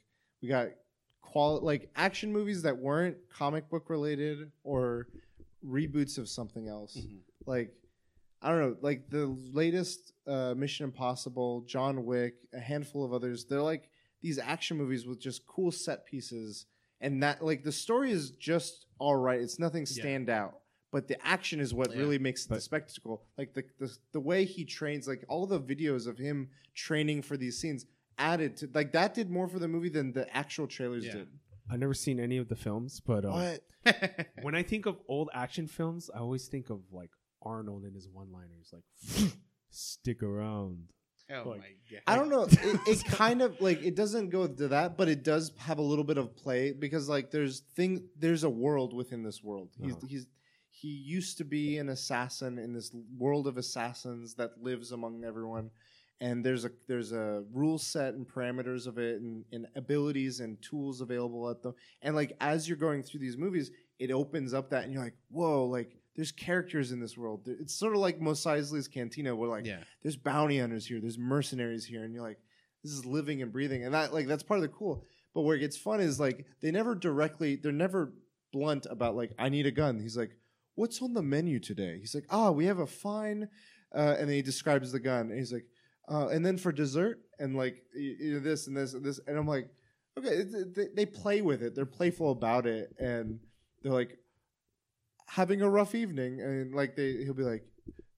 we got qual like action movies that weren't comic book related or reboots of something else. Mhm. Like I don't know, like the latest uh, Mission Impossible, John Wick, a handful of others. They're like these action movies with just cool set pieces, and that like the story is just all right. It's nothing Yeah. stand out, but the action is what Yeah. really makes it the spectacle. Like the, the the way he trains, like all the videos of him training for these scenes added to like that did more for the movie than the actual trailers Yeah. did. I've never seen any of the films, but uh, What? when I think of old action films, I always think of like Arnold and his one-liners, like "Stick around." oh Like- my god! I don't know. It, it kind of like it doesn't go to that, but it does have a little bit of play because like there's thing there's a world within this world. He's Uh-huh. he's he used to be an assassin in this world of assassins that lives among everyone. And there's a there's a rule set and parameters of it and, and abilities and tools available at them. And like as you're going through these movies, it opens up that and you're like, whoa, like there's characters in this world. It's sort of like Mos Eisley's Cantina, where like yeah, there's bounty hunters here, there's mercenaries here, and you're like, this is living and breathing, and that like that's part of the cool. But where it gets fun is like they never directly, they're never blunt about like I need a gun. He's like, what's on the menu today? He's like, ah, we have a fine, uh, and then he describes the gun, and he's like, uh, and then for dessert, and like you know, this and this and this, and I'm like, okay, they, they play with it, they're playful about it, and they're like having a rough evening, and like they he'll be like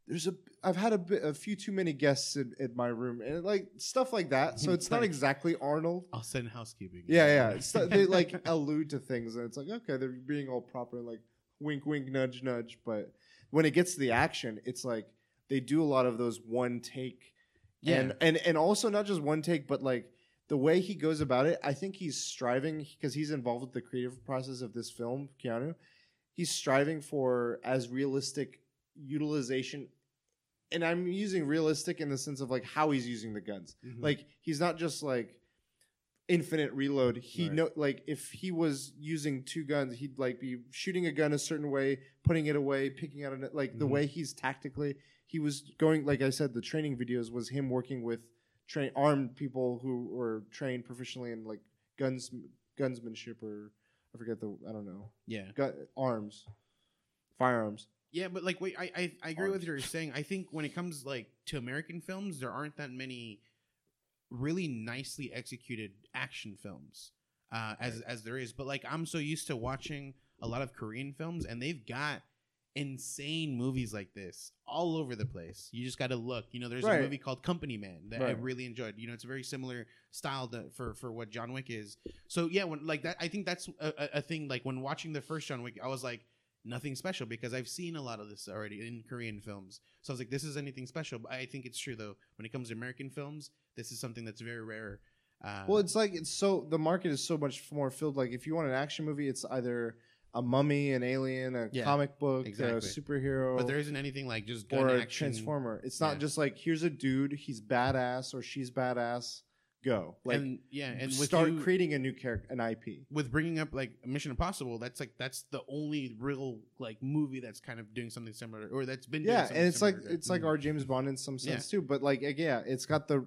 there's a I've had a bit a few too many guests in, in my room and like stuff like that. So it's not exactly Arnold. I'll send housekeeping. Yeah, yeah. It's, they like allude to things and it's like okay, they're being all proper like wink wink nudge nudge, but when it gets to the action, it's like they do a lot of those one take Yeah. and and and also not just one take but like the way he goes about it, I think he's striving because he's involved with the creative process of this film, Keanu. He's striving for as realistic utilization and I'm using realistic in the sense of like how he's using the guns. Mhm. Like he's not just like infinite reload. He Right. know like if he was using two guns, he'd like be shooting a gun a certain way, putting it away, picking out a like the Mhm. way he's tactically. He was going like I said, the training videos was him working with train armed people who were trained professionally in like guns gunsmanship or I forget the I don't know yeah. gun, arms firearms. Yeah, but like, wait, I I, I agree with Arms. what you're saying. I think when it comes like to American films, there aren't that many really nicely executed action films uh, as as there is. But like, I'm so used to watching a lot of Korean films, and they've got insane movies like this all over the place. You just got to look. You know, there's Right. a movie called Company Man that I really enjoyed. You know, it's a very similar style to, for for what John Wick is. So yeah, when like that, I think that's a, a, a thing. Like when watching the first John Wick, I was like. Nothing special because I've seen a lot of this already in Korean films. So I was like, this is anything special. But I think it's true though. When it comes to American films, this is something that's very rare. Uh, Well, it's like it's so the market is so much more filled. Like if you want an action movie, it's either a mummy, an alien, a Yeah, comic book, exactly. a superhero, but there isn't anything like just gun or a action. transformer. It's not Yeah. just like here's a dude, he's badass or she's badass. Go like and yeah, and with start you, creating a new character, an IP. with bringing up like Mission Impossible, that's like that's the only real like movie that's kind of doing something similar, or that's been doing Yeah, something and it's like similar to- it's like our James Bond in some sense too. But like ag- yeah, it's got the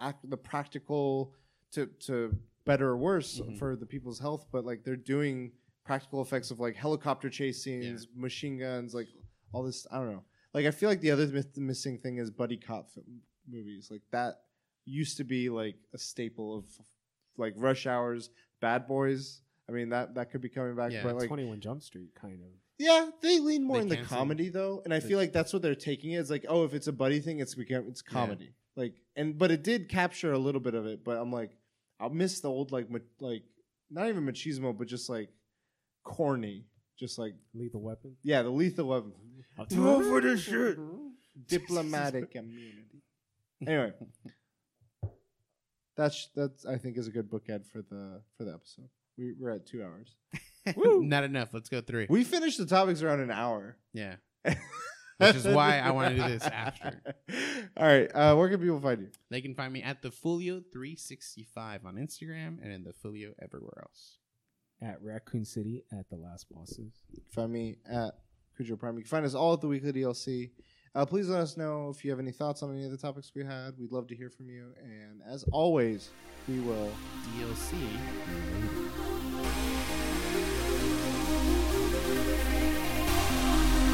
act the practical to to better or worse Mhm. for the people's health. But like they're doing practical effects of like helicopter chase scenes, machine guns, like all this. I don't know. Like I feel like the other myth- missing thing is buddy cop film movies. Like that used to be like a staple of like Rush Hours, Bad Boys. I mean that that could be coming back, Yeah, but like Twenty One Jump Street, kind of. yeah, they lean more They in the comedy though, and I feel like that's what they're taking it. It's like, oh, if it's a buddy thing, it's become it's comedy. Like, and but it did capture a little bit of it. But I'm like, I'll miss the old like ma- like not even machismo, but just like corny, just like Lethal Weapon. yeah, the lethal weapon, I'll for the shit. diplomatic immunity. Anyway, that's that's I think is a good bookend for the for the episode. We, we're at two hours. Not enough. Let's go three. We finished the topics around an hour. yeah, Which is why I wanna do this after. All right. Uh, where can people find you? they can find me at the Folio three sixty five on Instagram and in the Folio everywhere else at Raccoon City at the Last Bosses. Find me at Cujo Prime. You can find us all at the Weekly DLC. Uh, please let us know if you have any thoughts on any of the topics we had. We'd love to hear from you. And as always, we will DLC.